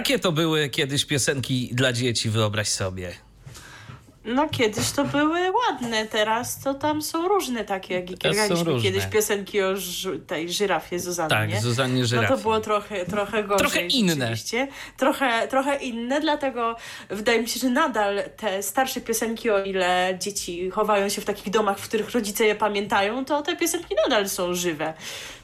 Takie to były kiedyś piosenki dla dzieci, wyobraź sobie. No kiedyś to były ładne, teraz to tam są różne takie, jak Teraz graliśmy kiedyś piosenki o tej żyrafie Zuzannie. Tak, Zuzannie No Żyrafie. to było trochę, trochę gorzej. Trochę inne. Trochę, trochę inne, dlatego wydaje mi się, że nadal te starsze piosenki, o ile dzieci chowają się w takich domach, w których rodzice je pamiętają, to te piosenki nadal są żywe.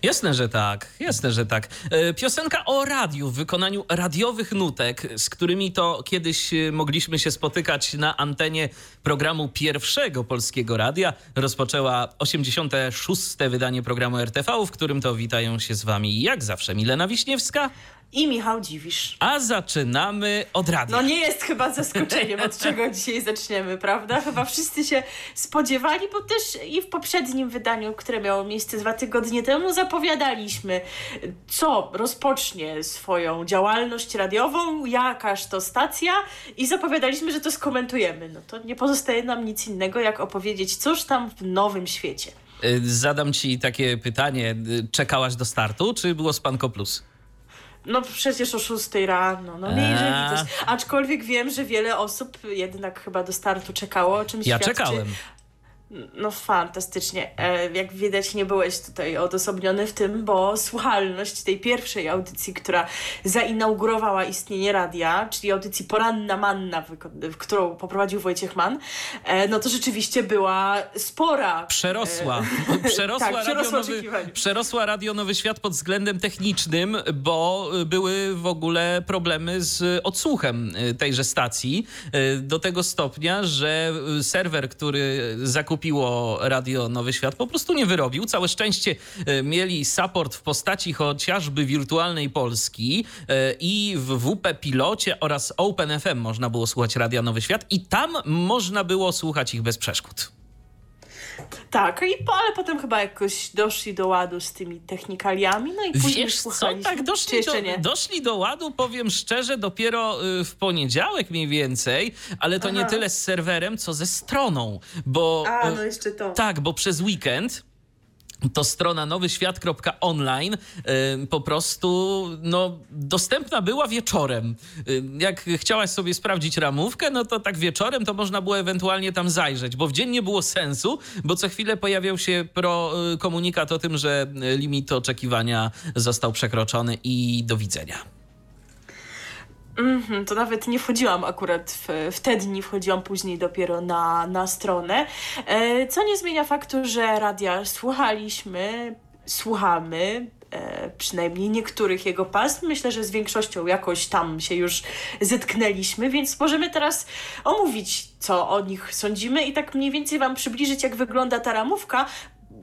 Jasne, że tak, jasne, że tak. E, Piosenka o radiu w wykonaniu radiowych nutek, z którymi to kiedyś e, mogliśmy się spotykać na antenie programu pierwszego polskiego radia. Rozpoczęła 86. wydanie programu RTV, w którym to witają się z wami jak zawsze Milena Wiśniewska, I Michał Dziwisz. a zaczynamy od radia. No nie jest chyba zaskoczeniem, od czego dzisiaj zaczniemy, prawda? Chyba wszyscy się spodziewali, bo też i w poprzednim wydaniu, które miało miejsce dwa tygodnie temu, zapowiadaliśmy, co rozpocznie swoją działalność radiową, jakaż to stacja i zapowiadaliśmy, że to skomentujemy. No to nie pozostaje nam nic innego, jak opowiedzieć, cóż tam w nowym świecie. E, Zadam ci takie pytanie. E, Czekałaś do startu, czy było spanko plus? No przecież o 6 rano, no nie to jest. Aczkolwiek wiem, że wiele osób jednak chyba do startu czekało, o czym Ja świadczy czekałem. No fantastycznie. E, Jak widać nie byłeś tutaj odosobniony w tym, bo słuchalność tej pierwszej audycji, która zainaugurowała istnienie radia, czyli audycji Poranna Manna, którą poprowadził Wojciech Mann, e, no to rzeczywiście była spora. Przerosła. Przerosła, tak, radio przerosła nowy, oczekiwania. przerosła Radio Nowy Świat pod względem technicznym, bo były w ogóle problemy z odsłuchem tejże stacji. Do tego stopnia, że serwer, który zakupiło Radio Nowy Świat, po prostu nie wyrobił. Całe szczęście y, mieli support w postaci chociażby wirtualnej Polski y, i w WP Pilocie oraz OpenFM można było słuchać Radia Nowy Świat i tam można było słuchać ich bez przeszkód. Tak, i po, ale potem chyba jakoś doszli do ładu z tymi technikaliami, no i później Wiesz co, tak doszli do, nie? doszli do ładu, powiem szczerze, dopiero y, w poniedziałek mniej więcej, ale to nie Aha. tyle z serwerem, co ze stroną, bo... A, y, no jeszcze to. tak, bo przez weekend to strona nowyświat.online po prostu no, dostępna była wieczorem. Jak chciałaś sobie sprawdzić ramówkę, no to tak wieczorem to można było ewentualnie tam zajrzeć, bo w dzień nie było sensu, bo co chwilę pojawiał się pro y, komunikat o tym, że y, limit oczekiwania został przekroczony i do widzenia. Mhm, to nawet nie wchodziłam akurat w, w te dni, wchodziłam później dopiero na, na stronę. E, co nie zmienia faktu, że radia słuchaliśmy, słuchamy. E, przynajmniej niektórych jego pasm. Myślę, że z większością jakoś tam się już zetknęliśmy, więc możemy teraz omówić, co o nich sądzimy i tak mniej więcej Wam przybliżyć, jak wygląda ta ramówka,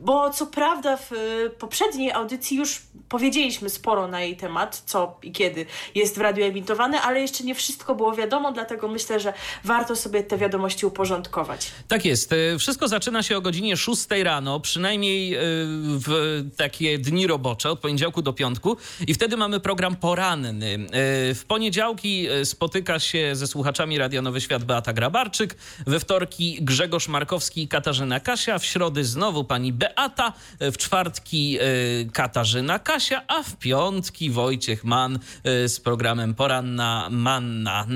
bo co prawda w y, poprzedniej audycji już powiedzieliśmy sporo na jej temat, co i kiedy jest w radiu emitowane, ale jeszcze nie wszystko było wiadomo, dlatego myślę, że warto sobie te wiadomości uporządkować. Tak jest. E, Wszystko zaczyna się o godzinie 6 rano, przynajmniej e, w takie dni robocze, od poniedziałku do piątku. I wtedy mamy program poranny. W poniedziałki spotyka się ze słuchaczami Radia Nowy Świat Beata Grabarczyk, we wtorki Grzegorz Markowski i Katarzyna Kasia, w środy znowu pani Beata, e, w czwartki e, Katarzyna Kasia, a w piątki Wojciech Mann e, z programem Poranna Manna.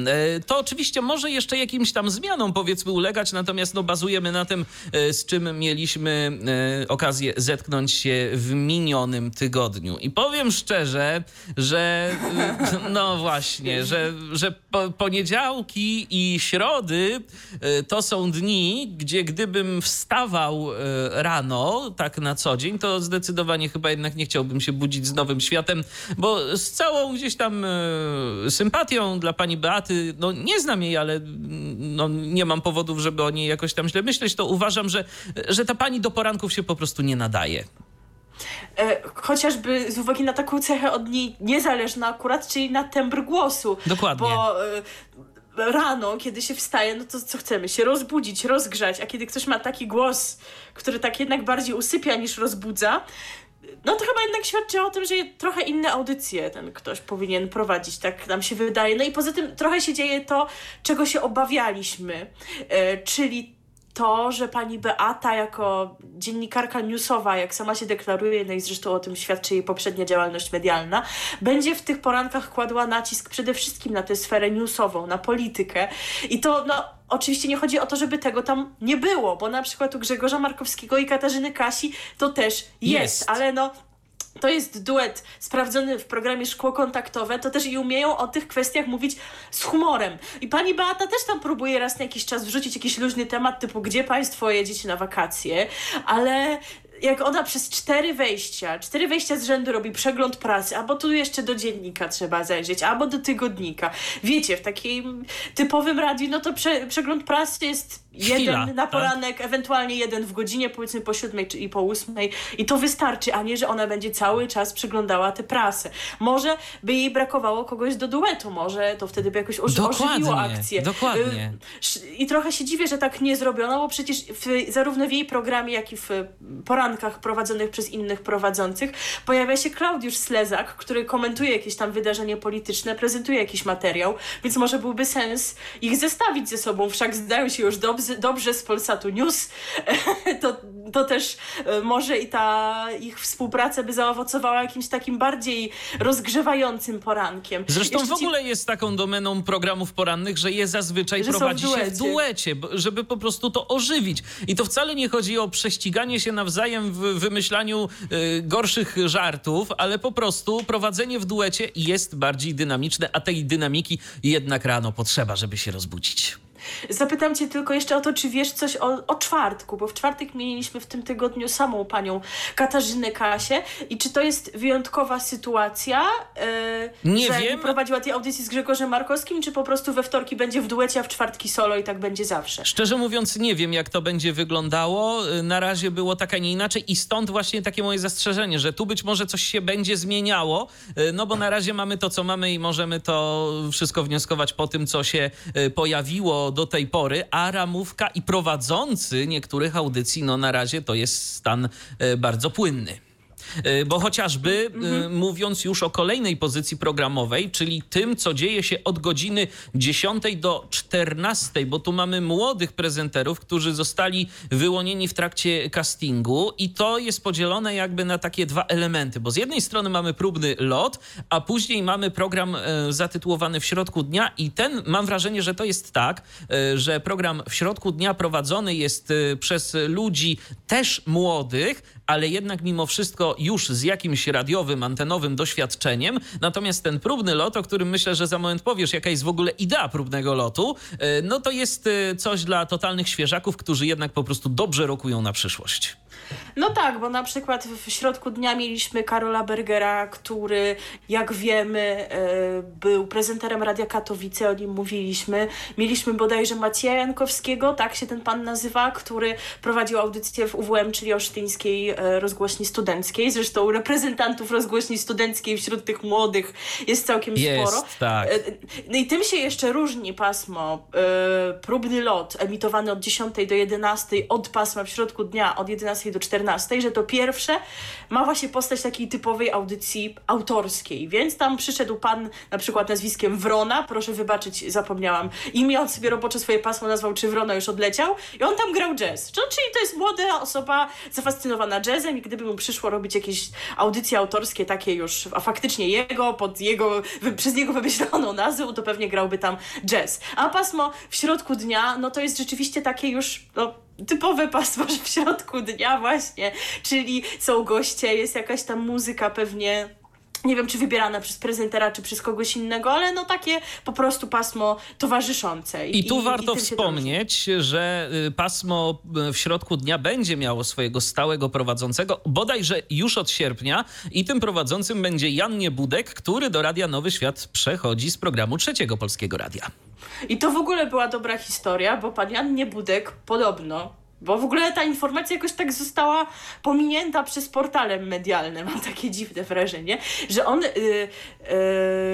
To oczywiście może jeszcze jakimś tam zmianom powiedzmy ulegać, natomiast no, bazujemy na tym, z czym mieliśmy okazję zetknąć się w minionym tygodniu. I powiem szczerze, że no właśnie, że, że po, poniedziałki i środy to są dni, gdzie gdybym wstawał e, tak na co dzień, to zdecydowanie chyba jednak nie chciałbym się budzić z nowym światem, bo z całą gdzieś tam e, sympatią dla pani Beaty, no nie znam jej, ale mm, no, nie mam powodów, żeby o niej jakoś tam źle myśleć, to uważam, że, że ta pani do poranków się po prostu nie nadaje. E, chociażby z uwagi na taką cechę od niej niezależna akurat, czyli na tembr głosu. Dokładnie. Bo e, rano, kiedy się wstaje, no to co chcemy? Się rozbudzić, rozgrzać, a kiedy ktoś ma taki głos, który tak jednak bardziej usypia niż rozbudza, no to chyba jednak świadczy o tym, że trochę inne audycje ten ktoś powinien prowadzić, tak nam się wydaje. No i poza tym trochę się dzieje to, czego się obawialiśmy, e, czyli to, że pani Beata jako dziennikarka newsowa, jak sama się deklaruje, no i zresztą o tym świadczy jej poprzednia działalność medialna, będzie w tych porankach kładła nacisk przede wszystkim na tę sferę newsową, na politykę. I to, no, oczywiście nie chodzi o to, żeby tego tam nie było, bo na przykład u Grzegorza Markowskiego i Katarzyny Kasi to też jest, jest. ale no to jest duet sprawdzony w programie Szkło Kontaktowe, to też i umieją o tych kwestiach mówić z humorem. I pani Beata też tam próbuje raz na jakiś czas wrzucić jakiś luźny temat, typu gdzie państwo jedziecie na wakacje, ale jak ona przez cztery wejścia, cztery wejścia z rzędu robi przegląd prasy, albo tu jeszcze do dziennika trzeba zajrzeć, albo do tygodnika. Wiecie, w takim typowym radiu, no to prze, przegląd prasy jest jeden Chwila, na tak? poranek, tak? ewentualnie jeden w godzinie, powiedzmy po siódmej czy i po ósmej i to wystarczy, a nie, że ona będzie cały czas przeglądała tę prasę. Może by jej brakowało kogoś do duetu, może to wtedy by jakoś oży ożywiło akcję. Dokładnie. Y, I trochę się dziwię, że tak nie zrobiono, bo przecież w, zarówno w jej programie, jak i w porankach prowadzonych przez innych prowadzących pojawia się Klaudiusz Slezak, który komentuje jakieś tam wydarzenie polityczne, prezentuje jakiś materiał, więc może byłby sens ich zestawić ze sobą, wszak zdają się już dobrze dobrze z Polsatu News, to, to też e, może i ta ich współpraca by zaowocowała jakimś takim bardziej rozgrzewającym porankiem. Zresztą Jeszcze w ogóle ci... jest taką domeną programów porannych, że je zazwyczaj że prowadzi w się w duecie, żeby po prostu to ożywić. I to wcale nie chodzi o prześciganie się nawzajem w wymyślaniu y, gorszych żartów, ale po prostu prowadzenie w duecie jest bardziej dynamiczne, a tej dynamiki jednak rano potrzeba, żeby się rozbudzić. Zapytam cię tylko jeszcze o to, czy wiesz coś o, o czwartku, bo w czwartek mieliśmy w tym tygodniu samą panią Katarzynę Kasię i czy to jest wyjątkowa sytuacja, yy, nie że wiem. prowadziła tej audycji z Grzegorzem Markowskim, czy po prostu we wtorki będzie w duecie, a w czwartki solo i tak będzie zawsze? Szczerze mówiąc nie wiem, jak to będzie wyglądało. Na razie było tak, a nie inaczej i stąd właśnie takie moje zastrzeżenie, że tu być może coś się będzie zmieniało, y, no bo na razie mamy to, co mamy i możemy to wszystko wnioskować po tym, co się y, pojawiło do tej pory, a ramówka i prowadzący niektórych audycji, no na razie to jest stan e, bardzo płynny. E, bo chociażby mm-hmm. mówiąc już o kolejnej pozycji programowej, czyli tym, co dzieje się od godziny 10 do 14, bo tu mamy młodych prezenterów, którzy zostali wyłonieni w trakcie castingu i to jest podzielone jakby na takie dwa elementy, bo z jednej strony mamy próbny lot, a później mamy program e, zatytułowany w środku dnia i ten, mam wrażenie, że to jest tak, że program w środku dnia prowadzony jest przez ludzi też młodych, ale jednak mimo wszystko już z jakimś radiowym, antenowym doświadczeniem. Natomiast ten próbny lot, o którym myślę, że za moment powiesz, jaka jest w ogóle idea próbnego lotu, e, no to jest e, coś dla totalnych świeżaków, którzy jednak po prostu dobrze rokują na przyszłość. No tak, bo na przykład w środku dnia mieliśmy Karola Bergera, który, jak wiemy, e, był prezenterem Radia Katowice, o nim mówiliśmy. Mieliśmy bodajże Macieja Jankowskiego, tak się ten pan nazywa, który prowadził audycję w UWM, czyli Olsztyńskiej e, Rozgłośni Studenckiej. Zresztą reprezentantów rozgłośni studenckiej wśród tych młodych jest całkiem jest, sporo. Tak. E, no i tym się jeszcze różni pasmo próbny lot emitowany od 10 do 11 od pasma w środku dnia od 11 do 14, że to pierwsze ma właśnie postać takiej typowej audycji autorskiej, więc tam przyszedł pan na przykład nazwiskiem Wrona, proszę wybaczyć, zapomniałam imię, on sobie robocze swoje pasmo nazwał czy Wrona już odleciał. I on tam grał jazz, czyli to jest młoda osoba zafascynowana jazzem i gdyby mu przyszło robić jakieś audycje autorskie takie już, a faktycznie jego, pod jego, przez niego wymyśloną nazwę, to pewnie grałby tam jazz. A pasmo w środku dnia, no to jest rzeczywiście takie już, no, typowe pasmo w środku dnia właśnie, czyli są goście, jest jakaś tam muzyka pewnie nie wiem, czy wybierana przez prezentera, czy przez kogoś innego, ale no takie po prostu pasmo towarzyszące. I, I tu i, warto i wspomnieć, że y, pasmo y, w środku dnia będzie miało swojego stałego prowadzącego, bodajże już od sierpnia i tym prowadzącym będzie Jan Niebudek, który do Radia Nowy Świat przechodzi z programu Trzeciego Polskiego Radia. I to w ogóle była dobra historia, bo pan Jan Niebudek podobno Bo w ogóle ta informacja jakoś tak została pominięta przez portale medialne. Mam takie dziwne wrażenie, że on y, y,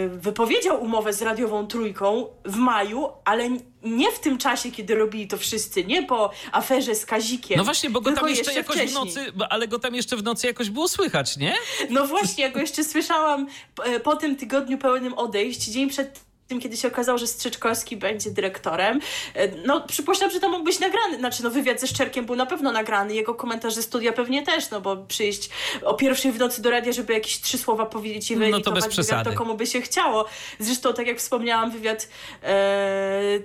wypowiedział umowę z radiową trójką w maju, ale nie w tym czasie, kiedy robili to wszyscy, nie po aferze z Kazikiem. No właśnie, bo go tam jeszcze, jeszcze jakoś wcześniej. w nocy, ale go tam jeszcze w nocy jakoś było słychać, nie? No właśnie, ja go jeszcze słyszałam po, po tym tygodniu pełnym odejść, dzień przed tym, kiedy się okazało, że Strzyczkowski będzie dyrektorem. E, no, przypuszczam, że to mógł być nagrany. Znaczy, no, wywiad ze Szczerkiem był na pewno nagrany, jego komentarz ze studia pewnie też, no bo przyjść o pierwszej w nocy do radia, żeby jakieś trzy słowa powiedzieć i No to wyemitować bez wywiad, przesady. to komu by się chciało. Zresztą, tak jak wspomniałam, wywiad e,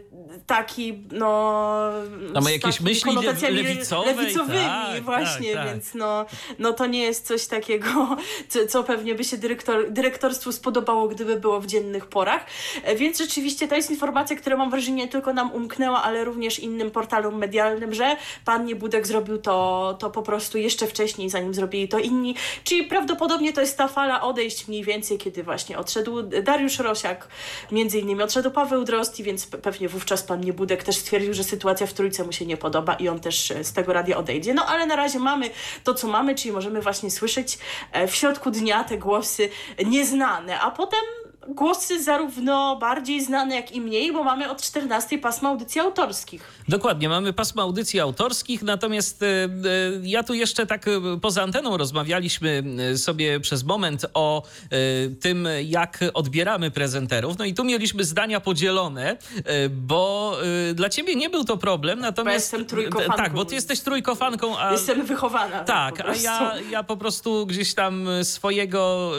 taki, no... No, ma jakieś myśli lewicowej, lewicowymi, tak, właśnie, tak, tak. więc no, no to nie jest coś takiego, co, co pewnie by się dyrektor, dyrektorstwu spodobało, gdyby było w dziennych porach. E, Więc rzeczywiście to jest informacja, która mam wrażenie nie tylko nam umknęła, ale również innym portalom medialnym, że pan Niebudek zrobił to, to po prostu jeszcze wcześniej, zanim zrobili to inni. Czyli prawdopodobnie to jest ta fala odejść mniej więcej, kiedy właśnie odszedł Dariusz Rosiak, między innymi odszedł Paweł Drosti, więc pe- pewnie wówczas pan Niebudek też stwierdził, że sytuacja w Trójce mu się nie podoba i on też e, z tego radia odejdzie. No ale na razie mamy to, co mamy, czyli możemy właśnie słyszeć e, w środku dnia te głosy nieznane, a potem głosy zarówno bardziej znane, jak i mniej, bo mamy od 14 pasma audycji autorskich. Dokładnie, mamy pasmo audycji autorskich, natomiast e, e, ja tu jeszcze tak e, poza anteną rozmawialiśmy sobie przez moment o tym, jak odbieramy prezenterów. No i tu mieliśmy zdania podzielone, bo dla ciebie nie był to problem, natomiast... jestem trójkofanką. Tak, bo ty jesteś trójkofanką, a... Jestem wychowana. Tak, po a ja, ja po prostu gdzieś tam swojego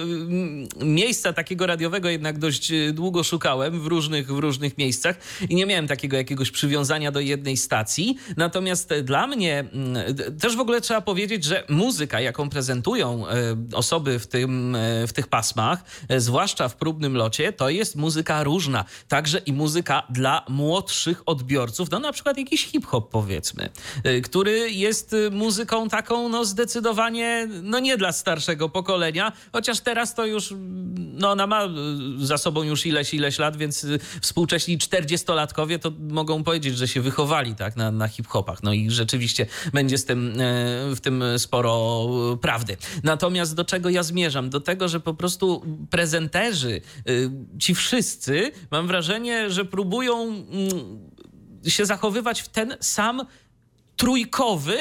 miejsca takiego radiowego jednak dość y, długo szukałem w różnych, w różnych miejscach i nie miałem takiego jakiegoś przywiązania do jednej stacji. Natomiast e, dla mnie mm, d- też w ogóle trzeba powiedzieć, że muzyka, jaką prezentują e, osoby w, tym, e, w tych pasmach, e, zwłaszcza w próbnym locie, to jest muzyka różna. Także i muzyka dla młodszych odbiorców, no na przykład jakiś hip-hop powiedzmy, który jest muzyką taką no zdecydowanie, no nie dla starszego pokolenia, chociaż teraz to już, mm, no ona ma za sobą już ileś, ileś lat, więc y, współcześni 40-latkowie to mogą powiedzieć, że się wychowali tak na, na hip-hopach. No i rzeczywiście będzie z tym, y, w tym sporo y, prawdy. Natomiast do czego ja zmierzam? Do tego, że po prostu prezenterzy, y, ci wszyscy, mam wrażenie, że próbują mm, się zachowywać w ten sam trójkowy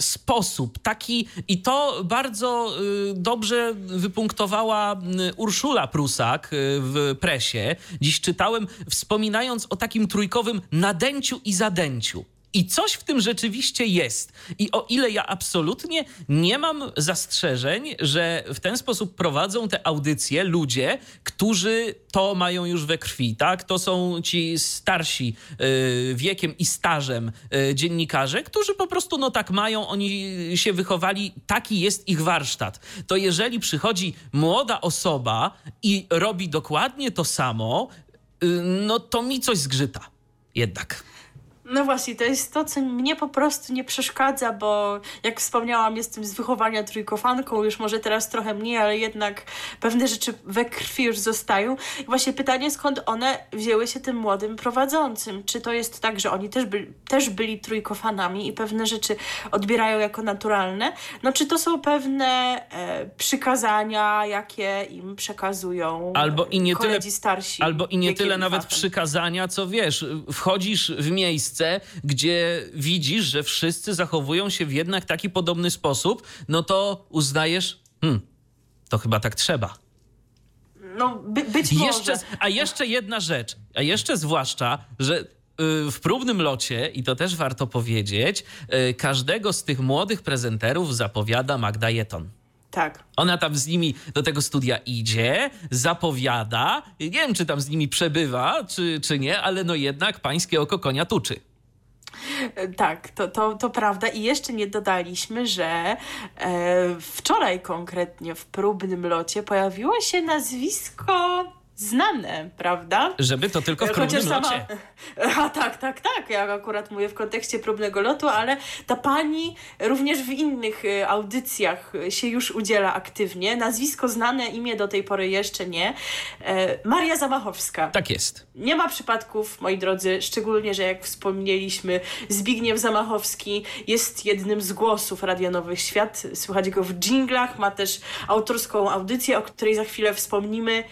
sposób. Taki i to bardzo y, dobrze wypunktowała y, Urszula Prusak y, w presie. Dziś czytałem, wspominając o takim trójkowym nadęciu i zadęciu. I coś w tym rzeczywiście jest. I o ile ja absolutnie nie mam zastrzeżeń, że w ten sposób prowadzą te audycje ludzie, którzy to mają już we krwi, tak? To są ci starsi y, wiekiem i stażem y, dziennikarze, którzy po prostu no tak mają, oni się wychowali, taki jest ich warsztat. To jeżeli przychodzi młoda osoba i robi dokładnie to samo, y, no to mi coś zgrzyta. Jednak. No właśnie, to jest to, co mnie po prostu nie przeszkadza, bo jak wspomniałam, jestem z wychowania trójkofanką, już może teraz trochę mniej, ale jednak pewne rzeczy we krwi już zostają. I właśnie pytanie, skąd one wzięły się tym młodym prowadzącym? Czy to jest tak, że oni też, by, też byli trójkofanami i pewne rzeczy odbierają jako naturalne? No czy to są pewne e, przykazania, jakie im przekazują Albo i nie tyle- koledzy starsi? Albo i nie tyle nawet przykazania, co wiesz, wchodzisz w miejsce, gdzie widzisz, że wszyscy zachowują się w jednak taki podobny sposób, no to uznajesz, hmm, to chyba tak trzeba. No, by, być może. Jeszcze, a jeszcze jedna rzecz, a jeszcze zwłaszcza, że y, w próbnym locie, i to też warto powiedzieć, y, każdego z tych młodych prezenterów zapowiada Magda Jeton. Tak. Ona tam z nimi do tego studia idzie, zapowiada. Nie wiem, czy tam z nimi przebywa, czy, czy nie, ale no jednak pańskie oko konia tuczy. Tak, to, to, to prawda. I jeszcze nie dodaliśmy, że e, wczoraj konkretnie w próbnym locie pojawiło się nazwisko znane, prawda? Żeby to tylko w próbnym Chociaż sama... locie. A tak, tak, tak. Ja akurat mówię w kontekście próbnego lotu, ale ta pani również w innych y, audycjach się już udziela aktywnie. Nazwisko znane, imię do tej pory jeszcze nie. E, Maria Zamachowska. Tak jest. Nie ma przypadków, moi drodzy, szczególnie, że jak wspomnieliśmy, Zbigniew Zamachowski jest jednym z głosów Radia Nowy Świat. Słychać go w dżinglach, ma też autorską audycję, o której za chwilę wspomnimy.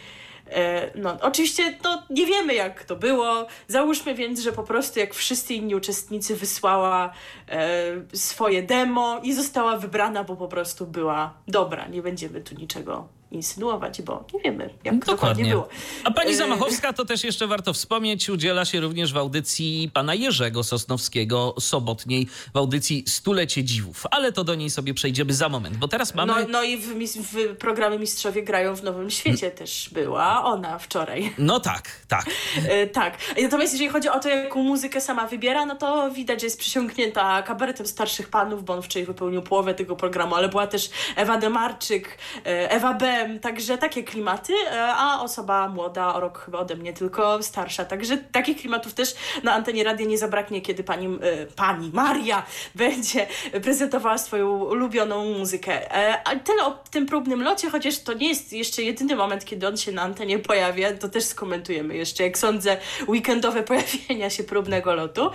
E, No, oczywiście no, nie wiemy, jak to było. Załóżmy więc, że po prostu, jak wszyscy inni uczestnicy, wysłała e, swoje demo i została wybrana, bo po prostu była dobra. Nie będziemy tu niczego insynuować, bo nie wiemy, jak dokładnie Dokładnie. było. A pani E, Zamachowska, to też jeszcze warto wspomnieć, udziela się również w audycji pana Jerzego Sosnowskiego sobotniej, w audycji Stulecie Dziwów. Ale to do niej sobie przejdziemy za moment, bo teraz mamy... No, no i w, w programie Mistrzowie grają w Nowym Świecie też była ona wczoraj. No tak, tak. E, tak. Natomiast jeżeli chodzi o to, jaką muzykę sama wybiera, no to widać, że jest przysiągnięta kabaretem starszych panów, bo on wczoraj wypełnił połowę tego programu, ale była też Ewa Demarczyk, e, Ewa Bem, także takie klimaty, e, a osoba młoda, o rok chyba ode mnie, tylko starsza. Także takich klimatów też na antenie radia nie zabraknie, kiedy pani, e, pani Maria będzie prezentowała swoją ulubioną muzykę. E, A tyle o tym próbnym locie, chociaż to nie jest jeszcze jedyny moment, kiedy on się na antenie pojawia, to też skomentujemy jeszcze, jak sądzę, weekendowe pojawienia się próbnego lotu.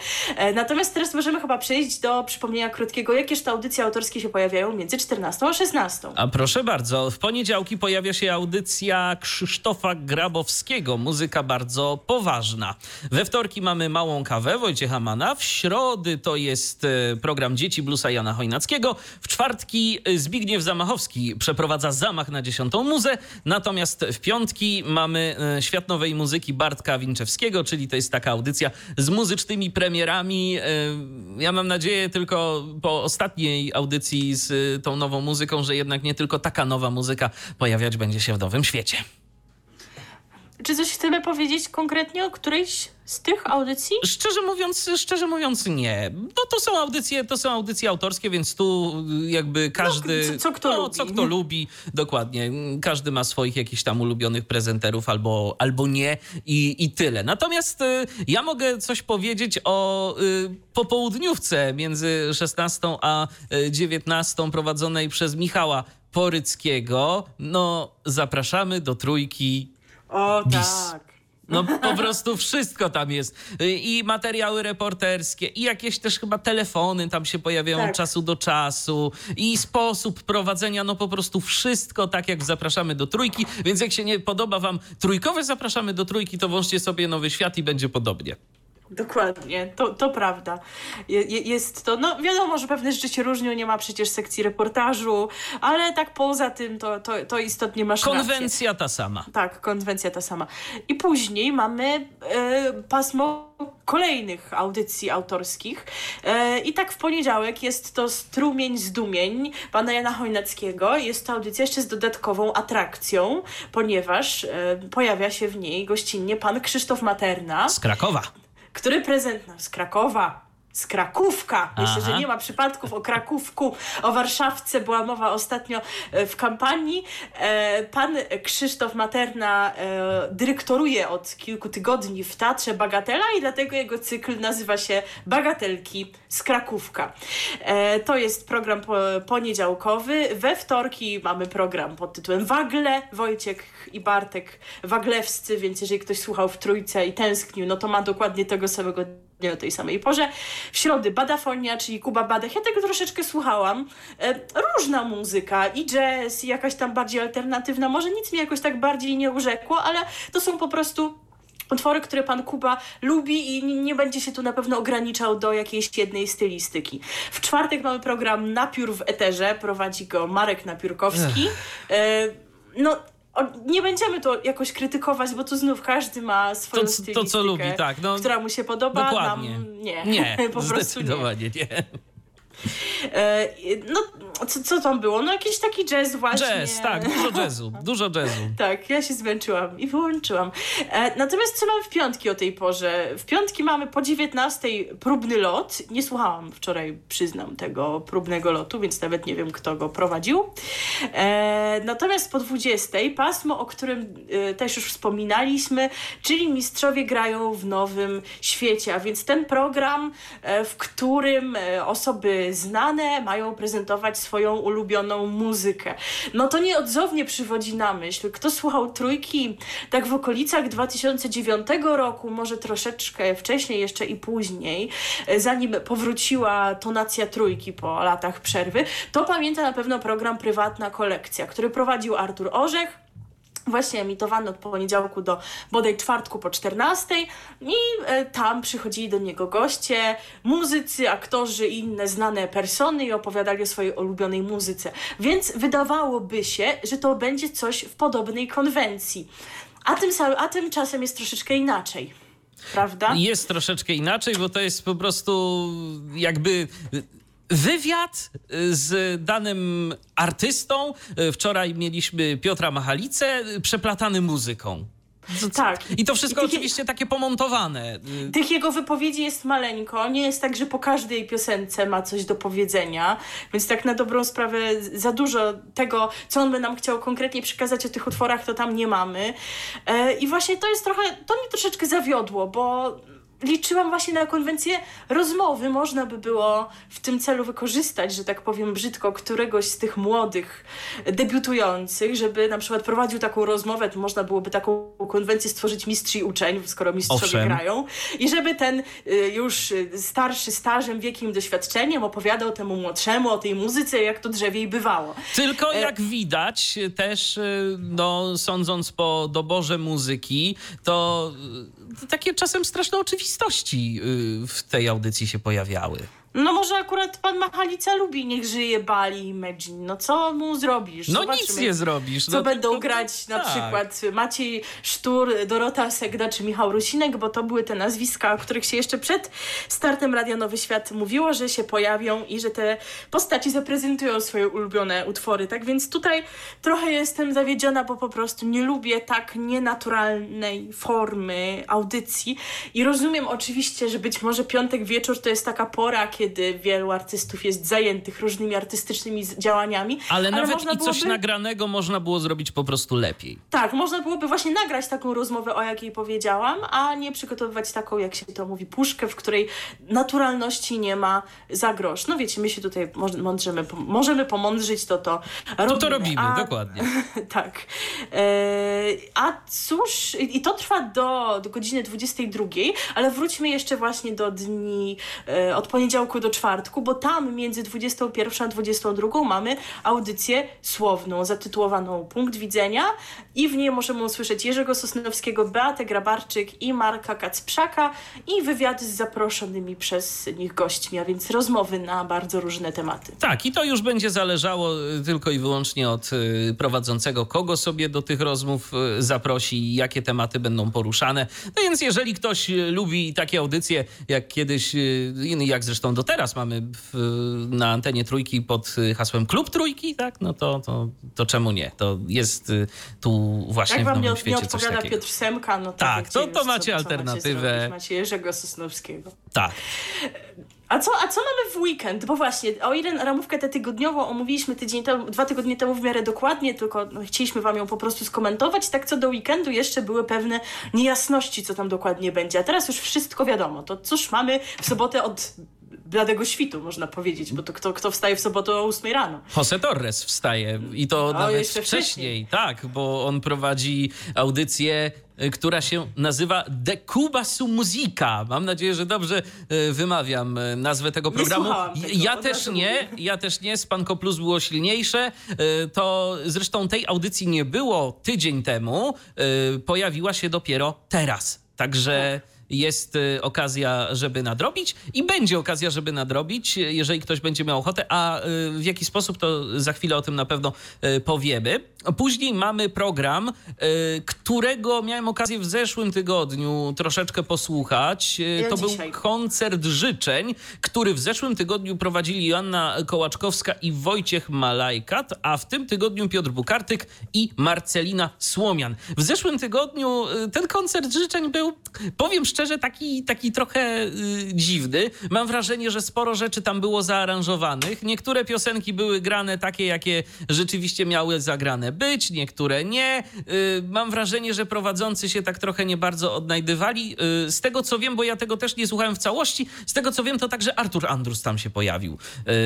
Natomiast teraz możemy chyba przejść do przypomnienia krótkiego, jakież te audycje autorskie się pojawiają między 14 a 16. A proszę bardzo, w poniedziałki pojawia się audycja Krzysztofa Grabowskiego, muzyka bardzo poważna. We wtorki mamy Małą Kawę Wojciecha Mana, w środy to jest e, program Dzieci Bluesa Jana Chojnackiego, w czwartki e, Zbigniew Zamachowski przeprowadza zamach na dziesiątą muzę, natomiast w piątki mamy e, Świat Nowej Muzyki Bartka Winczewskiego, czyli to jest taka audycja z muzycznymi premierami. Ja mam nadzieję tylko po ostatniej audycji z tą nową muzyką, że jednak nie tylko taka nowa muzyka pojawiać będzie się w Nowym Świecie. Czy coś chcemy powiedzieć konkretnie o którejś z tych audycji? Szczerze mówiąc, szczerze mówiąc nie. No to są audycje, to są audycje autorskie, więc tu y, jakby każdy... co- co kto no, lubi. Co kto lubi, dokładnie. Każdy ma swoich jakichś tam ulubionych prezenterów albo, albo nie i, i tyle. Natomiast y, ja mogę coś powiedzieć o y, popołudniówce między 16 a y, 19 prowadzonej przez Michała Poryckiego. No, zapraszamy do trójki O Bis. tak. no po prostu wszystko tam jest. I materiały reporterskie, i jakieś też chyba telefony tam się pojawiają Tak. od czasu do czasu, i sposób prowadzenia, no po prostu wszystko tak jak zapraszamy do trójki. Więc jak się nie podoba wam trójkowe zapraszamy do trójki, to włączcie sobie Nowy Świat i będzie podobnie. Dokładnie, to, to prawda. Je, je- jest to, no wiadomo, że pewne rzeczy się różnią, nie ma przecież sekcji reportażu, ale tak poza tym to, to, to istotnie masz rację. Konwencja ta sama. Tak, konwencja ta sama. I później mamy e, pasmo kolejnych audycji autorskich. E, I tak w poniedziałek jest to Strumień Zdumień pana Jana Chojnackiego. Jest to audycja jeszcze z dodatkową atrakcją, ponieważ e, pojawia się w niej gościnnie pan Krzysztof Materna Z Krakowa. Który prezent no, z Krakowa. Z Krakówka. Myślę, Aha. że nie ma przypadków o Krakówku, o Warszawce była mowa ostatnio e, w kampanii. E, Pan Krzysztof Materna e, dyrektoruje od kilku tygodni w Teatrze Bagatela i dlatego jego cykl nazywa się Bagatelki z Krakówka. To jest program po- poniedziałkowy. We wtorki mamy program pod tytułem Wagle. Wojciech i Bartek Waglewscy, więc jeżeli ktoś słuchał w Trójce i tęsknił, no to ma dokładnie tego samego o tej samej porze. W środy Badafonia, czyli Kuba Badech. Ja tego troszeczkę słuchałam. E, różna muzyka, i jazz, i jakaś tam bardziej alternatywna. Może nic mi jakoś tak bardziej nie urzekło, ale to są po prostu utwory, które pan Kuba lubi i nie- nie będzie się tu na pewno ograniczał do jakiejś jednej stylistyki. W czwartek mamy program Napiór w Eterze, prowadzi go Marek Napiórkowski. E, no, nie będziemy to jakoś krytykować, bo tu znów każdy ma swoją To, to stylistykę, co lubi, tak. No, która mu się podoba. dokładnie. Nam nie. Nie, po prostu nie. nie. E, No, co, co tam było? No jakiś taki jazz właśnie. Jazz, tak, dużo jazzu, dużo jazzu. tak, ja się zmęczyłam i wyłączyłam. E, natomiast co mamy w piątki o tej porze? W piątki mamy po 19 próbny lot. Nie słuchałam wczoraj, przyznam, tego próbnego lotu, więc nawet nie wiem, kto go prowadził. E, natomiast po 20 pasmo, o którym też już wspominaliśmy, czyli mistrzowie grają w nowym świecie, a więc ten program, w którym osoby znane mają prezentować swoją ulubioną muzykę. No to nieodzownie przywodzi na myśl, kto słuchał trójki tak w okolicach 2009 roku, może troszeczkę wcześniej jeszcze i później, zanim powróciła tonacja trójki po latach przerwy, to pamięta na pewno program Prywatna Kolekcja, który prowadził Artur Orzech właśnie emitowany od poniedziałku do bodaj czwartku po 14 i e, tam przychodzili do niego goście, muzycy, aktorzy i inne znane persony i opowiadali o swojej ulubionej muzyce. Więc wydawałoby się, że to będzie coś w podobnej konwencji. A, tym, a tymczasem jest troszeczkę inaczej. Prawda? Jest troszeczkę inaczej, bo to jest po prostu jakby wywiad y, z danym artystą. Y, wczoraj mieliśmy Piotra Machalicę, y, przeplatany muzyką. Tak. I to wszystko I oczywiście takie pomontowane. Tych jego wypowiedzi jest maleńko. Nie jest tak, że po każdej piosence ma coś do powiedzenia. Więc tak na dobrą sprawę za dużo tego, co on by nam chciał konkretnie przekazać o tych utworach, to tam nie mamy. E, I właśnie to jest trochę, to mnie troszeczkę zawiodło, bo liczyłam właśnie na konwencję rozmowy. Można by było w tym celu wykorzystać, że tak powiem brzydko, któregoś z tych młodych debiutujących, żeby na przykład prowadził taką rozmowę, to można byłoby taką konwencję stworzyć mistrz i uczeń, skoro mistrzowie Owszem. grają. I żeby ten y, już starszy, stażem, wiekiem, doświadczeniem opowiadał temu młodszemu o tej muzyce, jak to drzewiej bywało. Tylko e, jak widać też, y, no sądząc po doborze muzyki, to takie czasem straszne oczywistości y, w tej audycji się pojawiały. No może akurat pan Machalica lubi Niech żyje Bali i Imagine. No co mu zrobisz? No Zobaczymy, nic nie zrobisz. Co no, będą to, grać na tak. przykład Maciej Sztur, Dorota Segda czy Michał Rusinek, bo to były te nazwiska, o których się jeszcze przed startem Radia Nowy Świat mówiło, że się pojawią i że te postaci zaprezentują swoje ulubione utwory. Tak więc tutaj trochę jestem zawiedziona, bo po prostu nie lubię tak nienaturalnej formy audycji i rozumiem oczywiście, że być może piątek wieczór to jest taka pora, kiedy wielu artystów jest zajętych różnymi artystycznymi działaniami. Ale, ale nawet i coś byłoby... nagranego można było zrobić po prostu lepiej. Tak, można byłoby właśnie nagrać taką rozmowę, o jakiej powiedziałam, a nie przygotowywać taką, jak się to mówi, puszkę, w której naturalności nie ma za grosz. No wiecie, my się tutaj mądrzemy, możemy pomądrzyć, to to robimy. To to robimy, a... dokładnie. tak. E... A cóż, i to trwa do, do godziny 22, ale wróćmy jeszcze właśnie do dni e, od poniedziałku poniedziałku do czwartku, bo tam między 21 a 22 mamy audycję słowną zatytułowaną Punkt Widzenia i w niej możemy usłyszeć Jerzego Sosnowskiego, Beatę Grabarczyk i Marka Kacprzaka i wywiady z zaproszonymi przez nich gośćmi, a więc rozmowy na bardzo różne tematy. Tak, i to już będzie zależało y, tylko i wyłącznie od y, prowadzącego, kogo sobie do tych rozmów y, zaprosi i jakie tematy będą poruszane. No więc jeżeli ktoś lubi takie audycje, jak kiedyś, jak zresztą do teraz mamy w, na antenie trójki pod hasłem Klub Trójki, tak? No to, to, to czemu nie? To jest y, tu właśnie Jak w Nowym nie, Świecie nie odpowiada Piotr Semka, no to tak, to, to macie co, alternatywę. macie, macie Jerzego Sosnowskiego. Tak. A co, a co mamy w weekend? Bo właśnie, o ile ramówkę tę tygodniową omówiliśmy tydzień temu, dwa tygodnie temu w miarę dokładnie, tylko no, chcieliśmy wam ją po prostu skomentować, tak co do weekendu jeszcze były pewne niejasności, co tam dokładnie będzie. A teraz już wszystko wiadomo. To cóż mamy w sobotę od bladego świtu, można powiedzieć, bo to kto, kto wstaje w sobotę o 8 rano? Jose Torres wstaje i to no, nawet wcześniej. wcześniej. Tak, bo on prowadzi audycję y, która się nazywa De Cuba su Musica. Mam nadzieję, że dobrze y, wymawiam y, nazwę tego programu. Tego, ja też nie, ja też nie. Spanko Plus było silniejsze. To zresztą tej audycji nie było tydzień temu. Pojawiła się dopiero teraz. Także tak jest y, okazja, żeby nadrobić i będzie okazja, żeby nadrobić, jeżeli ktoś będzie miał ochotę, a y, w jaki sposób to za chwilę o tym na pewno y, powiemy. Później mamy program, którego miałem okazję w zeszłym tygodniu troszeczkę posłuchać. Ja to dzisiaj. był koncert życzeń, który w zeszłym tygodniu prowadzili Joanna Kołaczkowska i Wojciech Malajkat, a w tym tygodniu Piotr Bukartyk i Marcelina Słomian. W zeszłym tygodniu ten koncert życzeń był, powiem szczerze, taki, taki trochę y, dziwny. Mam wrażenie, że sporo rzeczy tam było zaaranżowanych. Niektóre piosenki były grane takie, jakie rzeczywiście miały zagrane być, niektóre nie. Y, mam wrażenie, że prowadzący się tak trochę nie bardzo odnajdywali. Y, z tego co wiem, bo ja tego też nie słuchałem w całości, z tego co wiem, to także Artur Andrus tam się pojawił,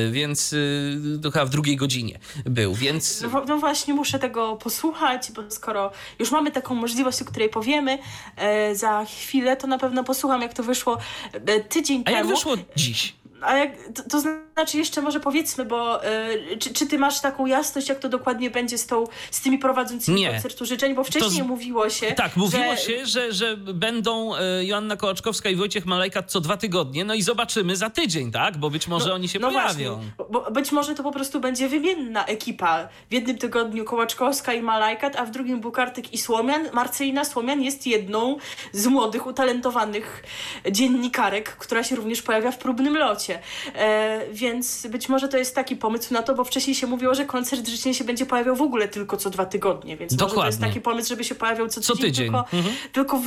y, więc y, to chyba w drugiej godzinie był, więc... No, no, właśnie, muszę tego posłuchać, bo skoro już mamy taką możliwość, o której powiemy e, za chwilę, to na posłucham, jak to wyszło e, tydzień A temu. jak wyszło dziś? A jak, to, to znaczy jeszcze może powiedzmy, bo y, czy, czy ty masz taką jasność, jak to dokładnie będzie z, tą, z tymi prowadzącymi Nie. koncertu życzeń? Bo wcześniej z- mówiło się, Tak, mówiło że... się, że, że będą e, Joanna Kołaczkowska i Wojciech Malajka co dwa tygodnie, no i zobaczymy za tydzień, tak? Bo być może oni się no pojawią. Właśnie, bo być może to po prostu będzie wymienna ekipa. W jednym tygodniu Kołaczkowska i Malajkat, a w drugim Bukartyk i Słomian. Marcelina Słomian jest jedną z młodych, utalentowanych dziennikarek, która się również pojawia w próbnym locie. E, więc być może to jest taki pomysł na to, bo wcześniej się mówiło, że koncert życzeń się będzie pojawiał w ogóle tylko co dwa tygodnie, więc może to jest Dokładnie. taki pomysł, żeby się pojawiał co Co tydzień, tydzień. tylko, Mhm. tylko w,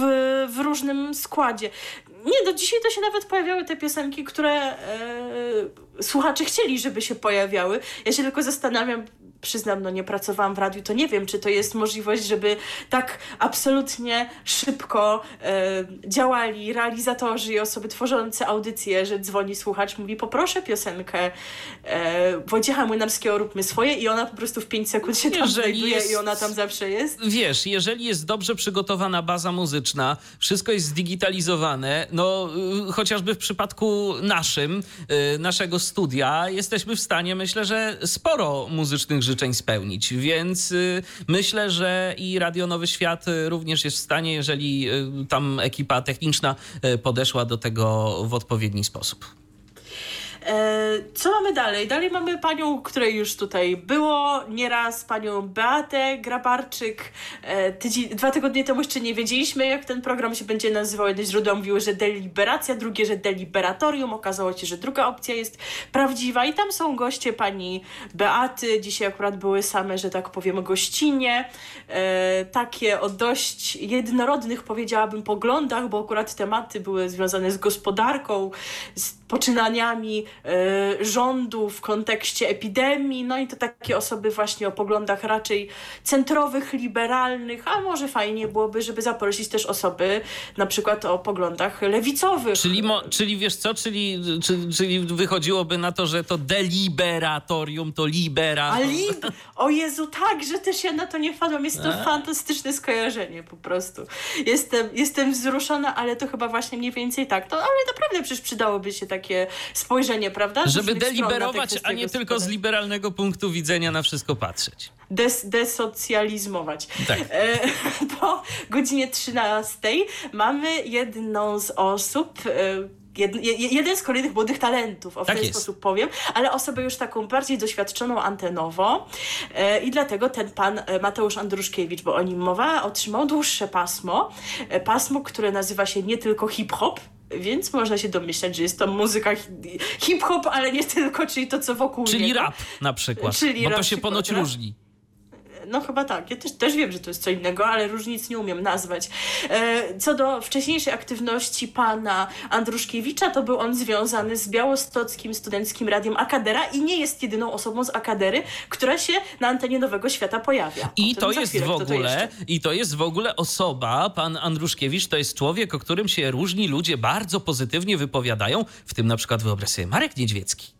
w różnym składzie. Nie, do dzisiaj to się nawet pojawiały te piosenki, które e, słuchacze chcieli, żeby się pojawiały. Ja się tylko zastanawiam, przyznam, no nie pracowałam w radiu, to nie wiem, czy to jest możliwość, żeby tak absolutnie szybko e, działali realizatorzy i osoby tworzące audycje, że dzwoni słuchacz, mówi poproszę piosenkę e, Wojciecha Młynarskiego Róbmy Swoje i ona po prostu w 5 sekund się tam Jeżeli znajduje jest- i ona tam zawsze jest. Wiesz, jeżeli jest dobrze przygotowana baza muzyczna, wszystko jest zdigitalizowane, no y, chociażby w przypadku naszym, y, naszego studia, jesteśmy w stanie, myślę, że sporo muzycznych życzeń spełnić, więc y, myślę, że i Radio Nowy Świat y, również jest w stanie, jeżeli y, tam ekipa techniczna podeszła do tego w odpowiedni sposób. E, co mamy dalej? Dalej mamy panią, której już tutaj było nieraz, panią Beatę Grabarczyk. E, tydzień, dwa tygodnie temu jeszcze nie wiedzieliśmy, jak ten program się będzie nazywał. Jedne źródła mówiły, że deliberacja, drugie, że deliberatorium. Okazało się, że druga opcja jest prawdziwa i tam są goście pani Beaty. Dzisiaj akurat były same, że tak powiem, gościnie. E, takie o dość jednorodnych, powiedziałabym, poglądach, bo akurat tematy były związane z gospodarką, z poczynaniami e, rządu w kontekście epidemii, no i to takie osoby właśnie o poglądach raczej centrowych, liberalnych, a może fajnie byłoby, żeby zaprosić też osoby na przykład o poglądach lewicowych. Czyli, mo, czyli wiesz co, czyli, czy, czyli wychodziłoby na to, że to deliberatorium to libera. A lib... O Jezu, tak, że też ja na to nie wpadłam. Jest to fantastyczne skojarzenie po prostu. Jestem, jestem wzruszona, ale to chyba właśnie mniej więcej tak. To, ale naprawdę przecież przydałoby się takie spojrzenie, prawda? Żeby deliberować, a nie tylko z liberalnego punktu widzenia na wszystko patrzeć. Des, desocjalizmować. Tak. E, po godzinie 13 mamy jedną z osób. E, Jed, je- jeden z kolejnych młodych talentów, o Tak ten jest. sposób powiem, ale osobę już taką bardziej doświadczoną antenowo e, i dlatego ten pan Mateusz Andruszkiewicz, bo o nim mowa, otrzymał dłuższe pasmo, pasmo, które nazywa się nie tylko hip-hop, więc można się domyślać, że jest to muzyka hi- hip-hop, ale nie tylko, czyli to, co wokół Czyli niego. rap na przykład, Czyli bo to rap się przykład, ponoć rap. różni. No chyba tak. Ja też, też wiem, że to jest co innego, ale różnic nie umiem nazwać. E, co do wcześniejszej aktywności pana Andruszkiewicza, to był on związany z Białostockim Studenckim Radiem Akadera i nie jest jedyną osobą z Akadery, która się na antenie Nowego Świata pojawia. I to jest chwilę, w to ogóle, jeszcze. i to jest w ogóle osoba, pan Andruszkiewicz, to jest człowiek, o którym się różni ludzie bardzo pozytywnie wypowiadają, w tym na przykład wyobraź sobie Marek Niedźwiecki,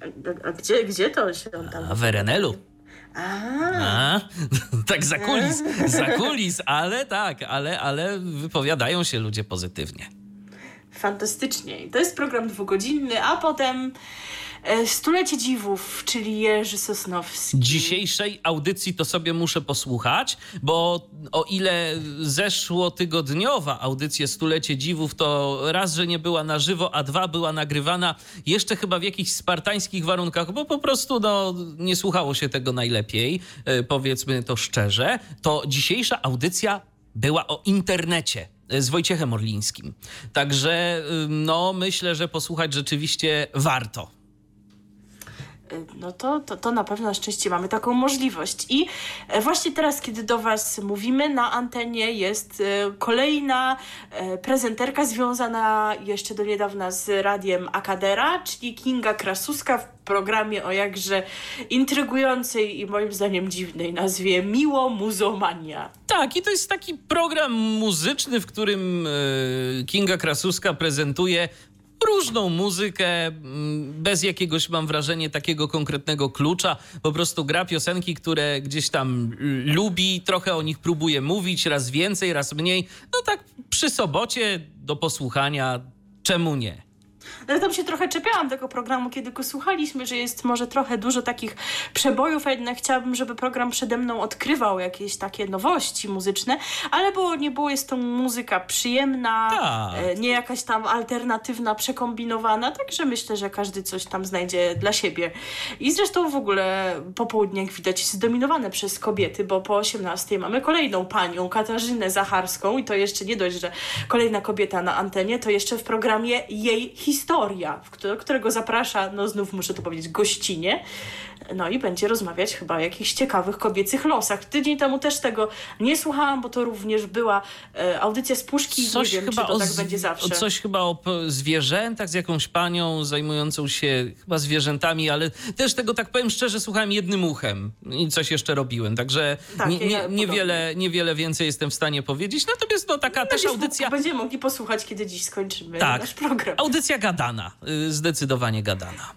A, a gdzie, gdzie to się on tam... a w RNL-u. A, tak za kulis, za kulis, ale tak, ale, ale wypowiadają się ludzie pozytywnie. fantastycznie. To jest program dwugodzinny, a potem Stulecie Dziwów, czyli Jerzy Sosnowski. Dzisiejszej audycji to sobie muszę posłuchać, bo o ile zeszło tygodniowa audycja Stulecie Dziwów, to raz, że nie była na żywo, a dwa, była nagrywana jeszcze chyba w jakichś spartańskich warunkach, bo po prostu no, nie słuchało się tego najlepiej, e, powiedzmy to szczerze, to dzisiejsza audycja była o internecie z Wojciechem Orlińskim. Także no, myślę, że posłuchać rzeczywiście warto. Y, no to, to, to na pewno na szczęście mamy taką możliwość. I e, właśnie teraz, kiedy do Was mówimy, na antenie jest e, kolejna e, prezenterka związana jeszcze do niedawna z radiem Akadera, czyli Kinga Krasuska w programie o jakże intrygującej i moim zdaniem dziwnej nazwie Miło Muzomania. Tak, i to jest taki program muzyczny, w którym Kinga Krasuska prezentuje różną muzykę, mm, bez jakiegoś, mam wrażenie, takiego konkretnego klucza. Po prostu gra piosenki, które gdzieś tam lubi, trochę o nich próbuje mówić, raz więcej, raz mniej. No tak przy sobocie do posłuchania, czemu nie? No tam się trochę czepiałam tego programu, kiedy go słuchaliśmy, że jest może trochę dużo takich przebojów, a jednak chciałabym, żeby program przede mną odkrywał jakieś takie nowości muzyczne, ale było, nie było, jest to muzyka przyjemna, tak. E, nie jakaś tam alternatywna, przekombinowana, także myślę, że każdy coś tam znajdzie dla siebie. I zresztą w ogóle popołudnie, jak widać, jest zdominowane przez kobiety, bo po 18 mamy kolejną panią, Katarzynę Zacharską i to jeszcze nie dość, że kolejna kobieta na antenie, to jeszcze w programie jej historia historia, w którego zaprasza, no znów muszę to powiedzieć, gościnie. No i będzie rozmawiać chyba o jakichś ciekawych kobiecych losach. Tydzień temu też tego nie słuchałam, bo to również była e, audycja z puszki. Coś nie wiem, chyba czy to tak będzie zawsze. Coś chyba o zwierzętach z jakąś panią zajmującą się chyba zwierzętami, ale też tego, tak powiem szczerze, słuchałem jednym uchem i coś jeszcze robiłem. Także tak, nie, nie, niewiele, niewiele więcej jestem w stanie powiedzieć. Natomiast no taka no, też audycja... Będziemy mogli posłuchać, kiedy dziś skończymy tak, nasz program. Audycja gadana. Y, zdecydowanie gadana.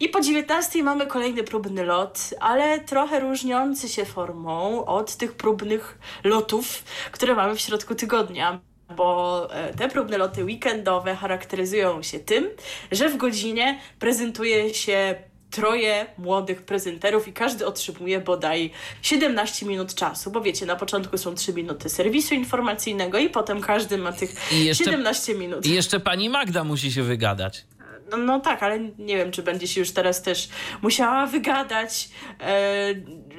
I po 19 mamy kolejny próbny lot, ale trochę różniący się formą od tych próbnych lotów, które mamy w środku tygodnia bo e, te próbne loty weekendowe charakteryzują się tym, że w godzinie prezentuje się troje młodych prezenterów i każdy otrzymuje bodaj 17 minut czasu, bo wiecie, na początku są 3 minuty serwisu informacyjnego i potem każdy ma tych jeszcze, 17 minut. I jeszcze pani Magda musi się wygadać. No, no, tak, ale nie wiem, czy będzie się już teraz też musiała wygadać e,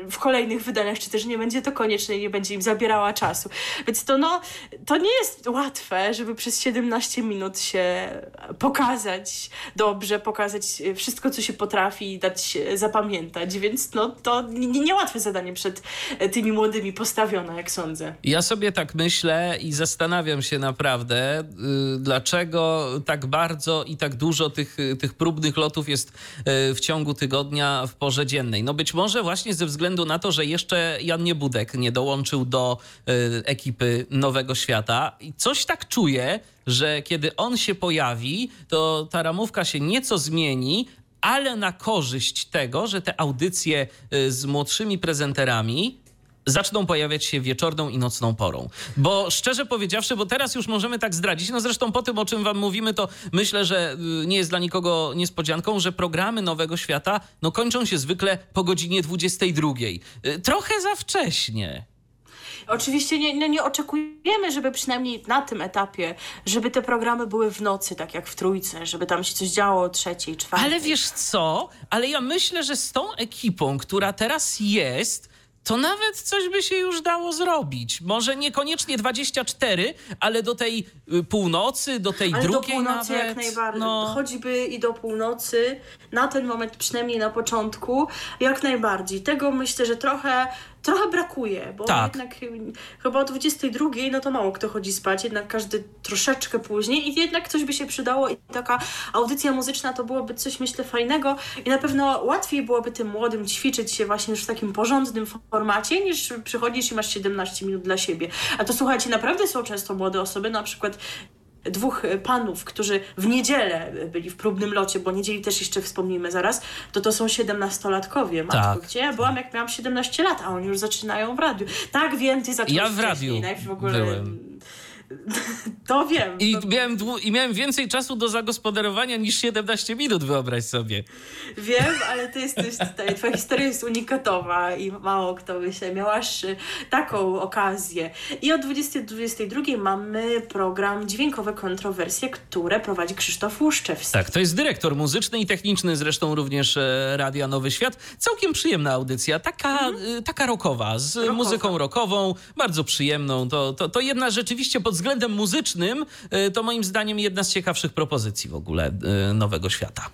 w kolejnych wydaniach, czy też nie będzie to konieczne i nie będzie im zabierała czasu. Więc to no, to nie jest łatwe, żeby przez 17 minut się pokazać dobrze, pokazać wszystko, co się potrafi i dać zapamiętać, więc no to niełatwe zadanie przed tymi młodymi postawione, jak sądzę. Ja sobie tak myślę i zastanawiam się naprawdę, yy, dlaczego tak bardzo i tak dużo tych, tych próbnych lotów jest e, w ciągu tygodnia w porze dziennej. No być może właśnie ze względu na to, że jeszcze Jan Niebudek nie dołączył do e, ekipy Nowego Świata. I coś tak czuję, że kiedy on się pojawi, to ta ramówka się nieco zmieni, ale na korzyść tego, że te audycje e, z młodszymi prezenterami zaczną pojawiać się wieczorną i nocną porą. Bo szczerze powiedziawszy, bo teraz już możemy tak zdradzić, no zresztą po tym, o czym wam mówimy, to myślę, że y, nie jest dla nikogo niespodzianką, że programy Nowego Świata no, kończą się zwykle po godzinie 22. Y, trochę za wcześnie. Oczywiście nie, nie, nie, oczekujemy, żeby przynajmniej na tym etapie, żeby te programy były w nocy, tak jak w trójce, żeby tam się coś działo o trzeciej, czwartej. Ale wiesz co? Ale ja myślę, że z tą ekipą, która teraz jest, to nawet coś by się już dało zrobić. Może niekoniecznie 24, ale do tej y, północy, do tej ale drugiej do północy nawet. jak najbardziej. No. Choćby i do północy, na ten moment przynajmniej na początku, jak najbardziej. Tego myślę, że trochę trochę brakuje, bo tak. jednak chyba o 22 no to mało kto chodzi spać, jednak każdy troszeczkę później i jednak coś by się przydało i taka audycja muzyczna to byłoby coś myślę fajnego i na pewno łatwiej byłoby tym młodym ćwiczyć się właśnie już w takim porządnym formacie niż przychodzisz i masz 17 minut dla siebie. A to słuchajcie, naprawdę są często młode osoby, na przykład dwóch panów, którzy w niedzielę byli w próbnym locie, bo niedzieli też jeszcze wspomnimy zaraz, to to są siedemnastolatkowie. Matko, tak. gdzie ja byłam, jak miałam 17 lat, a oni już zaczynają w radiu. Tak, wiem, ty zacząłeś Ja w radiu w ogóle... byłem To wiem. I to... miałem, I miałem więcej czasu do zagospodarowania niż 17 minut, wyobraź sobie. Wiem, ale ty jesteś tutaj, twoja historia jest unikatowa i mało kto myślę, miałaś y, taką okazję. I o 20.22 mamy program Dźwiękowe Kontrowersje, które prowadzi Krzysztof Łuszczewski. Tak, to jest dyrektor muzyczny i techniczny, zresztą również e, Radia Nowy Świat. Całkiem przyjemna audycja, taka, mhm. taka rockowa, z rockowa. muzyką rockową, bardzo przyjemną. To, to, to jedna rzeczywiście pod względem muzycznym, e, to moim zdaniem jedna z ciekawszych propozycji w ogóle e, Nowego Świata.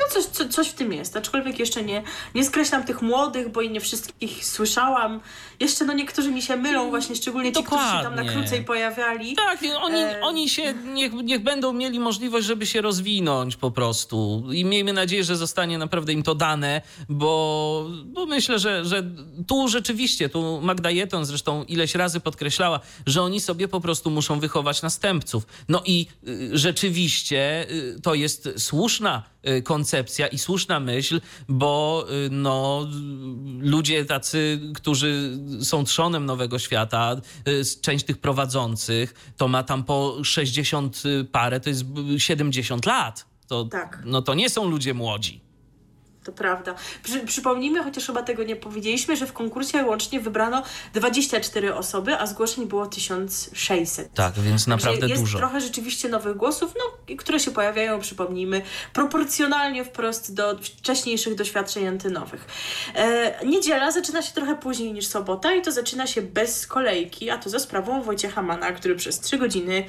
No coś, co, coś w tym jest, aczkolwiek jeszcze nie, nie skreślam tych młodych, bo i nie wszystkich słyszałam. Jeszcze no niektórzy mi się mylą, właśnie szczególnie ci, Dokładnie. którzy się tam na krócej pojawiali. Tak, oni, e... oni się, niech, niech będą mieli możliwość, żeby się rozwinąć po prostu i miejmy nadzieję, że zostanie naprawdę im to dane, bo, bo myślę, że, że tu rzeczywiście, tu Magda Jeton zresztą ileś razy podkreślała, że oni sobie po prostu muszą wychować następców. No i y, rzeczywiście y, to jest słuszna koncepcja i słuszna myśl, bo no, ludzie tacy, którzy są trzonem Nowego Świata, y, część tych prowadzących, to ma tam po 60 parę, to jest 70 lat. To, tak. No to nie są ludzie młodzi to prawda. Przy, przypomnijmy, chociaż chyba tego nie powiedzieliśmy, że w konkursie łącznie wybrano 24 osoby, a zgłoszeń było 1600. Tak, więc naprawdę jest dużo. Jest trochę rzeczywiście nowych głosów, no, które się pojawiają, przypomnijmy, proporcjonalnie wprost do wcześniejszych doświadczeń antynowych. E, niedziela zaczyna się trochę później niż sobota i to zaczyna się bez kolejki, a to za sprawą Wojciecha Mana, który przez 3 godziny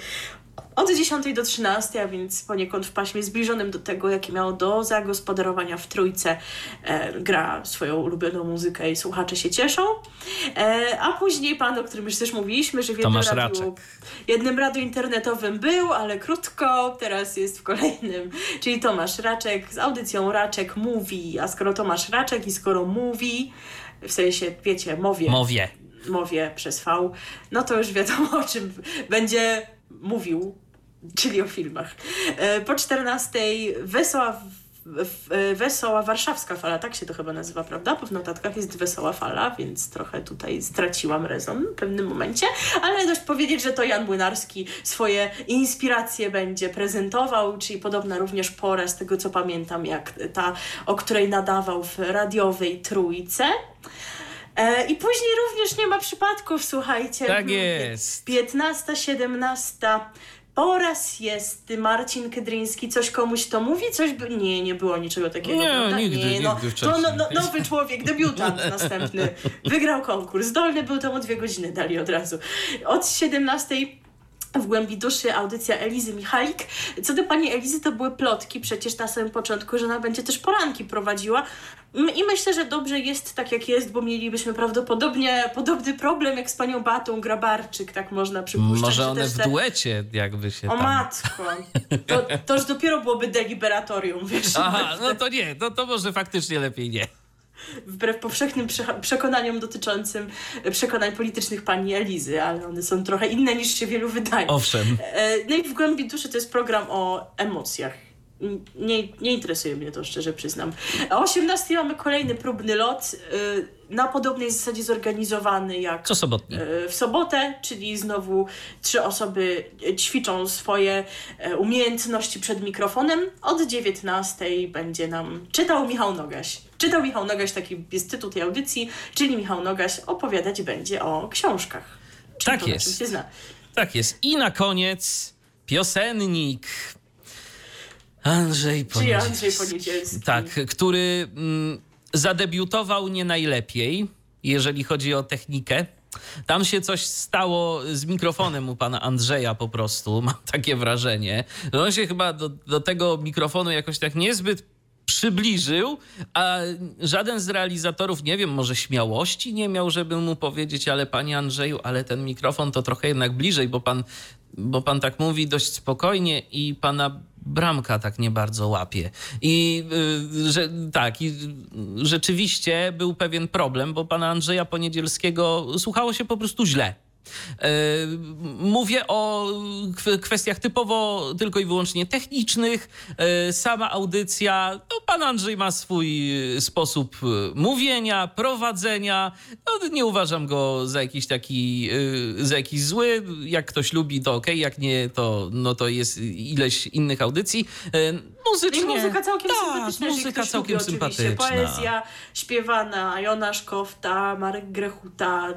od 10 do 13, a więc poniekąd w paśmie zbliżonym do tego, jakie miało do zagospodarowania w trójce, e, gra swoją ulubioną muzykę i słuchacze się cieszą. E, a później pan, o którym już też mówiliśmy, że w jednym radiu, jednym radiu internetowym był, ale krótko, teraz jest w kolejnym, czyli Tomasz Raczek z audycją Raczek mówi, a skoro Tomasz Raczek i skoro mówi, w sensie, wiecie, mowie. Mowie. Mowie przez V, no to już wiadomo o czym będzie mówił, czyli o filmach. E, po 14 Wesoła Wesoła Warszawska Fala, tak się to chyba nazywa, prawda? Bo w notatkach jest Wesoła Fala, więc trochę tutaj straciłam rezon w pewnym momencie, ale dość powiedzieć, że to Jan Młynarski swoje inspiracje będzie prezentował, czyli podobna również pora, z tego co pamiętam, jak ta, o której nadawał w radiowej Trójce. E, I później również nie ma przypadków, słuchajcie. Tak jest. 15, 17. Po raz jest Marcin Kydryński, coś komuś to mówi? Coś by... Nie, nie było niczego takiego. Nie, prawda? nigdy, nie, no, nigdy To no, no, nowy człowiek, debiutant następny. Wygrał konkurs. Zdolny był temu dwie godziny, dali od razu. Od 17 w głębi duszy audycja Elizy Michalik. Co do pani Elizy, to były plotki przecież na samym początku, że ona będzie też poranki prowadziła. I myślę, że dobrze jest tak jak jest, bo mielibyśmy prawdopodobnie podobny problem jak z panią Batą Grabarczyk, tak można przypuszczać. Może one w te... duecie jakby się O tam... matko, to, to już dopiero byłoby deliberatorium, wiesz. Aha, no to nie, no to może faktycznie lepiej nie wbrew powszechnym przekonaniom dotyczącym przekonań politycznych pani Elizy, ale one są trochę inne niż się wielu wydaje. Owszem. E, no i w głębi duszy to jest program o emocjach. Nie, nie interesuje mnie to, szczerze przyznam. O 18 mamy kolejny próbny lot, e, na podobnej zasadzie zorganizowany jak Co. E, w sobotę, czyli znowu trzy osoby ćwiczą swoje umiejętności przed mikrofonem. Od 19 będzie nam czytał Michał Nogaś. Czytał Michał Nogaś, taki jest tytuł tej audycji, czyli Michał Nogaś opowiadać będzie o książkach. Czym tak jest. Tak jest. I na koniec piosennik. Andrzej Poniedzielski. Andrzej Poniedzielski. Tak, który mm, zadebiutował nie najlepiej, jeżeli chodzi o technikę. Tam się coś stało z mikrofonem u pana Andrzeja po prostu, mam takie wrażenie. On się chyba do, do tego mikrofonu jakoś tak niezbyt przybliżył, a żaden z realizatorów, nie wiem, może śmiałości nie miał, żeby mu powiedzieć, ale panie Andrzeju, ale ten mikrofon to trochę jednak bliżej, bo pan, bo pan tak mówi dość spokojnie i pana bramka tak nie bardzo łapie. I y, że, tak, i rzeczywiście był pewien problem, bo pana Andrzeja Poniedzielskiego słuchało się po prostu źle mówię o kwestiach typowo tylko i wyłącznie technicznych. E, sama audycja, no pan Andrzej ma swój sposób mówienia, prowadzenia. No, nie uważam go za jakiś taki, e, za jakiś zły. Jak ktoś lubi, to ok, jak nie, to, no to jest ileś innych audycji muzycznie. I muzyka całkiem tak, sympatyczna. muzyka całkiem lubi, sympatyczna. Poezja śpiewana, Jonasz Kofta, Marek Grechuta,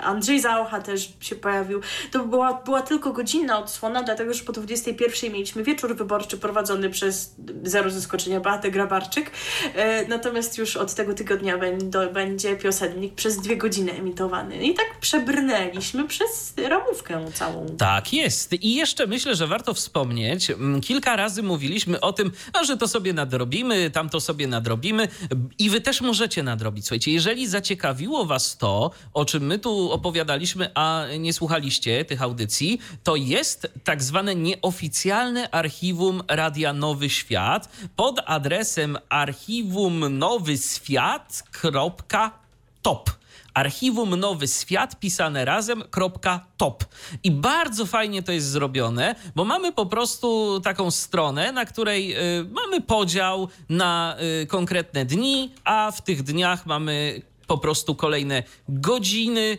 Andrzej Zaucha też się pojawił. To była, była tylko godzinna odsłona, dlatego że po 21 mieliśmy wieczór wyborczy prowadzony przez Zero Zaskoczenia Beatę Grabarczyk. E, natomiast już od tego tygodnia będzie, będzie piosennik przez dwie godziny emitowany. I tak przebrnęliśmy przez ramówkę całą. Tak jest. I jeszcze myślę, że warto wspomnieć, kilka razy mówiliśmy o tym, a że to sobie nadrobimy, tam to sobie nadrobimy i wy też możecie nadrobić. Słuchajcie, jeżeli zaciekawiło was to, o czym my tu opowiadaliśmy, a nie słuchaliście tych audycji, to jest tak zwane nieoficjalne archiwum Radia Nowy Świat pod adresem archiwumnowyswiat.top archiwum Nowy Świat pisane razem .top. I bardzo fajnie to jest zrobione, bo mamy po prostu taką stronę, na której y, mamy podział na y, konkretne dni, a w tych dniach mamy po prostu kolejne godziny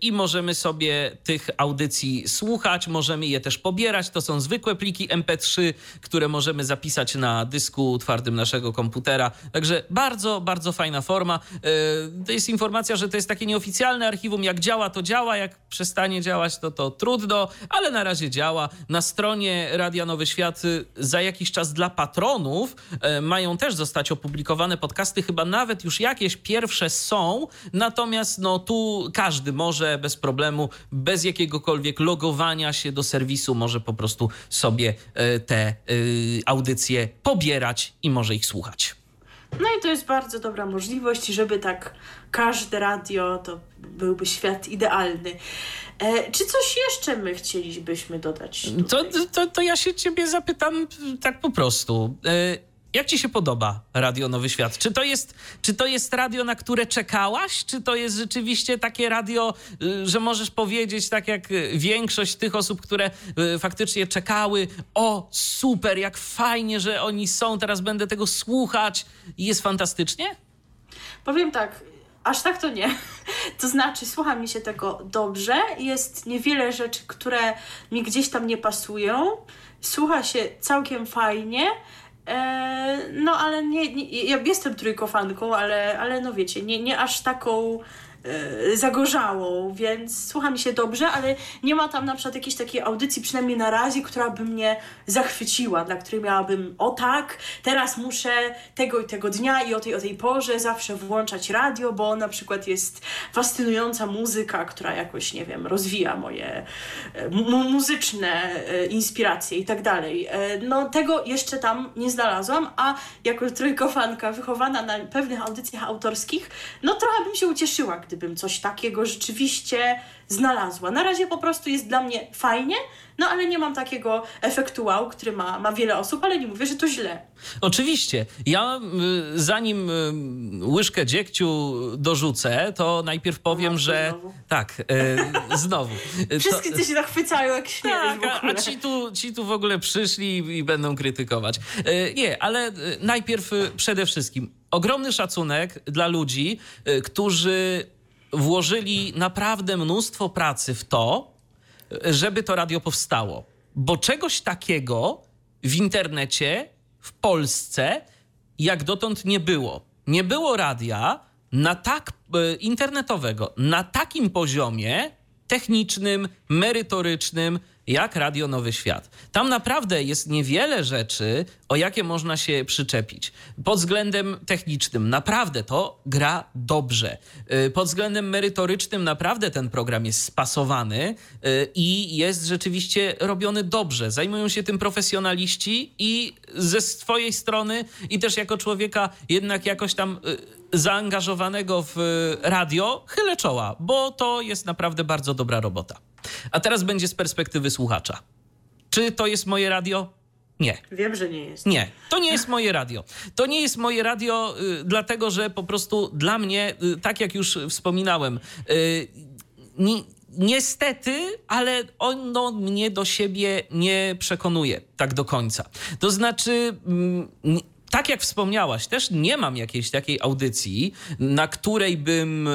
i możemy sobie tych audycji słuchać, możemy je też pobierać. To są zwykłe pliki MP3, które możemy zapisać na dysku twardym naszego komputera. Także bardzo, bardzo fajna forma. Y, to jest informacja, że to jest takie nieoficjalne archiwum. Jak działa, to działa. Jak przestanie działać, to to trudno, ale na razie działa. Na stronie Radia Nowy Świat y, za jakiś czas dla patronów mają też zostać opublikowane podcasty. Chyba nawet już jakieś pierwsze są natomiast no, tu każdy może bez problemu, bez jakiegokolwiek logowania się do serwisu, może po prostu sobie e, te e, audycje pobierać i może ich słuchać. No i to jest bardzo dobra możliwość, żeby tak każde radio to byłby świat idealny. E, czy coś jeszcze my chcielibyśmy dodać? To, to, to ja się ciebie zapytam tak po prostu. E, jak ci się podoba Radio Nowy Świat? Czy to, jest, czy to jest radio, na które czekałaś? Czy to jest rzeczywiście takie radio, y, że możesz powiedzieć, tak jak większość tych osób, które y, faktycznie czekały, o super, jak fajnie, że oni są, teraz będę tego słuchać i jest fantastycznie? Powiem tak, aż tak to nie. To znaczy, słucha mi się tego dobrze. Jest niewiele rzeczy, które mi gdzieś tam nie pasują. Słucha się całkiem fajnie. E, no, ale nie, nie, ja jestem trójkofanką, ale, ale no wiecie, nie, nie aż taką zagorzałą, więc słucha mi się dobrze, ale nie ma tam na przykład jakiejś takiej audycji, przynajmniej na razie, która by mnie zachwyciła, dla której miałabym o tak, teraz muszę tego i tego dnia i o tej o tej porze zawsze włączać radio, bo na przykład jest fascynująca muzyka, która jakoś, nie wiem, rozwija moje e, muzyczne e, inspiracje i tak dalej. No tego jeszcze tam nie znalazłam, a jako trójkofanka wychowana na pewnych audycjach autorskich, no trochę bym się ucieszyła, gdy gdybym coś takiego rzeczywiście znalazła. Na razie po prostu jest dla mnie fajnie, no ale nie mam takiego efektu wow, który ma, ma wiele osób, ale nie mówię, że to źle. Oczywiście. Ja y, zanim y, łyżkę dziegciu dorzucę, to najpierw powiem, no, że... Znowu. Tak, y, znowu. Wszyscy to... się zachwycają, jak śmiejesz tak, a ci tu, ci tu w ogóle przyszli i będą krytykować. Nie, ale najpierw przede wszystkim ogromny szacunek dla ludzi, którzy włożyli naprawdę mnóstwo pracy w to, żeby to radio powstało. Bo czegoś takiego w internecie w Polsce jak dotąd nie było. Nie było radia na tak e, internetowego, na takim poziomie technicznym, merytorycznym, jak Radio Nowy Świat. Tam naprawdę jest niewiele rzeczy, o jakie można się przyczepić. Pod względem technicznym naprawdę to gra dobrze. Y, pod względem merytorycznym naprawdę ten program jest spasowany y, i jest rzeczywiście robiony dobrze. Zajmują się tym profesjonaliści i ze swojej strony i też jako człowieka jednak jakoś tam y, zaangażowanego w radio, chylę czoła, bo to jest naprawdę bardzo dobra robota. A teraz będzie z perspektywy słuchacza. Czy to jest moje radio? Nie. Wiem, że nie jest. Nie, to nie jest moje radio. To nie jest moje radio, y, dlatego że po prostu dla mnie, y, tak jak już wspominałem, y, nie, niestety, ale ono mnie do siebie nie przekonuje tak do końca. To znaczy, mm, tak jak wspomniałaś, też nie mam jakiejś takiej audycji, na której bym e,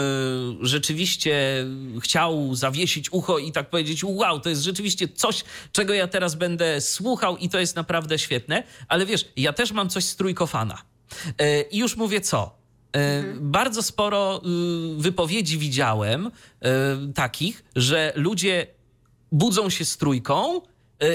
rzeczywiście chciał zawiesić ucho i tak powiedzieć: Wow, to jest rzeczywiście coś, czego ja teraz będę słuchał i to jest naprawdę świetne. Ale wiesz, ja też mam coś z trójkofana. E, I już mówię co. E, mhm. Bardzo sporo y, wypowiedzi widziałem takich, że ludzie budzą się z trójką,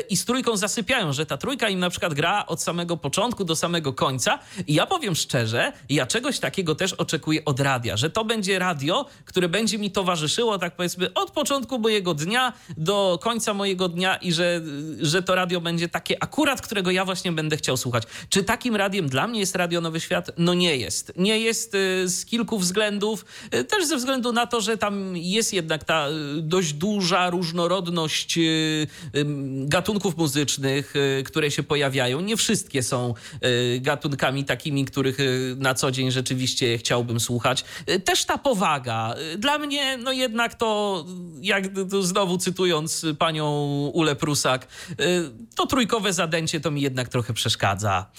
i z trójką zasypiają, że ta trójka im na przykład gra od samego początku do samego końca. I ja powiem szczerze, ja czegoś takiego też oczekuję od radia, że to będzie radio, które będzie mi towarzyszyło, tak powiedzmy, od początku mojego dnia do końca mojego dnia i że, że to radio będzie takie akurat, którego ja właśnie będę chciał słuchać. Czy takim radiem dla mnie jest Radio Nowy Świat? No nie jest. Nie jest e, z kilku względów. E, też ze względu na to, że tam jest jednak ta dość duża różnorodność gatunków muzycznych, y, które się pojawiają. Nie wszystkie są y, gatunkami takimi, których y, na co dzień rzeczywiście chciałbym słuchać. Też ta powaga. Dla mnie, no jednak to, jak to znowu cytując panią Ule Prusak, to trójkowe zadęcie to mi jednak trochę przeszkadza.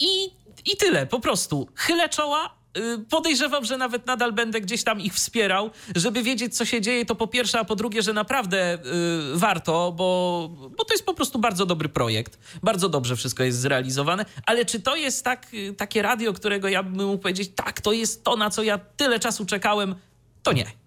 I, i tyle, po prostu. Chylę czoła, podejrzewam, że nawet nadal będę gdzieś tam ich wspierał, żeby wiedzieć, co się dzieje, to po pierwsze, a po drugie, że naprawdę y, warto, bo, bo to jest po prostu bardzo dobry projekt. Bardzo dobrze wszystko jest zrealizowane, ale czy to jest tak, y, takie radio, którego ja bym mógł powiedzieć, tak, to jest to, na co ja tyle czasu czekałem, to nie.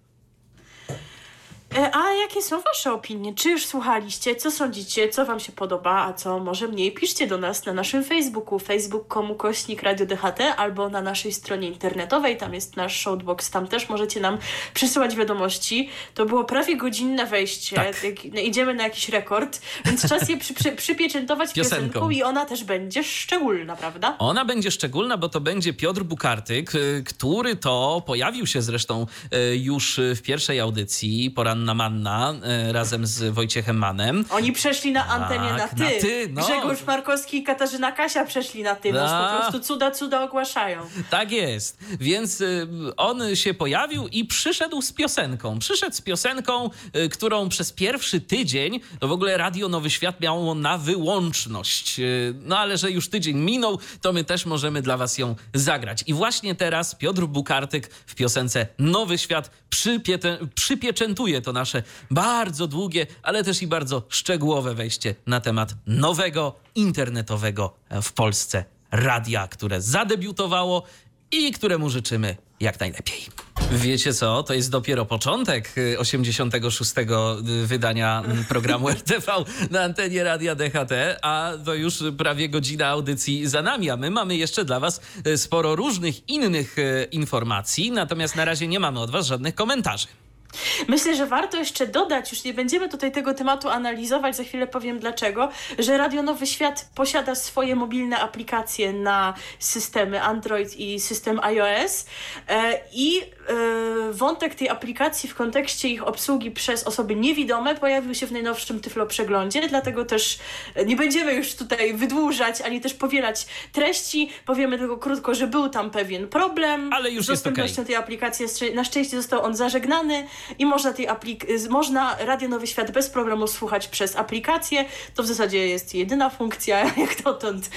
E, a jakie są Wasze opinie? Czy już słuchaliście? Co sądzicie? Co Wam się podoba, a co może mniej? Piszcie do nas na naszym Facebooku, facebook.com kośnik Radio DHT albo na naszej stronie internetowej, tam jest nasz shoutbox, tam też możecie nam przesyłać wiadomości. To było prawie godzinne wejście, tak. Idziemy na jakiś rekord, więc czas je przy, przy, przypieczętować piosenką. piosenką i ona też będzie szczególna, prawda? Ona będzie szczególna, bo to będzie Piotr Bukartyk, y, który to pojawił się zresztą y, już w pierwszej audycji porannej Anna Manna e, razem z Wojciechem Manem. Oni przeszli na antenie tak, na ty. Na ty no. Grzegorz Markowski i Katarzyna Kasia przeszli na ty, no. po prostu cuda, cuda ogłaszają. Tak jest. Więc y, on się pojawił i przyszedł z piosenką. Przyszedł z piosenką, y, którą przez pierwszy tydzień to w ogóle Radio Nowy Świat miało na wyłączność. Y, no ale że już tydzień minął, to my też możemy dla was ją zagrać. I właśnie teraz Piotr Bukartyk w piosence Nowy Świat przypieczętuje to nasze bardzo długie, ale też i bardzo szczegółowe wejście na temat nowego internetowego w Polsce radia, które zadebiutowało i któremu życzymy jak najlepiej. Wiecie co? To jest dopiero początek 86. Y, y, wydania mm, programu RTV na antenie Radia DHT, a to już prawie godzina audycji za nami, a my mamy jeszcze dla Was y, sporo różnych innych informacji, natomiast na razie nie mamy od Was żadnych komentarzy. Myślę, że warto jeszcze dodać, już nie będziemy tutaj tego tematu analizować, za chwilę powiem dlaczego, że Radio Nowy Świat posiada swoje mobilne aplikacje na systemy Android i system iOS e, i wątek tej aplikacji w kontekście ich obsługi przez osoby niewidome pojawił się w najnowszym Tyflo Przeglądzie, dlatego też nie będziemy już tutaj wydłużać, ani też powielać treści, powiemy tylko krótko, że był tam pewien problem. Ale już z dostępnością okay. tej aplikacji na szczęście został on zażegnany i można tej aplik- można Radio Nowy Świat bez problemu słuchać przez aplikację. To w zasadzie jest jedyna funkcja jak dotąd,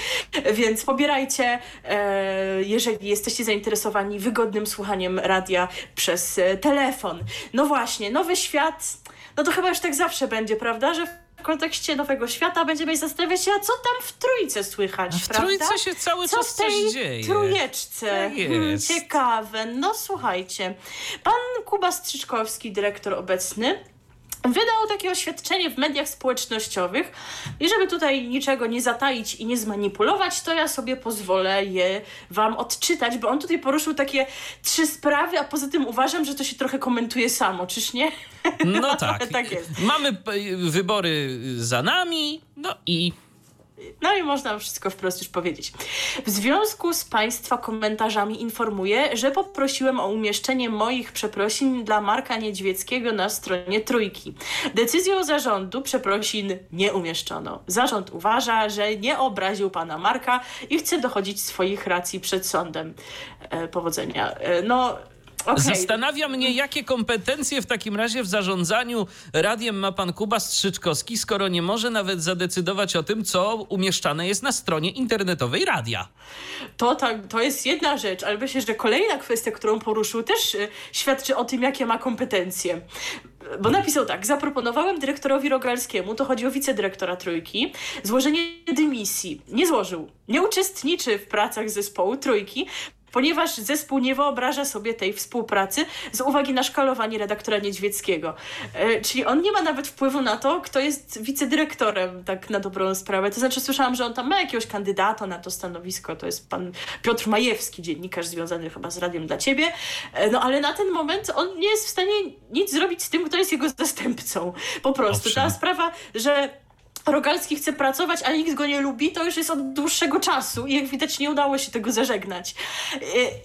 więc pobierajcie, e, jeżeli jesteście zainteresowani wygodnym słuchaniem radia przez e, telefon. No właśnie, Nowy Świat, no to chyba już tak zawsze będzie, prawda, że w kontekście Nowego Świata będziemy zastanawiać się, a co tam w Trójce słychać, w prawda? Trójce się cały co czas coś dzieje. Trójeczce. Tak hmm, ciekawe. No słuchajcie, pan Kuba Strzyczkowski, dyrektor obecny, wydał takie oświadczenie w mediach społecznościowych i żeby tutaj niczego nie zataić i nie zmanipulować, to ja sobie pozwolę je wam odczytać, bo on tutaj poruszył takie trzy sprawy, a poza tym uważam, że to się trochę komentuje samo, czyż nie? No tak. tak jest. Mamy wybory za nami, no i no i można wszystko wprost już powiedzieć. W związku z Państwa komentarzami informuję, że poprosiłem o umieszczenie moich przeprosin dla Marka Niedźwieckiego na stronie Trójki. Decyzją zarządu przeprosin nie umieszczono. Zarząd uważa, że nie obraził pana Marka i chce dochodzić swoich racji przed sądem. E, powodzenia. E, no Okay. Zastanawia mnie, jakie kompetencje w takim razie w zarządzaniu radiem ma pan Kuba Strzyczkowski, skoro nie może nawet zadecydować o tym, co umieszczane jest na stronie internetowej radia. To, tak, to jest jedna rzecz, ale myślę, że kolejna kwestia, którą poruszył, też y, świadczy o tym, jakie ma kompetencje. Bo napisał tak, zaproponowałem dyrektorowi Rogalskiemu, to chodzi o wicedyrektora Trójki, złożenie dymisji. Nie złożył. Nie uczestniczy w pracach zespołu Trójki, ponieważ zespół nie wyobraża sobie tej współpracy z uwagi na szkalowanie redaktora Niedźwieckiego. E, czyli on nie ma nawet wpływu na to, kto jest wicedyrektorem, tak na dobrą sprawę. To znaczy słyszałam, że on tam ma jakiegoś kandydata na to stanowisko, to jest pan Piotr Majewski, dziennikarz związany chyba z Radiem dla Ciebie, e, no ale na ten moment on nie jest w stanie nic zrobić z tym, kto jest jego zastępcą. Po prostu. Owszem. Ta sprawa, że Rogalski chce pracować, a nikt go nie lubi, to już jest od dłuższego czasu i jak widać nie udało się tego zażegnać.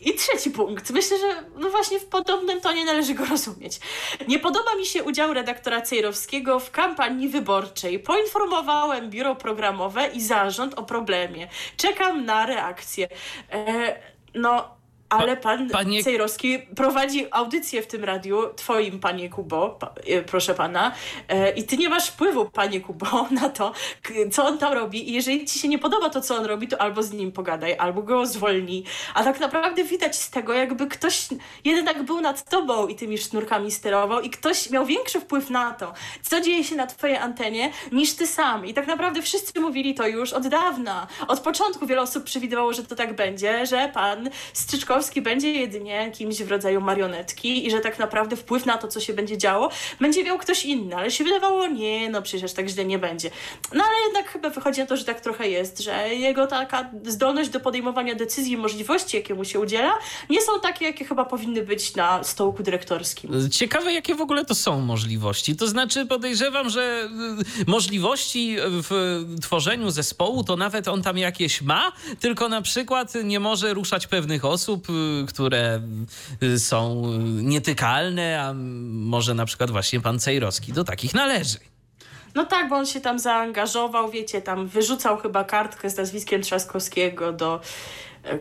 I, i trzeci punkt. Myślę, że no właśnie w podobnym tonie należy go rozumieć. Nie podoba mi się udział redaktora Cejrowskiego w kampanii wyborczej. Poinformowałem biuro programowe i zarząd o problemie. Czekam na reakcję. E, no ale pan panie... Cejrowski prowadzi audycję w tym radiu, twoim, panie Kubo, pa, e, proszę pana, e, i ty nie masz wpływu, panie Kubo, na to, co on tam robi. I jeżeli ci się nie podoba to, co on robi, to albo z nim pogadaj, albo go zwolnij. A tak naprawdę widać z tego, jakby ktoś jednak był nad tobą i tymi sznurkami sterował, i ktoś miał większy wpływ na to, co dzieje się na twojej antenie, niż ty sam. I tak naprawdę wszyscy mówili to już od dawna. Od początku wiele osób przewidywało, że to tak będzie, że pan Będzie jedynie kimś w rodzaju marionetki i że tak naprawdę wpływ na to, co się będzie działo, będzie miał ktoś inny, ale się wydawało, nie, no przecież tak źle nie będzie. No ale jednak chyba wychodzi na to, że tak trochę jest, że jego taka zdolność do podejmowania decyzji, możliwości, jakie mu się udziela, nie są takie, jakie chyba powinny być na stołku dyrektorskim. Ciekawe, jakie w ogóle to są możliwości. To znaczy, podejrzewam, że y, możliwości w tworzeniu zespołu to nawet on tam jakieś ma, tylko na przykład nie może ruszać pewnych osób, które są nietykalne, a może na przykład właśnie pan Cejrowski do takich należy. No tak, bo on się tam zaangażował, wiecie, tam wyrzucał chyba kartkę z nazwiskiem Trzaskowskiego do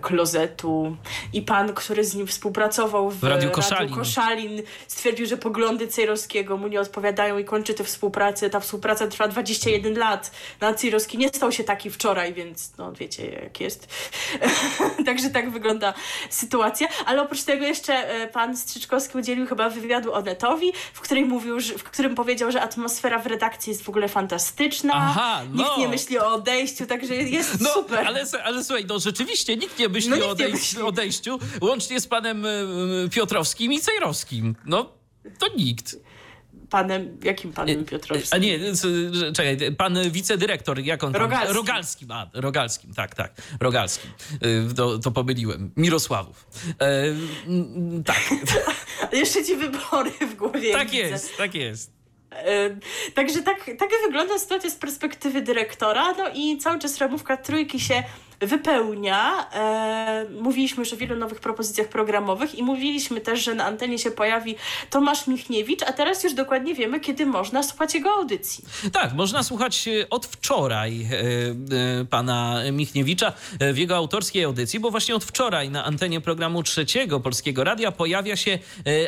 klozetu i pan, który z nim współpracował w, w Radiu Koszalin. Radiu Koszalin stwierdził, że poglądy Cejrowskiego mu nie odpowiadają i kończy tę współpracę. Ta współpraca trwa 21 lat. No, Cejrowski nie stał się taki wczoraj, więc no wiecie jak jest. Także tak wygląda sytuacja. Ale oprócz tego jeszcze e, pan Strzyczkowski udzielił chyba wywiadu Onetowi, w którym mówił, że, w którym powiedział, że atmosfera w redakcji jest w ogóle fantastyczna. Aha, no. Nikt nie myśli o odejściu, także jest no, super. Ale, ale słuchaj, no rzeczywiście nikt nie myśli no, o odejściu, odejściu, łącznie z panem Piotrowskim i Cejrowskim. No, to nikt panem, jakim panem Piotrowskim? A nie, czekaj, pan wicedyrektor, jak on tam? Rogalskim. Rogalskim, a, Rogalskim, tak, tak, Rogalskim. Y, to, to pomyliłem. Mirosławów. E, tak. Jeszcze ci wybory w głowie. Tak jest, tak jest. Także tak, tak wygląda sytuacja z perspektywy dyrektora, no i cały czas ramówka trójki się wypełnia. E, mówiliśmy już o wielu nowych propozycjach programowych i mówiliśmy też, że na antenie się pojawi Tomasz Michniewicz, a teraz już dokładnie wiemy, kiedy można słuchać jego audycji. Tak, można słuchać e, od wczoraj e, e, pana Michniewicza e, w jego autorskiej audycji, bo właśnie od wczoraj na antenie programu trzeciego Polskiego Radia pojawia się e,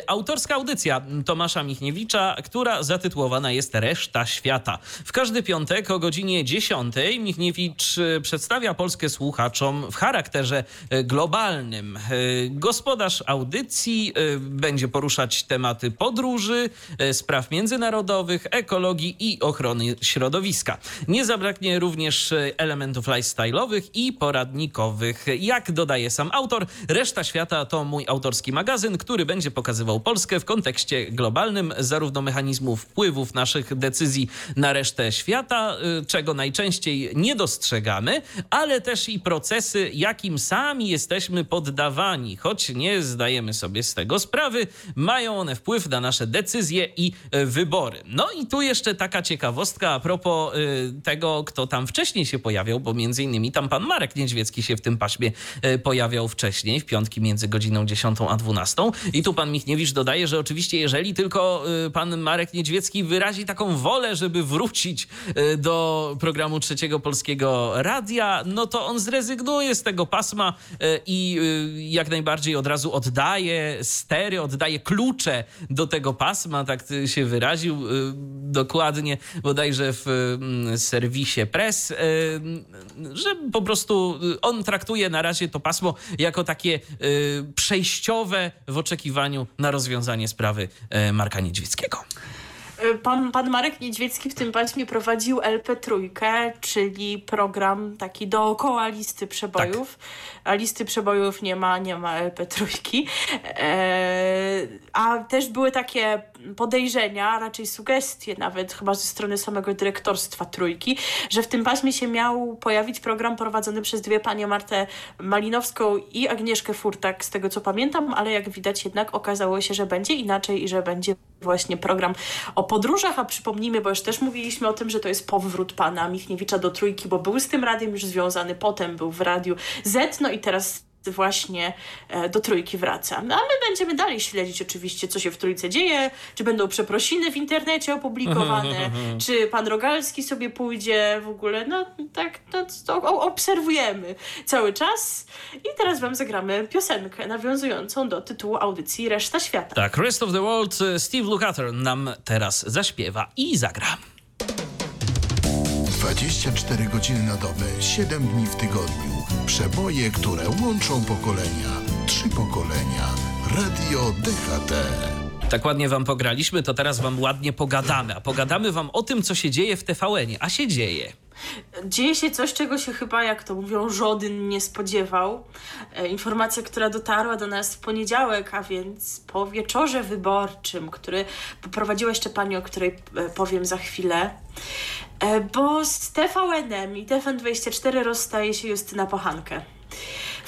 autorska audycja Tomasza Michniewicza, która zatytułowana jest Reszta Świata. W każdy piątek o godzinie 10 Michniewicz przedstawia Polskę słuchaczom słuchaczom w charakterze e, globalnym. E, gospodarz audycji e, będzie poruszać tematy podróży, spraw międzynarodowych, ekologii i ochrony środowiska. Nie zabraknie również elementów lifestyle'owych i poradnikowych. Jak dodaje sam autor, reszta świata to mój autorski magazyn, który będzie pokazywał Polskę w kontekście globalnym, zarówno mechanizmów wpływów naszych decyzji na resztę świata, czego najczęściej nie dostrzegamy, ale też i i procesy, jakim sami jesteśmy poddawani, choć nie zdajemy sobie z tego sprawy, mają one wpływ na nasze decyzje i e, wybory. No i tu jeszcze taka ciekawostka a propos e, tego, kto tam wcześniej się pojawiał, bo między innymi tam pan Marek Niedźwiecki się w tym paśmie e, pojawiał wcześniej, w piątki między godziną 10 a 12. I tu pan Michniewicz dodaje, że oczywiście jeżeli tylko pan Marek Niedźwiecki wyrazi taką wolę, żeby wrócić do programu Trzeciego Polskiego Radia, no to on on zrezygnuje z tego pasma i jak najbardziej od razu oddaje stery, oddaje klucze do tego pasma, tak się wyraził dokładnie, bodajże w mm, serwisie Press, że po prostu on traktuje na razie to pasmo jako takie przejściowe w oczekiwaniu na rozwiązanie sprawy Marka Niedźwieckiego. Y, pan, pan Marek Niedźwiecki w tym paśmie prowadził LP Trójkę, czyli program taki dookoła listy przebojów. Tak. A listy przebojów nie ma, nie ma LP Trójki. E, a też były takie podejrzenia, raczej sugestie nawet chyba ze strony samego dyrektorstwa Trójki, że w tym paśmie się miał pojawić program prowadzony przez dwie panie Martę Malinowską i Agnieszkę Furtak, z tego co pamiętam, ale jak widać jednak okazało się, że będzie inaczej i że będzie właśnie program o podróżach, a przypomnijmy, bo już też mówiliśmy o tym, że to jest powrót pana Michniewicza do Trójki, bo był z tym radiem już związany, potem był w Radiu Z, no teraz właśnie e, do trójki wraca. No, a my będziemy dalej śledzić oczywiście, co się w trójce dzieje, czy będą przeprosiny w internecie opublikowane, czy pan Rogalski sobie pójdzie w ogóle, no tak, no, to obserwujemy cały czas i teraz wam zagramy piosenkę nawiązującą do tytułu audycji Reszta Świata. Tak, Rest of the World Steve Lukather nam teraz zaśpiewa i zagra. 24 godziny na dobę, 7 dni w tygodniu. Przeboje, które łączą pokolenia. Trzy pokolenia. Radio DHT. Tak ładnie wam pograliśmy, to teraz wam ładnie pogadamy. A pogadamy wam o tym, co się dzieje w TVN-ie. A się dzieje. Dzieje się coś, czego się chyba, jak to mówią, żaden nie spodziewał. E, informacja, która dotarła do nas w poniedziałek, a więc po wieczorze wyborczym, który poprowadziła jeszcze pani, o której e, powiem za chwilę. E, bo z TVN-em i TVN24 rozstaje się Justyna Pochankę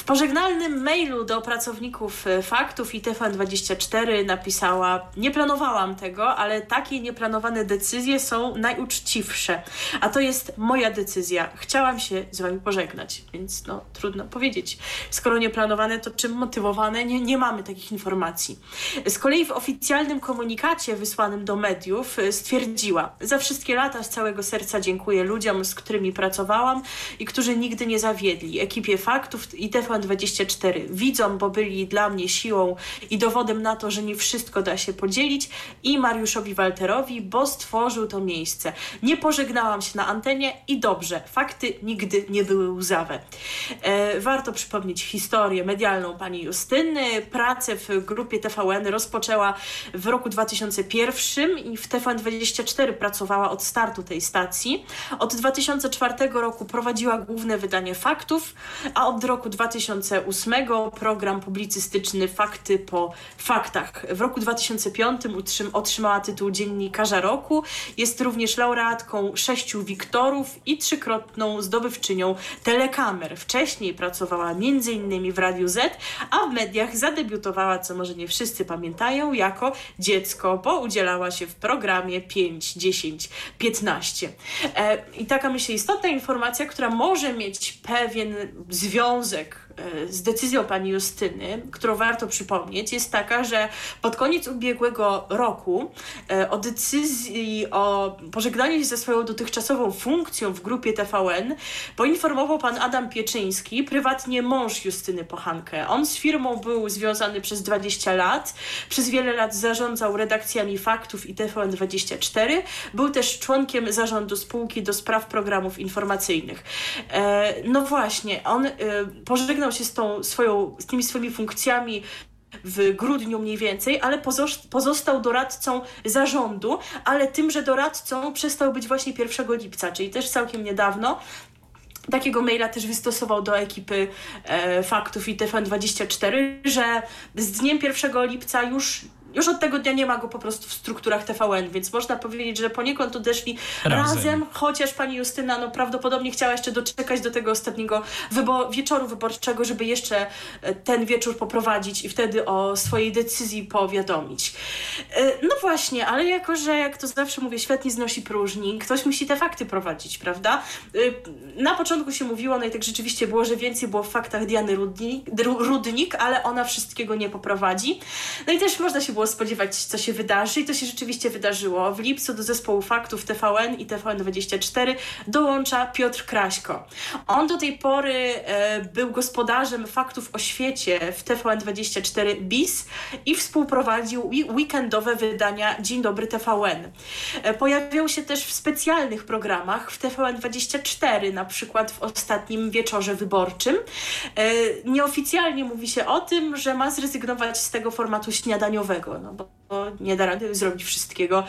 pożegnalnym mailu do pracowników e, Faktów i TVN24 napisała: Nie planowałam tego, ale takie nieplanowane decyzje są najuczciwsze. A to jest moja decyzja. Chciałam się z wami pożegnać, więc no trudno powiedzieć. Skoro nieplanowane, to czym motywowane? Nie, nie mamy takich informacji. Z kolei w oficjalnym komunikacie wysłanym do mediów e, stwierdziła: Za wszystkie lata z całego serca dziękuję ludziom, z którymi pracowałam i którzy nigdy nie zawiedli. Ekipie Faktów i TVN 24 widzą, bo byli dla mnie siłą i dowodem na to, że nie wszystko da się podzielić i Mariuszowi Walterowi, bo stworzył to miejsce. Nie pożegnałam się na antenie i dobrze, fakty nigdy nie były łzawe. E, warto przypomnieć historię medialną pani Justyny. Pracę w grupie TVN rozpoczęła w roku 2001 i w TVN24 pracowała od startu tej stacji. Od 2004 roku prowadziła główne wydanie faktów, a od roku 2000 2008 program publicystyczny Fakty po faktach. W roku 2005 otrzymała tytuł Dziennikarza Roku. Jest również laureatką sześciu Wiktorów i trzykrotną zdobywczynią telekamer. Wcześniej pracowała m.in. w Radiu Z, a w mediach zadebiutowała, co może nie wszyscy pamiętają, jako dziecko, bo udzielała się w programie 5, 10, 15. E, I taka myślę istotna informacja, która może mieć pewien związek z decyzją pani Justyny, którą warto przypomnieć, jest taka, że pod koniec ubiegłego roku e, o decyzji o pożegnaniu się ze swoją dotychczasową funkcją w grupie TVN poinformował pan Adam Pieczyński, prywatnie mąż Justyny Pochankę. On z firmą był związany przez 20 lat, przez wiele lat zarządzał redakcjami Faktów i TVN24, był też członkiem zarządu spółki do spraw programów informacyjnych. E, no właśnie, on pożegnał pożegnał się z, tą swoją, z tymi swoimi funkcjami w grudniu mniej więcej, ale pozostał doradcą zarządu, ale tymże doradcą przestał być właśnie 1 lipca, czyli też całkiem niedawno. Takiego maila też wystosował do ekipy e, faktów i TVN24, że z dniem 1 lipca już już od tego dnia nie ma go po prostu w strukturach TVN, więc można powiedzieć, że poniekąd odeszli razem, razem chociaż pani Justyna no, prawdopodobnie chciała jeszcze doczekać do tego ostatniego wybo wieczoru wyborczego, żeby jeszcze e, ten wieczór poprowadzić i wtedy o swojej decyzji powiadomić. E, no właśnie, ale jako, że jak to zawsze mówię, świat nie znosi próżni, ktoś musi te fakty prowadzić, prawda? E, na początku się mówiło, no i tak rzeczywiście było, że więcej było w faktach Diany Rudnik, Rudnik ale ona wszystkiego nie poprowadzi. No i też można się było było spodziewać, co się wydarzy i to się rzeczywiście wydarzyło. W lipcu do zespołu faktów TVN i TVN24 dołącza Piotr Kraśko. On do tej pory e, był gospodarzem faktów o świecie w TVN24 BIS i współprowadził weekendowe wydania Dzień Dobry TVN. E, pojawiał się też w specjalnych programach w TVN24, na przykład w ostatnim wieczorze wyborczym. E, nieoficjalnie mówi się o tym, że ma zrezygnować z tego formatu śniadaniowego, no bo nie da rady zrobić wszystkiego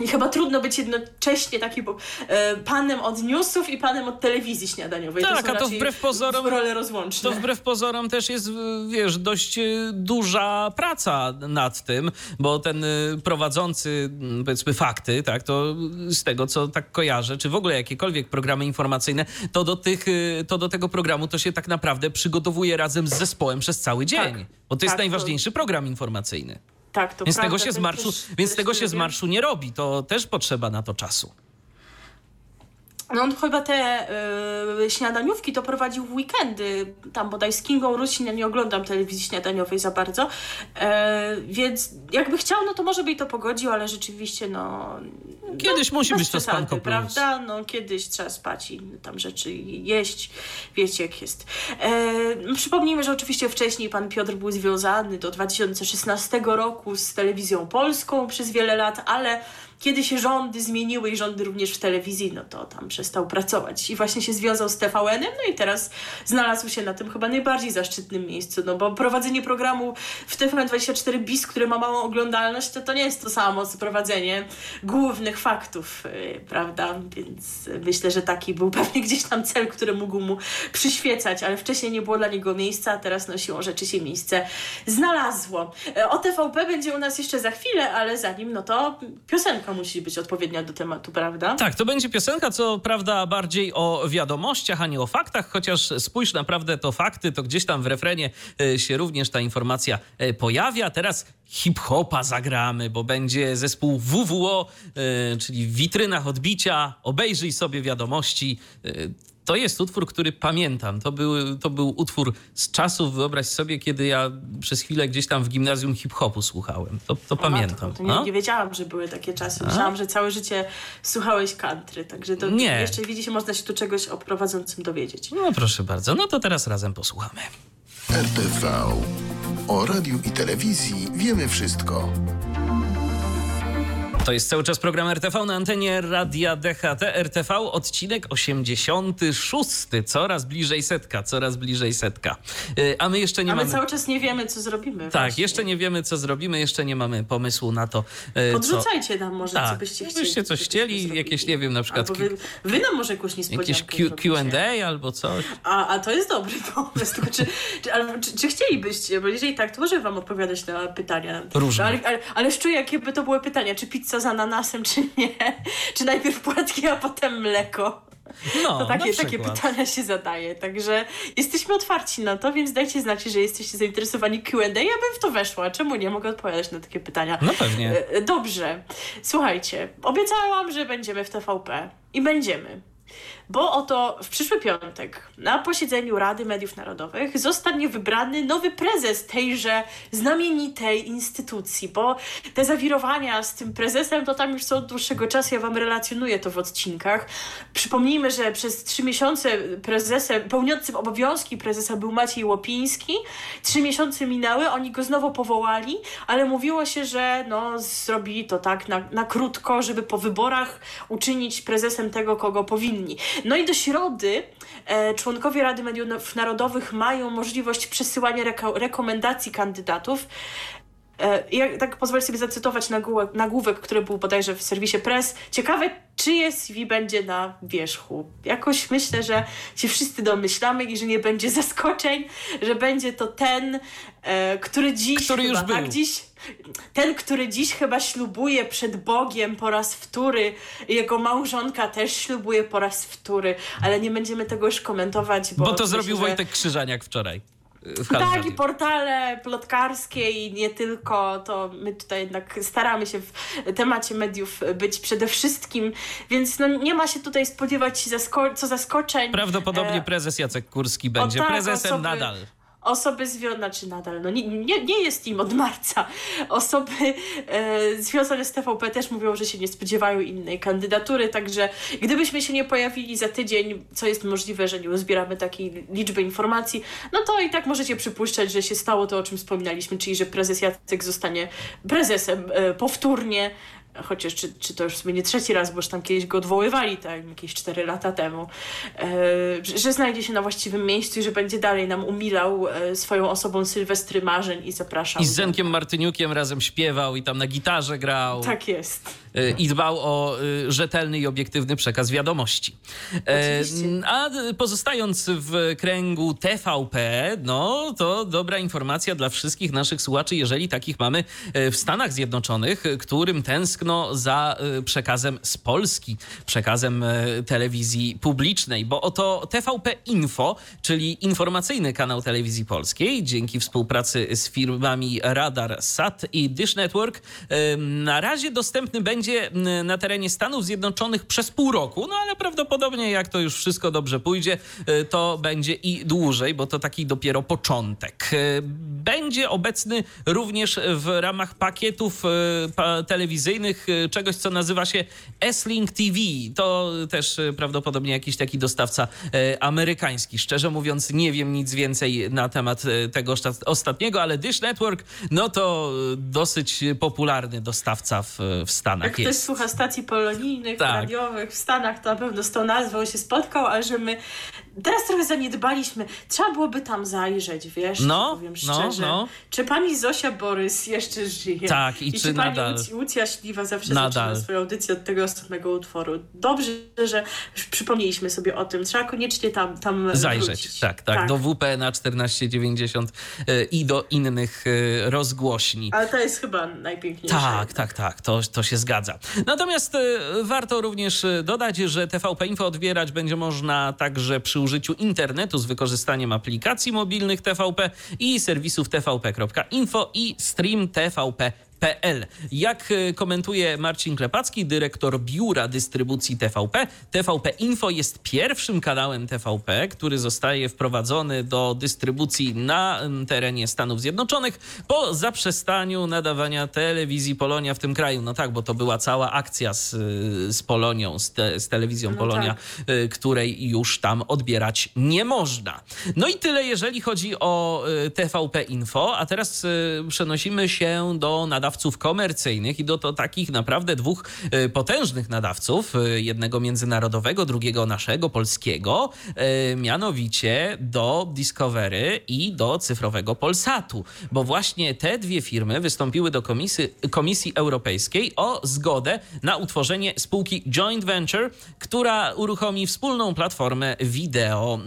i chyba trudno być jednocześnie takim e, panem od newsów i panem od telewizji śniadaniowej. Tak, to a to wbrew pozorom. Role rozłączne. To wbrew pozorom też jest, wiesz, dość e, duża praca nad tym, bo ten e, prowadzący, powiedzmy, fakty, tak, to z tego, co tak kojarzę, czy w ogóle jakiekolwiek programy informacyjne, to do, tych, to do tego programu to się tak naprawdę przygotowuje razem z zespołem przez cały dzień. Tak, bo to tak, jest najważniejszy to... program informacyjny. Tak, to więc prawda, tego się z marszu, więc tego się z marszu nie robi. To też potrzeba na to czasu. No on chyba te y, śniadaniówki to prowadził w weekendy, tam bodaj z Kingą Rusin, ja nie oglądam telewizji śniadaniowej za bardzo, e, więc jakby chciał, no to może by i to pogodził, ale rzeczywiście no... Kiedyś no, musi być to spanko plus. prawda? No kiedyś trzeba spać i tam rzeczy jeść, wiecie jak jest. E, przypomnijmy, że oczywiście wcześniej pan Piotr był związany do 2016 roku z telewizją polską przez wiele lat, ale kiedy się rządy zmieniły i rządy również w telewizji, no to tam przestał pracować i właśnie się związał z TVN-em, no i teraz znalazł się na tym chyba najbardziej zaszczytnym miejscu, no bo prowadzenie programu w TVN24 BIS, które ma małą oglądalność, to to nie jest to samo co prowadzenie głównych faktów, yy, prawda, więc myślę, że taki był pewnie gdzieś tam cel, który mógł mu przyświecać, ale wcześniej nie było dla niego miejsca, a teraz no siłą rzeczy się miejsce znalazło. E, o TVP będzie u nas jeszcze za chwilę, ale zanim, no to piosenka musi być odpowiednia do tematu, prawda? Tak, to będzie piosenka, co prawda bardziej o wiadomościach, a nie o faktach, chociaż spójrz naprawdę to fakty, to gdzieś tam w refrenie e, się również ta informacja e, pojawia. Teraz hip-hopa zagramy, bo będzie zespół WWO, e, czyli w witrynach odbicia. Obejrzyj sobie wiadomości to jest utwór, który pamiętam. To był, to był utwór z czasów, wyobraź sobie, kiedy ja przez chwilę gdzieś tam w gimnazjum hip-hopu słuchałem. To, to pamiętam. To, nie, nie, wiedziałam, że były takie czasy. Myślałam, że całe życie słuchałeś country, także to nie. jeszcze widzi się, można się tu czegoś o prowadzącym dowiedzieć. No proszę bardzo, no to teraz razem posłuchamy. RTV. O radiu i telewizji wiemy wszystko. To jest cały czas program RTV na antenie Radia DHT RTV, odcinek 86. Coraz bliżej setka, coraz bliżej setka. Y, a my jeszcze nie A my mamy... cały czas nie wiemy, co zrobimy. Tak, właśnie. jeszcze nie wiemy, co zrobimy, jeszcze nie mamy pomysłu na to, y, Podrzucajcie co... nam może, tak, co byście chcieli. Byście coś chcieli, jakieś, nie wiem, na przykład... Albo wy, wy nam może jakąś niespodziankę Jakieś Q&A albo coś. A, a to jest dobry pomysł, tylko czy, czy, czy, czy chcielibyście, bo jeżeli tak, to może wam odpowiadać na pytania. Różne. Ale, ale, ale czuję, jakie by to były pytania, czy pizza z ananasem, czy nie. Czy najpierw płatki, a potem mleko. No, to takie, takie pytania się zadaje. Także jesteśmy otwarci na to, więc dajcie znać, że jesteście zainteresowani QA. Ja bym w to weszła. Czemu nie mogę odpowiadać na takie pytania? No pewnie. E, dobrze. Słuchajcie, obiecałam, że będziemy w TVP i będziemy bo oto w przyszły piątek na posiedzeniu Rady Mediów Narodowych zostanie wybrany nowy prezes tejże znamienitej instytucji, bo te zawirowania z tym prezesem to tam już są od dłuższego czasu, ja wam relacjonuję to w odcinkach. Przypomnijmy, że przez trzy miesiące prezesem, pełniącym obowiązki prezesa był Maciej Łopiński. Trzy miesiące minęły, oni go znowu powołali, ale mówiło się, że no, zrobili to tak na, na krótko, żeby po wyborach uczynić prezesem tego, kogo powinni. No i do środy e, członkowie Rady Mediów Narodowych mają możliwość przesyłania reko rekomendacji kandydatów. E, ja tak pozwolę sobie zacytować nagłówek, nagłówek, który był bodajże w serwisie Press. Ciekawe, czyje CV będzie na wierzchu. Jakoś myślę, że się wszyscy domyślamy i że nie będzie zaskoczeń, że będzie to ten, e, który dziś który chyba, już był. tak, dziś ten, który dziś chyba ślubuje przed Bogiem po raz wtóry, jego małżonka też ślubuje po raz wtóry, ale nie będziemy tego już komentować. Bo, bo to zrobił że... Wojtek Krzyżaniak wczoraj. Tak, i portale plotkarskie i nie tylko, to my tutaj jednak staramy się w temacie mediów być przede wszystkim, więc no nie ma się tutaj spodziewać zasko co zaskoczeń. Prawdopodobnie e, prezes Jacek Kurski będzie tak, prezesem osoby, nadal osoby związane, znaczy nadal, no nie, nie, nie jest im od marca. Osoby e, związane z TVP też mówią, że się nie spodziewają innej kandydatury, także gdybyśmy się nie pojawili za tydzień, co jest możliwe, że nie uzbieramy takiej liczby informacji, no to i tak możecie przypuszczać, że się stało to, o czym wspominaliśmy, czyli że prezes Jacek zostanie prezesem e, powtórnie chociaż czy, czy to już sobie nie trzeci raz, bo już tam kiedyś go odwoływali, tak, jakieś 4 lata temu, e, że, że, znajdzie się na właściwym miejscu i że będzie dalej nam umilał e, swoją osobą Sylwestry marzeń i zapraszał. I z Zenkiem Martyniukiem razem śpiewał i tam na gitarze grał. Tak jest. E, I dbał o e, rzetelny i obiektywny przekaz wiadomości. E, Oczywiście. A pozostając w kręgu TVP, no to dobra informacja dla wszystkich naszych słuchaczy, jeżeli takich mamy w Stanach Zjednoczonych, którym tęskno za y, przekazem z Polski, przekazem y, telewizji publicznej, bo oto TVP Info, czyli informacyjny kanał telewizji polskiej, dzięki współpracy z firmami Radar, SAT i Dish Network, y, na razie dostępny będzie na terenie Stanów Zjednoczonych przez pół roku, no ale prawdopodobnie jak to już wszystko dobrze pójdzie, to będzie i dłużej, bo to taki dopiero początek. Będzie obecny również w ramach pakietów telewizyjnych Y, czegoś, co nazywa się S-Link TV. To też prawdopodobnie jakiś taki dostawca amerykański. Szczerze mówiąc, nie wiem nic więcej na temat tego ostatniego, ale Dish Network, no to dosyć popularny dostawca w, w Stanach Jak jest. ktoś słucha stacji polonijnych, tak. radiowych w Stanach, to na pewno z tą nazwą się spotkał, ale że my teraz trochę zaniedbaliśmy. Trzeba byłoby tam zajrzeć, wiesz, no, powiem no, szczerze. No. Czy pani Zosia Borys jeszcze żyje? Tak, i, I czy, czy pani nadal? Łucja Śliwa zawsze nadal. zaczyna swoją audycję od tego ostatniego utworu. Dobrze, że przypomnieliśmy sobie o tym. Trzeba koniecznie tam, tam zajrzeć. Tak, tak, tak, do WP na 1490 y, i do innych y, rozgłośni. Ale to jest chyba najpiękniejsze. Tak, tak, tak, to, to się zgadza. Natomiast y, warto również dodać, że TVP Info odbierać będzie można także przy użyciu internetu z wykorzystaniem aplikacji mobilnych TVP i serwisów tvp.info i stream TVP TVP.pl. Jak y, komentuje Marcin Klepacki, dyrektor biura dystrybucji TVP, TVP Info jest pierwszym kanałem TVP, który zostaje wprowadzony do dystrybucji na terenie Stanów Zjednoczonych po zaprzestaniu nadawania telewizji Polonia w tym kraju. No tak, bo to była cała akcja z, z Polonią, z, te, z telewizją no Polonia, tak. Y, której już tam odbierać nie można. No i tyle, jeżeli chodzi o y, TVP Info, a teraz przenosimy się do nadawców nadawców komercyjnych i do to takich naprawdę dwóch e, potężnych nadawców, e, jednego międzynarodowego, drugiego naszego, polskiego, e, mianowicie do Discovery i do cyfrowego Polsatu, bo właśnie te dwie firmy wystąpiły do Komisji, Komisji Europejskiej o zgodę na utworzenie spółki joint venture, która uruchomi wspólną platformę wideo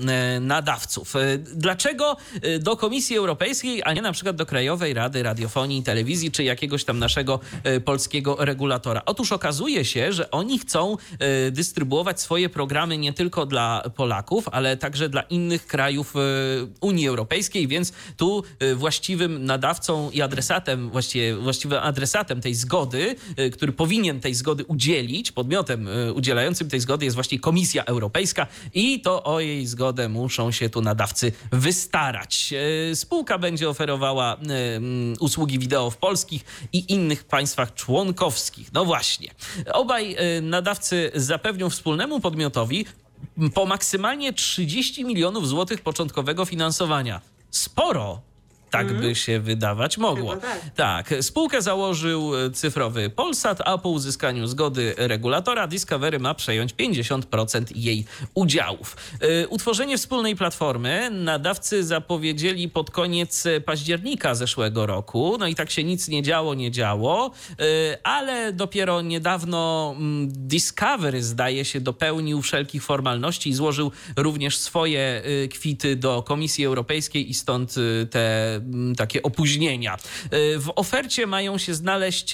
nadawców. Dlaczego do Komisji Europejskiej, a nie na przykład do Krajowej Rady Radiofonii i Telewizji, czy jakiegoś jakiegoś tam naszego e, polskiego regulatora. Otóż okazuje się, że oni chcą e, dystrybuować swoje programy nie tylko dla Polaków, ale także dla innych krajów e, Unii Europejskiej, więc tu właściwym nadawcą i adresatem, właściwie właściwym adresatem tej zgody, który powinien tej zgody udzielić, podmiotem udzielającym tej zgody jest właśnie Komisja Europejska i to o jej zgodę muszą się tu nadawcy wystarać. Spółka będzie oferowała usługi wideo w polskich i innych państwach członkowskich. No właśnie. Obaj y, nadawcy zapewnią wspólnemu podmiotowi po maksymalnie 30 milionów złotych początkowego finansowania. Sporo tak mm. by się wydawać mogło. Tak. tak. Spółkę założył e, cyfrowy Polsat, a po uzyskaniu zgody regulatora Discovery ma przejąć 50% jej udziałów. E, utworzenie wspólnej platformy nadawcy zapowiedzieli pod koniec października zeszłego roku. No i tak się nic nie działo, nie działo, e, ale dopiero niedawno mm, Discovery zdaje się dopełnił wszelkich formalności i złożył również swoje kwity do Komisji Europejskiej i stąd te takie opóźnienia. W ofercie mają się znaleźć,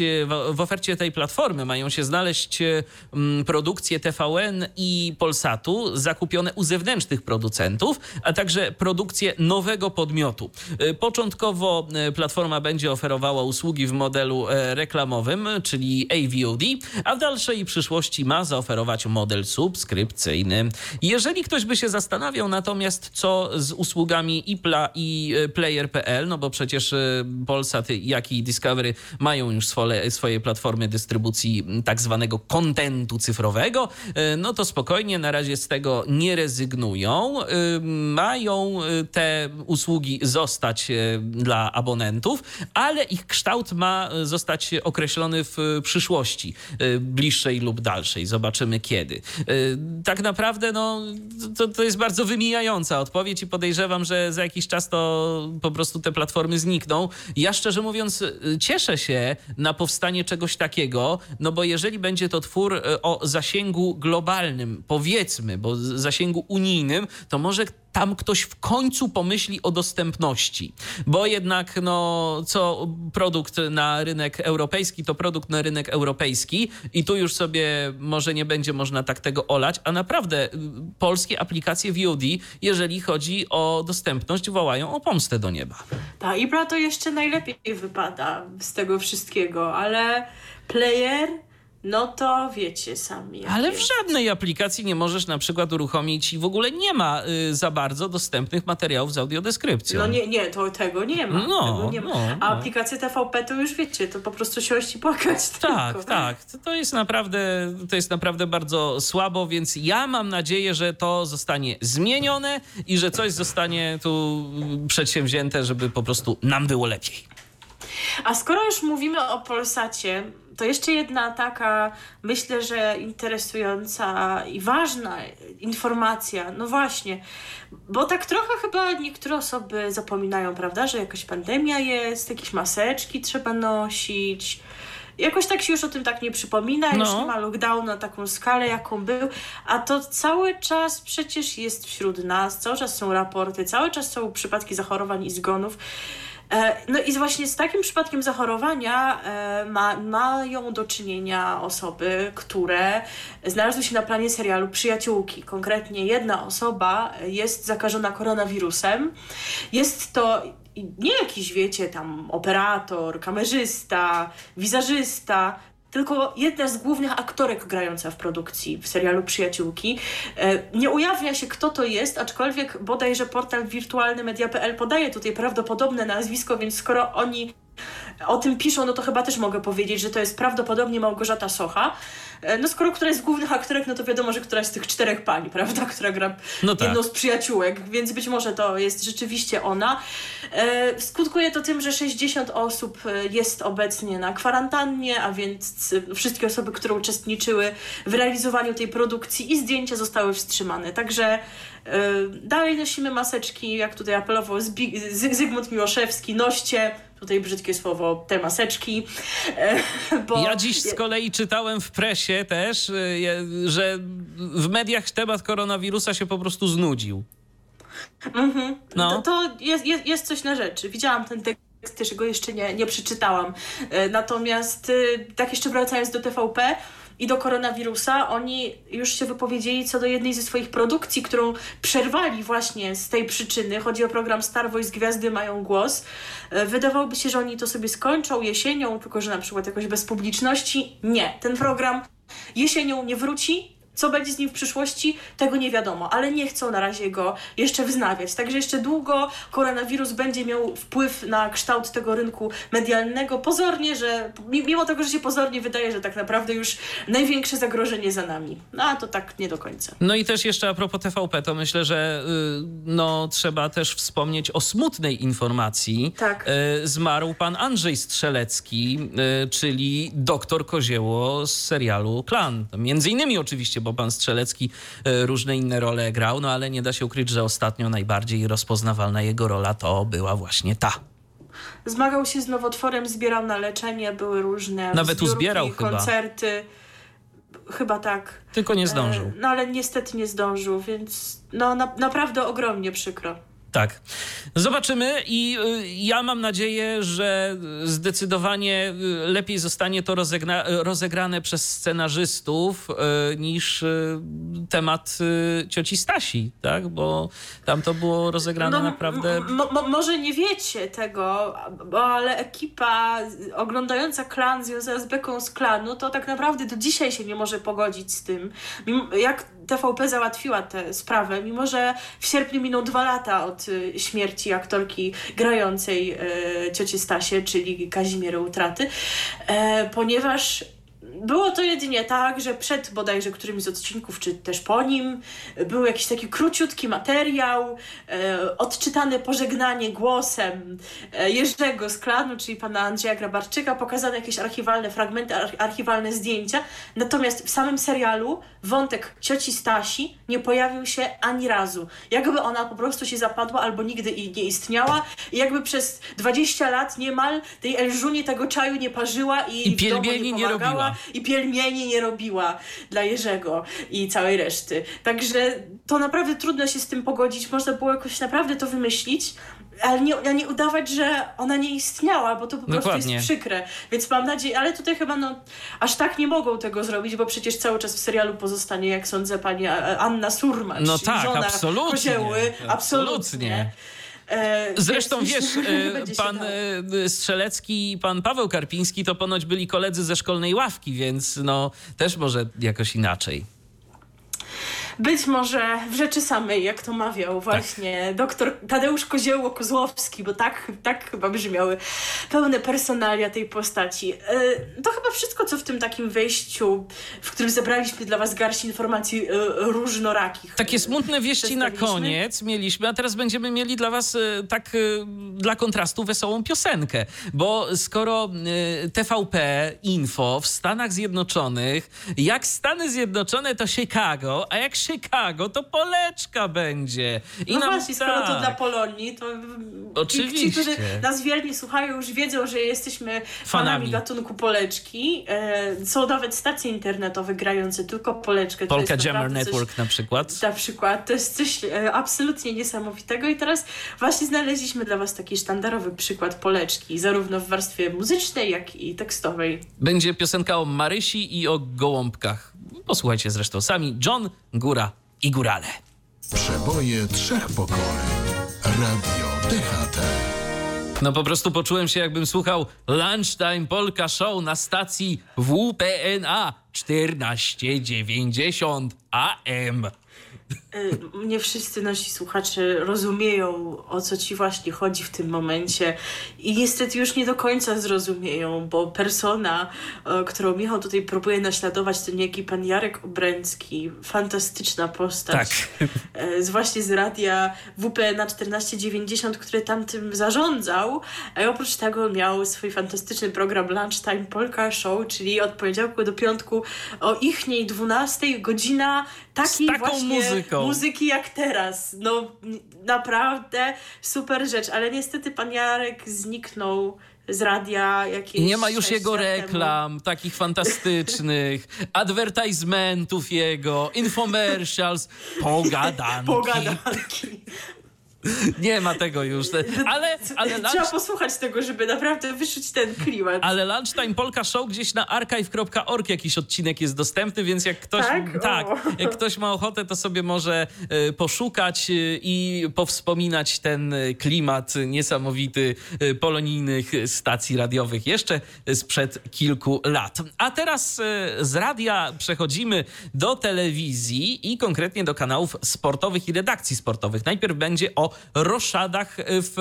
w ofercie tej platformy mają się znaleźć mm, produkcje TVN i Polsatu zakupione u zewnętrznych producentów, a także produkcje nowego podmiotu. Początkowo platforma będzie oferowała usługi w modelu reklamowym, czyli AVOD, a w dalszej przyszłości ma zaoferować model subskrypcyjny. Jeżeli ktoś by się zastanawiał natomiast, co z usługami IPLA i e, Player.pl, no bo przecież e, Polsat, jak i Discovery mają już swoje, swoje platformy dystrybucji tak zwanego kontentu cyfrowego, e, no to spokojnie na razie z tego nie rezygnują. Mają te usługi zostać dla abonentów, ale ich kształt ma zostać określony w przyszłości, bliższej lub dalszej. Zobaczymy kiedy. Tak naprawdę no, to, to jest bardzo wymijająca odpowiedź i podejrzewam, że za jakiś czas to po prostu te platformy znikną. Ja szczerze mówiąc cieszę się na powstanie czegoś takiego, no bo jeżeli będzie to twór e, o zasięgu globalnym, powiedzmy, bo zasięgu unijnym, to może tam ktoś w końcu pomyśli o dostępności, bo jednak no, co produkt na rynek europejski, to produkt na rynek europejski i tu już sobie może nie będzie można tak tego olać, a naprawdę y, polskie aplikacje VOD, jeżeli chodzi o dostępność, wołają o pomstę do nieba. Ta Ibra to jeszcze najlepiej wypada z tego wszystkiego, ale player no to wiecie sami. Ale w żadnej aplikacji nie możesz na przykład uruchomić i w ogóle nie ma y, za bardzo dostępnych materiałów z audiodeskrypcją. No nie, nie, to tego nie ma. No, tego nie ma. No, A no. aplikacje TVP to już wiecie, to po prostu siąść i płakać. Tak, tylko. tak. To, to, jest naprawdę, to jest naprawdę bardzo słabo, więc ja mam nadzieję, że to zostanie zmienione i że coś zostanie tu przedsięwzięte, żeby po prostu nam było lepiej. A skoro już mówimy o Polsacie, to jeszcze jedna taka, myślę, że interesująca i ważna informacja. No właśnie, bo tak trochę chyba niektóre osoby zapominają, prawda, że jakaś pandemia jest, jakieś maseczki trzeba nosić. Jakoś tak się już o tym tak nie przypomina, no. już nie ma lockdownu na taką skalę, jaką był, a to cały czas przecież jest wśród nas, cały czas są raporty, cały czas są przypadki zachorowań i zgonów. E, no i właśnie z takim przypadkiem zachorowania e, ma, mają do czynienia osoby, które znalazły się na planie serialu Przyjaciółki. Konkretnie jedna osoba jest zakażona koronawirusem. Jest to nie jakiś, wiecie, tam operator, kamerzysta, wizażysta, tylko jedna z głównych aktorek grająca w produkcji w serialu Przyjaciółki. E, nie ujawnia się, kto to jest, aczkolwiek bodajże portal wirtualny media.pl podaje tutaj prawdopodobne nazwisko, więc skoro oni o tym piszą, no to chyba też mogę powiedzieć, że to jest prawdopodobnie Małgorzata Socha. E, no skoro któraś z głównych aktorek, no to wiadomo, że któraś z tych czterech pań, prawda, która gra no tak. jedną z przyjaciółek, więc być może to jest rzeczywiście ona. E, skutkuje to tym, że 60 osób e, jest obecnie na kwarantannie, a więc wszystkie osoby, które uczestniczyły w realizowaniu tej produkcji i zdjęcia zostały wstrzymane. Także dalej nosimy maseczki, jak tutaj apelował Zygmunt Miłoszewski, noście tutaj brzydkie słowo, te maseczki. Bo... Ja dziś z kolei czytałem w presie też, y, że w mediach temat koronawirusa się po prostu znudził. Mhm. No. To, to jest, jest, jest coś na rzeczy. Widziałam ten tekst też go jeszcze nie, nie przeczytałam. E, natomiast tak jeszcze wracając do TVP, i do koronawirusa, oni już się wypowiedzieli co do jednej ze swoich produkcji, którą przerwali właśnie z tej przyczyny. Chodzi o program Star Voice Gwiazdy mają głos. E, wydawałoby się, że oni to sobie skończą jesienią, tylko że na przykład jakoś bez publiczności. Nie, ten program jesienią nie wróci, co będzie z nim w przyszłości, tego nie wiadomo, ale nie chcą na razie go jeszcze wznawiać. Także jeszcze długo koronawirus będzie miał wpływ na kształt tego rynku medialnego. Pozornie, że mimo tego, że się pozornie wydaje, że tak naprawdę już największe zagrożenie za nami. No a to tak nie do końca. No i też jeszcze a propos TVP, to myślę, że y, no, trzeba też wspomnieć o smutnej informacji. Tak. Y, zmarł pan Andrzej Strzelecki, y, czyli doktor Kozieło z serialu Klan. Między innymi oczywiście, bo pan Strzelecki e, różne inne role grał, no ale nie da się ukryć, że ostatnio najbardziej rozpoznawalna jego rola to była właśnie ta. Zmagał się z nowotworem, zbierał na leczenie, były różne Nawet uzbierał koncerty. Chyba. chyba tak. Tylko nie zdążył. E, no ale niestety nie zdążył, więc no na, naprawdę ogromnie przykro. Tak. Zobaczymy i y, ja mam nadzieję, że zdecydowanie y, lepiej zostanie to rozegrane przez scenarzystów y, niż temat cioci Stasi, tak? Bo tam to było rozegrane no, naprawdę... może nie wiecie tego, ale ekipa oglądająca klan związana z beką z klanu, to tak naprawdę do dzisiaj się nie może pogodzić z tym. Jak TVP załatwiła tę sprawę, mimo że w sierpniu minął dwa lata od y, śmierci aktorki grającej cioci Stasie, czyli Kazimiery Utraty, e, ponieważ było to jedynie tak, że przed bodajże którymś z odcinków, czy też po nim, był jakiś taki króciutki materiał, e, odczytane pożegnanie głosem e, Jerzego z klanu, czyli pana Andrzeja Grabarczyka, pokazane jakieś archiwalne fragmenty, ar archiwalne zdjęcia. Natomiast w samym serialu wątek cioci Stasi nie pojawił się ani razu. Jakby ona po prostu się zapadła albo nigdy nie istniała i jakby przez 20 lat niemal tej Elżuni tego czaju nie parzyła i, I nie, nie robiła i pielmieni nie robiła dla Jerzego i całej reszty. Także to naprawdę trudno się z tym pogodzić. Można było jakoś naprawdę to wymyślić, ale nie, nie udawać, że ona nie istniała, bo to po Dokładnie. prostu jest przykre. Więc mam nadzieję, ale tutaj chyba no, aż tak nie mogą tego zrobić, bo przecież cały czas w serialu pozostanie, jak sądzę, pani Anna Surmacz. No tak, absolutnie. Kozieły. Absolutnie. absolutnie. E, Zresztą wiesz, e, pan e, Strzelecki i pan Paweł Karpiński to ponoć byli koledzy ze szkolnej ławki, więc no też może jakoś inaczej być może w rzeczy samej, jak to mawiał właśnie tak. doktor Tadeusz Kozioło-Kozłowski, bo tak, tak chyba brzmiały pełne personalia tej postaci. E, to chyba wszystko, co w tym takim wejściu, w którym zebraliśmy dla was garść informacji e, różnorakich. Takie smutne wieści na koniec mieliśmy, a teraz będziemy mieli dla was e, tak dla kontrastu wesołą piosenkę, bo skoro TVP Info w Stanach Zjednoczonych, jak Stany Zjednoczone to Chicago, a jak Chicago, to Poleczka będzie. I no nam, właśnie, skoro tak. to dla Polonii, to Oczywiście. ci, którzy nas wiernie słuchają, już wiedzą, że jesteśmy fanami, fanami gatunku Poleczki. E, są nawet stacje internetowe grające tylko Poleczkę. Polka Jammer Network coś, na przykład. Na przykład. To jest coś e, absolutnie niesamowitego i teraz właśnie znaleźliśmy dla was taki sztandarowy przykład Poleczki, zarówno w warstwie muzycznej, jak i tekstowej. Będzie piosenka o Marysi i o gołąbkach. Posłuchajcie zresztą sami. John, Góra i Górale. Przeboje trzech pokoleń. Radio DHT. No po prostu poczułem się jakbym słuchał Lunchtime Polka Show na stacji WPNA 1490 AM. Y, nie wszyscy nasi słuchacze rozumieją, o co ci właśnie chodzi w tym momencie i niestety już nie do końca zrozumieją, bo persona, którą Michał tutaj próbuje naśladować, to niejaki pan Jarek Obręcki, fantastyczna postać, tak. E, z właśnie z radia WP na 1490, który tamtym zarządzał, a oprócz tego miał swój fantastyczny program Lunchtime Polka Show, czyli od poniedziałku do piątku o ichniej 12 godzina takiej właśnie muzyką. muzyki jak teraz. No naprawdę super rzecz, ale niestety pan Jarek zniknął z radia jakieś I nie ma już jego reklam, temu. takich fantastycznych, advertisementów jego, infomercials, pogadanki. Pogadanki. Nie ma tego już. Ale, ale lunch... Trzeba posłuchać tego, żeby naprawdę wyszyć ten klimat. Ale Lunchtime Polka Show gdzieś na archive.org jakiś odcinek jest dostępny, więc jak ktoś, tak? tak jak ktoś ma ochotę, to sobie może y, poszukać y, i powspominać ten y, klimat niesamowity polonijnych stacji radiowych jeszcze sprzed kilku lat. A teraz z radia przechodzimy do telewizji i konkretnie do kanałów sportowych i redakcji sportowych. Najpierw będzie o roszadach w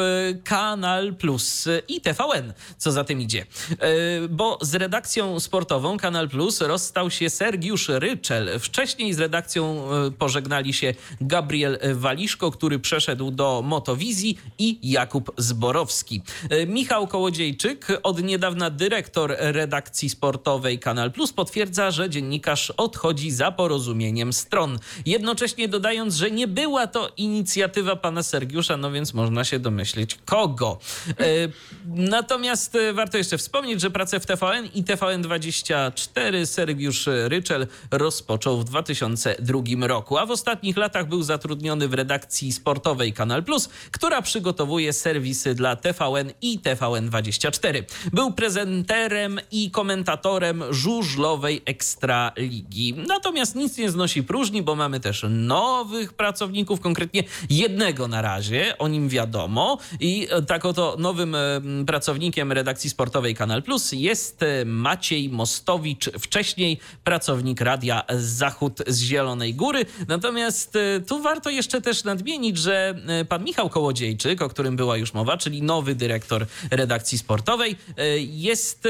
Kanal Plus i TVN, co za tym idzie. E, bo z redakcją sportową Kanal Plus rozstał się Sergiusz Ryczel. Wcześniej z redakcją e, pożegnali się Gabriel Waliszko, który przeszedł do Motowizji i Jakub Zborowski. E, Michał Kołodziejczyk, od niedawna dyrektor redakcji sportowej Kanal Plus, potwierdza, że dziennikarz odchodzi za porozumieniem stron. Jednocześnie dodając, że nie była to inicjatywa pana Sergiusza, Sergiusza, no więc można się domyślić kogo. E, natomiast e, warto jeszcze wspomnieć, że pracę w TVN i TVN24 Sergiusz Ryczel rozpoczął w 2002 roku, a w ostatnich latach był zatrudniony w redakcji sportowej Kanal Plus, która przygotowuje serwisy dla TVN i TVN24. Był prezenterem i komentatorem żużlowej Ekstraligi. Natomiast nic nie znosi próżni, bo mamy też nowych pracowników, konkretnie jednego na razie, o nim wiadomo. I tak oto nowym e, pracownikiem redakcji sportowej Kanal Plus jest e, Maciej Mostowicz, wcześniej pracownik Radia Zachód z Zielonej Góry. Natomiast e, tu warto jeszcze też nadmienić, że pan Michał Kołodziejczyk, o którym była już mowa, czyli nowy dyrektor redakcji sportowej, jest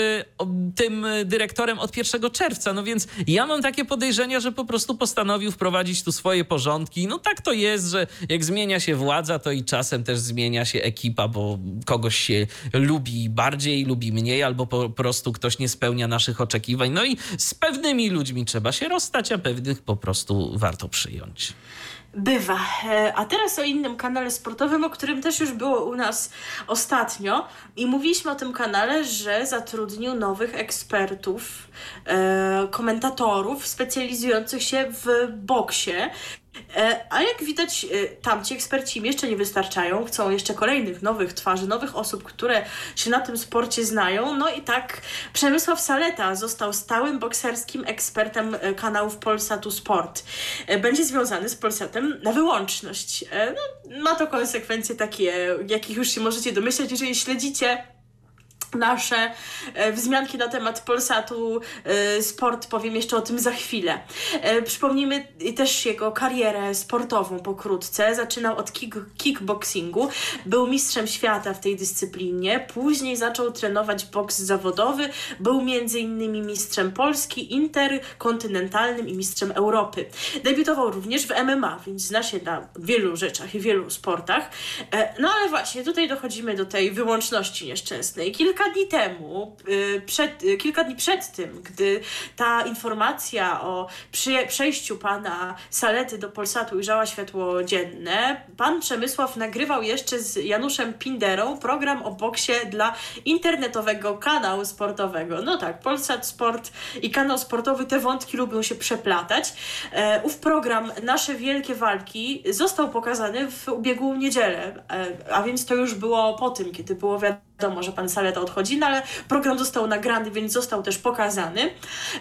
tym dyrektorem od 1 czerwca. No więc ja mam takie podejrzenia, że po prostu postanowił wprowadzić tu swoje porządki. No tak to jest, że jak zmienia się władza, to i czasem też zmienia się ekipa, bo kogoś się lubi bardziej, lubi mniej, albo po prostu ktoś nie spełnia naszych oczekiwań. No i z pewnymi ludźmi trzeba się rozstać, a pewnych po prostu warto przyjąć. Bywa. E, a teraz o innym kanale sportowym, o którym też już było u nas ostatnio. I mówiliśmy o tym kanale, że zatrudnił nowych ekspertów, e, komentatorów specjalizujących się w boksie. E, a jak widać, e, tamci eksperci im jeszcze nie wystarczają, chcą jeszcze kolejnych nowych twarzy, nowych osób, które się na tym sporcie znają. No i tak Przemysław Saleta został stałym bokserskim ekspertem e, kanałów Polsatu Sport. Będzie związany z Polsatem na wyłączność. No, ma to konsekwencje takie, jakich już się możecie domyśleć, jeżeli śledzicie nasze e, wzmianki na temat Polsatu e, Sport, powiem jeszcze o tym za chwilę. E, przypomnijmy też jego karierę sportową pokrótce. Zaczynał od kick, kickboxingu, był mistrzem świata w tej dyscyplinie, później zaczął trenować boks zawodowy, był innymi mistrzem Polski, interkontynentalnym i mistrzem Europy. Debiutował również w MMA, więc zna się na wielu rzeczach i wielu sportach. No ale właśnie, tutaj dochodzimy do tej wyłączności nieszczęsnej. Kilka kilka dni temu, y, przed, y, kilka dni przed tym, gdy ta informacja o przejściu pana Salety do Polsatu ujrzała światło dzienne, pan Przemysław nagrywał jeszcze z Januszem Pinderą program o boksie dla internetowego kanału sportowego. No tak, Polsat Sport i kanał sportowy, te wątki lubią się przeplatać. E, ów program Nasze Wielkie Walki został pokazany w ubiegłą niedzielę, e, a więc to już było po tym, kiedy było wiadomo, wiadomo, że pan Saleta odchodzi, no ale program został nagrany, więc został też pokazany.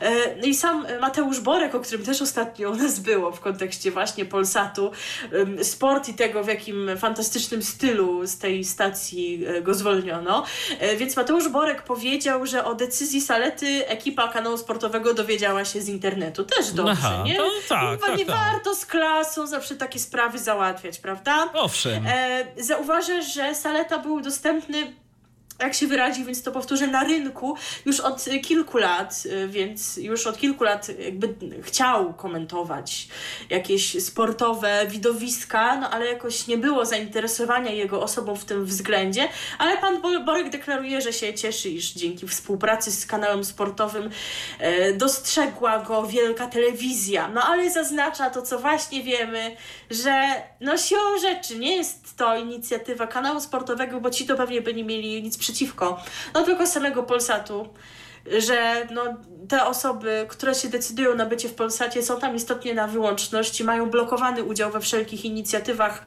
E, no i sam Mateusz Borek, o którym też ostatnio u nas było w kontekście właśnie Polsatu, sport i tego, w jakim fantastycznym stylu z tej stacji e, go zwolniono. E, więc Mateusz Borek powiedział, że o decyzji Salety ekipa kanału sportowego dowiedziała się z internetu. Też dobrze, Aha, nie? To tak, tak, nie tak. warto z klasą zawsze takie sprawy załatwiać, prawda? Owszem. E, zauważę, że Saleta był dostępny jak się wyraził, więc to powtórzę, na rynku już od kilku lat, y, więc już od kilku lat jakby chciał komentować jakieś sportowe widowiska, no ale jakoś nie było zainteresowania jego osobą w tym względzie, ale pan Borek deklaruje, że się cieszy, iż dzięki współpracy z kanałem sportowym e, dostrzegła go wielka telewizja, no ale zaznacza to, co właśnie wiemy, że no siłą rzeczy nie jest to inicjatywa kanału sportowego, bo ci to pewnie by nie mieli nic przeciwko, no tylko samego Polsatu że no, te osoby, które się decydują na bycie w Polsacie są tam istotnie na wyłączność i mają blokowany udział we wszelkich inicjatywach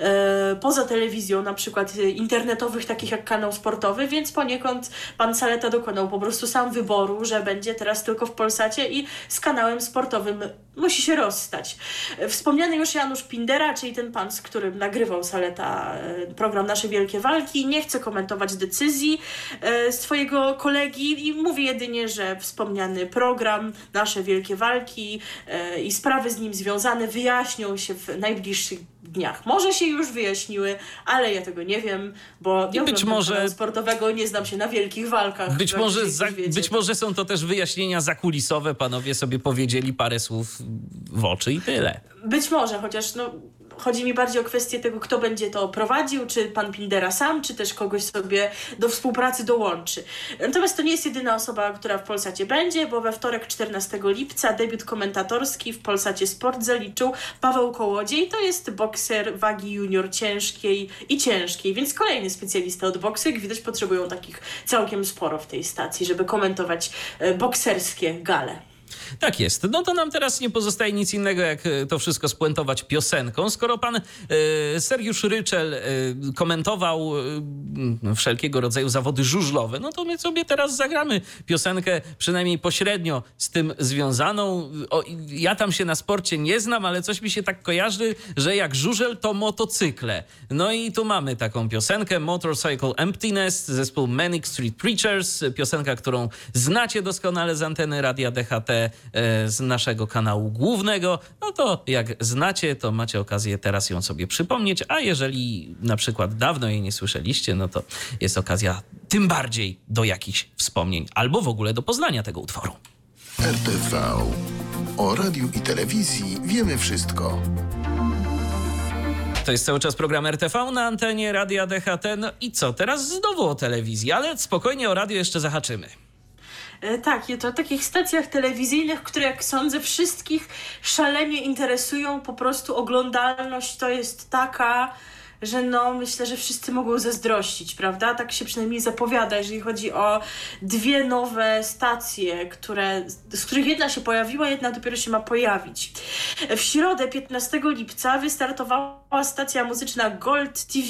e, poza telewizją, na przykład internetowych, takich jak kanał sportowy, więc poniekąd pan Saleta dokonał po prostu sam wyboru, że będzie teraz tylko w Polsacie i z kanałem sportowym musi się rozstać. Wspomniany już Janusz Pindera, czyli ten pan, z którym nagrywał Saleta e, program Nasze Wielkie Walki, nie chce komentować decyzji e, swojego kolegi i mówi jedynie, że wspomniany program Nasze Wielkie Walki e, i sprawy z nim związane wyjaśnią się w najbliższych dniach. Może się już wyjaśniły, ale ja tego nie wiem, bo nie być może sportowego, nie znam się na wielkich walkach. Być może, za, być może są to też wyjaśnienia zakulisowe, panowie sobie powiedzieli parę słów w oczy i tyle. Być może, chociaż no, chodzi mi bardziej o kwestię tego, kto będzie to prowadził, czy pan Pindera sam, czy też kogoś sobie do współpracy dołączy. Natomiast to nie jest jedyna osoba, która w Polsacie będzie, bo we wtorek 14 lipca debiut komentatorski w Polsacie Sport zaliczył Paweł Kołodziej. To jest bokser wagi junior ciężkiej i ciężkiej, więc kolejny specjalista od boksu. Jak widać, potrzebują takich całkiem sporo w tej stacji, żeby komentować e, bokserskie gale. Tak jest. No to nam teraz nie pozostaje nic innego, jak e, to wszystko spuentować piosenką. Skoro pan e, Sergiusz Ryczel e, komentował wszelkiego rodzaju zawody żużlowe, no to my sobie teraz zagramy piosenkę przynajmniej pośrednio z tym związaną. O, ja tam się na sporcie nie znam, ale coś mi się tak kojarzy, że jak żużel to motocykle. No i tu mamy taką piosenkę Motorcycle Emptiness, zespół Manic Street Preachers, piosenka, którą znacie doskonale z anteny Radia DHT E, z naszego kanału głównego, no to jak znacie, to macie okazję teraz ją sobie przypomnieć, a jeżeli na przykład dawno jej nie słyszeliście, no to jest okazja tym bardziej do jakichś wspomnień albo w ogóle do poznania tego utworu. RTV. O radiu i telewizji wiemy wszystko. To jest cały czas program RTV na antenie Radia DHT. No i co, teraz znowu o telewizji, ale spokojnie o radio jeszcze zahaczymy. E, tak, to takich stacjach telewizyjnych, które jak sądzę wszystkich szalenie interesują. Po prostu oglądalność to jest taka, że no myślę, że wszyscy mogą zazdrościć, prawda? Tak się przynajmniej zapowiada, jeżeli chodzi o dwie nowe stacje, które, z których jedna się pojawiła, jedna dopiero się ma pojawić. W środę 15 lipca wystartowała stacja muzyczna Gold TV.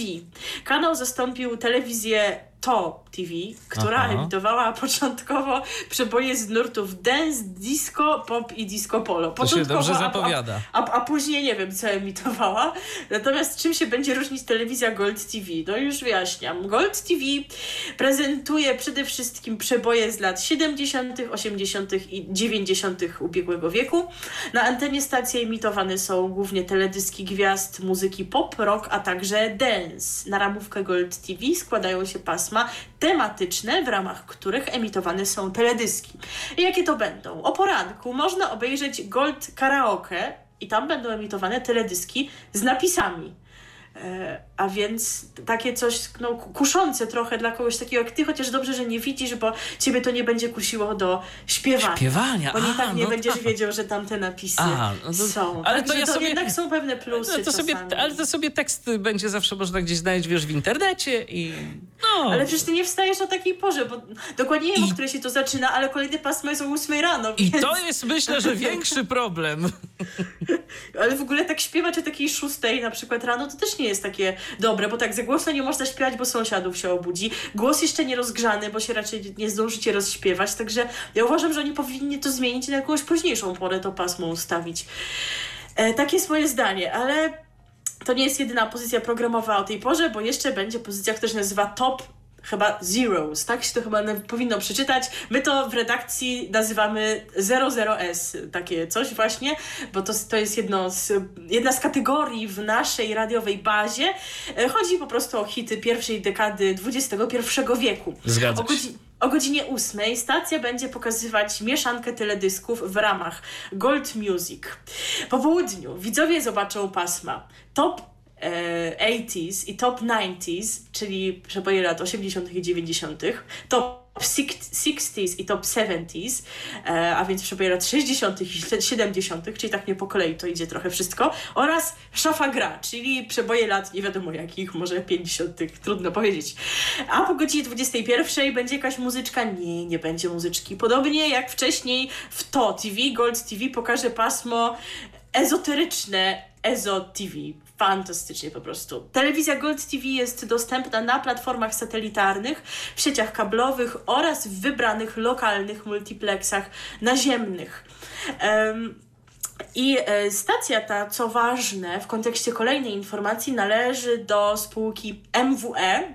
Kanał zastąpił telewizję to TV, która Aha. emitowała początkowo przeboje z nurtów dance, disco, pop i disco polo. To się dobrze zapowiada. A, a, a, później nie wiem, co emitowała. Natomiast czym się będzie różnić telewizja Gold TV? No już wyjaśniam. Gold TV prezentuje przede wszystkim przeboje z lat 70., 80. i 90. ubiegłego wieku. Na antenie stacji emitowane są głównie teledyski gwiazd muzyki pop, rock, a także dance. Na ramówkę Gold TV składają się pasma tematyczne, w ramach których emitowane są teledyski. I jakie to będą? O poranku można obejrzeć Gold Karaoke i tam będą emitowane teledyski z napisami. E, a więc takie coś no, kuszące trochę dla kogoś takiego jak ty, chociaż dobrze, że nie widzisz, bo ciebie to nie będzie kusiło do śpiewania. Śpiewania, Bo nie tak nie no będziesz tak. wiedział, że tam te napisy A, no to, są. Ale to, ja to sobie, jednak są pewne plusy no to sobie, Ale to sobie tekst będzie zawsze można gdzieś znaleźć, wiesz, w internecie i... No. Ale przecież ty nie wstajesz o takiej porze, bo dokładnie nie wiem, I... o której się to zaczyna, ale kolejne pasmo jest o 8 rano. I więc... to jest, myślę, że większy problem. ale w ogóle tak śpiewać o takiej 6 na przykład rano, to też nie jest takie dobre, bo tak za głośno nie można śpiewać, bo sąsiadów się obudzi. Głos jeszcze nie rozgrzany, bo się raczej nie zdążycie rozśpiewać, także ja uważam, że oni powinni to zmienić na jakąś późniejszą porę to pasmo ustawić. E, takie jest moje zdanie, ale to nie jest jedyna pozycja programowa o tej porze, bo jeszcze będzie pozycja, która się nazywa Top chyba Zeros, tak się to chyba powinno przeczytać. My to w redakcji nazywamy 00S, takie coś właśnie, bo to, to jest jedno z, jedna z kategorii w naszej radiowej bazie. E, chodzi po prostu o hity pierwszej dekady XXI wieku. Zgadza się. O godzinie 8 stacja będzie pokazywać mieszankę teledysków w ramach Gold Music. Po południu widzowie zobaczą pasma Top 80s e, i top 90s, czyli przeboje lat 80. i 90., top 60s i top 70s, e, a więc przeboje lat 60. i 70., czyli tak nie po kolei to idzie trochę wszystko, oraz szafa gra, czyli przeboje lat nie wiadomo jakich, może 50., trudno powiedzieć. A po godzinie 21 będzie jakaś muzyczka? Nie, nie będzie muzyczki. Podobnie jak wcześniej w To TV, Gold TV pokaże pasmo ezoteryczne Ezo TV fantastycznie po prostu. Telewizja Gold TV jest dostępna na platformach satelitarnych, w sieciach kablowych oraz w wybranych lokalnych multiplexach naziemnych. Um, i e, stacja ta, co ważne, w kontekście kolejnej informacji, należy do spółki MWE,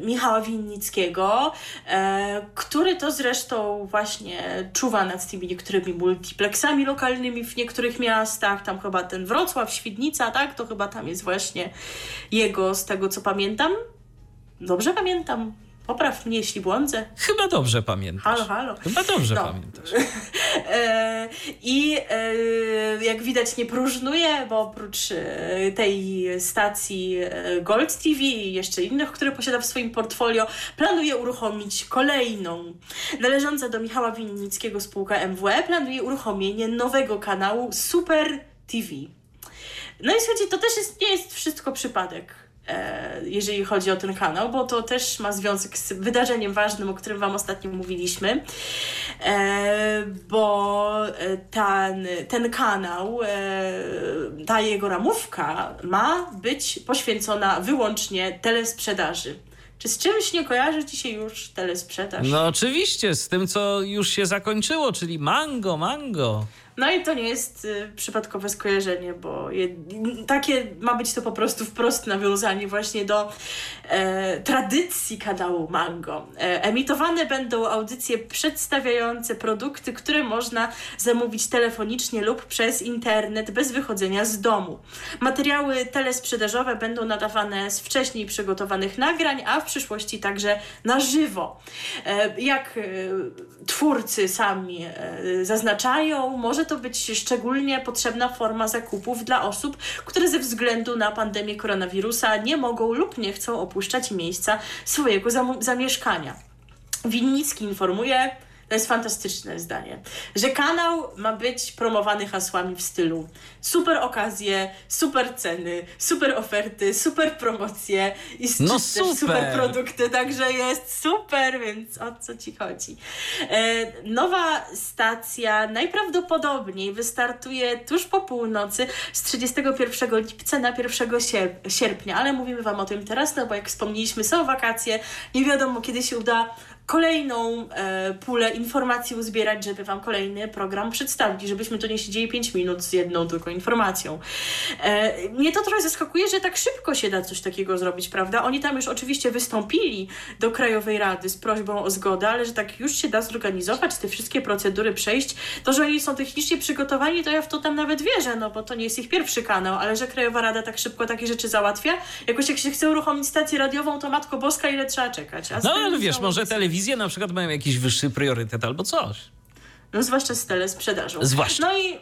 Michała Winnickiego, e, który to zresztą właśnie czuwa nad tymi niektórymi multiplexami lokalnymi w niektórych miastach, tam chyba ten Wrocław, Świdnica, tak, to chyba tam jest właśnie jego, z tego co pamiętam. Dobrze pamiętam. Popraw mnie, jeśli błądzę. Chyba dobrze pamiętasz. Halo, halo. Chyba dobrze No. pamiętasz. E, I e, jak widać nie próżnuje, bo oprócz e, tej stacji Gold TV i jeszcze innych, które posiada w swoim portfolio, planuje uruchomić kolejną. Należąca do Michała Winnickiego spółka MWE planuje uruchomienie nowego kanału Super TV. No i słuchajcie, to też jest, nie jest wszystko przypadek, jeżeli chodzi o ten kanał, bo to też ma związek z wydarzeniem ważnym, o którym Wam ostatnio mówiliśmy, e, bo e, ten, ten kanał, e, ta jego ramówka ma być poświęcona wyłącznie telesprzedaży. Czy z czymś nie kojarzy Ci się już telesprzedaż? No oczywiście, z tym co już się zakończyło, czyli mango, mango. No i to nie jest y, przypadkowe skojarzenie, bo je, takie ma być to po prostu wprost nawiązanie właśnie do e, tradycji kanału Mango. E, emitowane będą audycje przedstawiające produkty, które można zamówić telefonicznie lub przez internet bez wychodzenia z domu. Materiały telesprzedażowe będą nadawane z wcześniej przygotowanych nagrań, a w przyszłości także na żywo. E, jak e, twórcy sami e, zaznaczają, może to być szczególnie potrzebna forma zakupów dla osób, które ze względu na pandemię koronawirusa nie mogą lub nie chcą opuszczać miejsca swojego zam- zamieszkania. Winnicki informuje, to jest fantastyczne zdanie, że kanał ma być promowany hasłami w stylu super okazje, super ceny, super oferty, super promocje i No super. super produkty, także jest super, więc o co ci chodzi? E, nowa stacja najprawdopodobniej wystartuje tuż po północy z 31 lipca na 1 sierp- sierpnia, ale mówimy Wam o tym teraz, no bo jak wspomnieliśmy, są wakacje, nie wiadomo kiedy się uda kolejną e, pulę informacji uzbierać, żeby Wam kolejny program przedstawić, żebyśmy tu nie siedzieli 5 minut z jedną tylko informacją. E, mnie to trochę zaskakuje, że tak szybko się da coś takiego zrobić, prawda? Oni tam już oczywiście wystąpili do Krajowej Rady z prośbą o zgodę, ale że tak już się da zorganizować, te wszystkie procedury przejść, to, że oni są technicznie przygotowani, to ja w to tam nawet wierzę, no bo to nie jest ich pierwszy kanał, ale że Krajowa Rada tak szybko takie rzeczy załatwia, jakoś jak się chce uruchomić stację radiową, to Matko Boska, ile trzeba czekać. No ale wiesz, może jest- telewizje na przykład mają jakiś wyższy priorytet albo coś. No zwłaszcza z telesprzedażą. Zwłaszcza. No i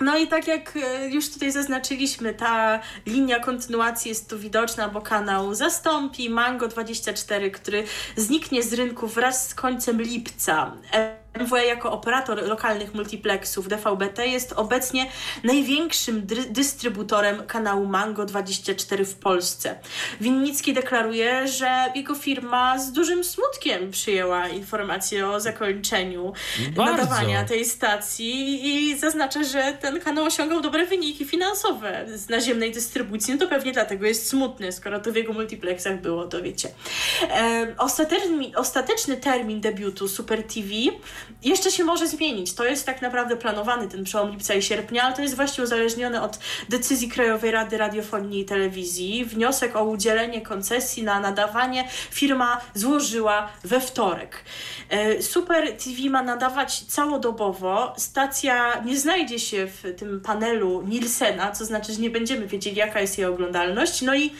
no i tak jak e, już tutaj zaznaczyliśmy, ta linia kontynuacji jest tu widoczna, bo kanał zastąpi Mango24, który zniknie z rynku wraz z końcem lipca. MWE jako operator lokalnych multiplexów DVB-T jest obecnie największym dystrybutorem kanału Mango24 w Polsce. Winnicki deklaruje, że jego firma z dużym smutkiem przyjęła informację o zakończeniu Bardzo. nadawania tej stacji i zaznacza, że ten kanał osiągał dobre wyniki finansowe z naziemnej dystrybucji. No to pewnie dlatego jest smutny, skoro to w jego multiplexach było, to wiecie. E, ostateczny, ostateczny termin debiutu Super TV jeszcze się może zmienić. To jest tak naprawdę planowany ten przełom lipca i sierpnia, ale to jest właśnie uzależnione od decyzji Krajowej Rady Radiofonii i Telewizji. Wniosek o udzielenie koncesji na nadawanie firma złożyła we wtorek. E, Super TV ma nadawać całodobowo. Stacja nie znajdzie się w tym panelu Nielsena, co znaczy, że nie będziemy wiedzieli, jaka jest jej oglądalność. No i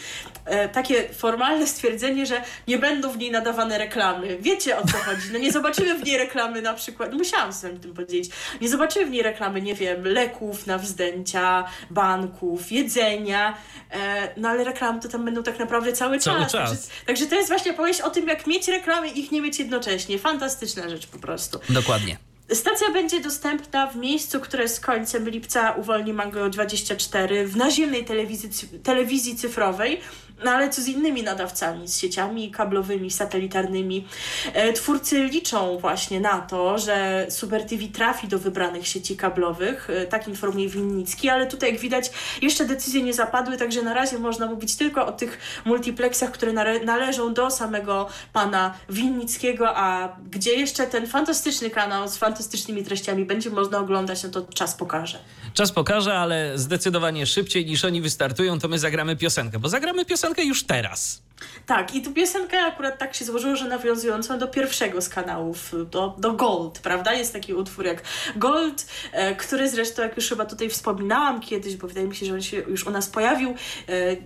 e, takie formalne stwierdzenie, że nie będą w niej nadawane reklamy. Wiecie o co chodzi. No nie zobaczymy w niej reklamy na przykład, no musiałam sobie o tym powiedzieć, nie zobaczymy w niej reklamy, nie wiem, leków na wzdęcia, banków, jedzenia, e, no ale reklamy to tam będą tak naprawdę cały, Cały czas. czas. Także, także to jest właśnie opowieść o tym, jak mieć reklamy i ich nie mieć jednocześnie. Fantastyczna rzecz po prostu. Dokładnie. Stacja będzie dostępna w miejscu, które z końcem lipca uwolni Mango 24 w naziemnej telewizji, telewizji cyfrowej, no ale co z innymi nadawcami, z sieciami kablowymi, satelitarnymi. E, twórcy liczą właśnie na to, że Super TV trafi do wybranych sieci kablowych, e, tak informuje Winnicki, ale tutaj jak widać jeszcze decyzje nie zapadły, także na razie można mówić tylko o tych multiplexach, które nale- należą do samego pana Winnickiego, a gdzie jeszcze ten fantastyczny kanał z fantastycznymi treściami będzie można oglądać, no to czas pokaże. Czas pokaże, ale zdecydowanie szybciej niż oni wystartują, to my zagramy piosenkę, bo zagramy piosenkę już teraz. Tak, i tu piosenka akurat tak się złożyło, że nawiązującą do pierwszego z kanałów, do, do Gold, prawda? Jest taki utwór jak Gold, e, który zresztą, jak już chyba tutaj wspominałam kiedyś, bo wydaje mi się, że on się już u nas pojawił, e,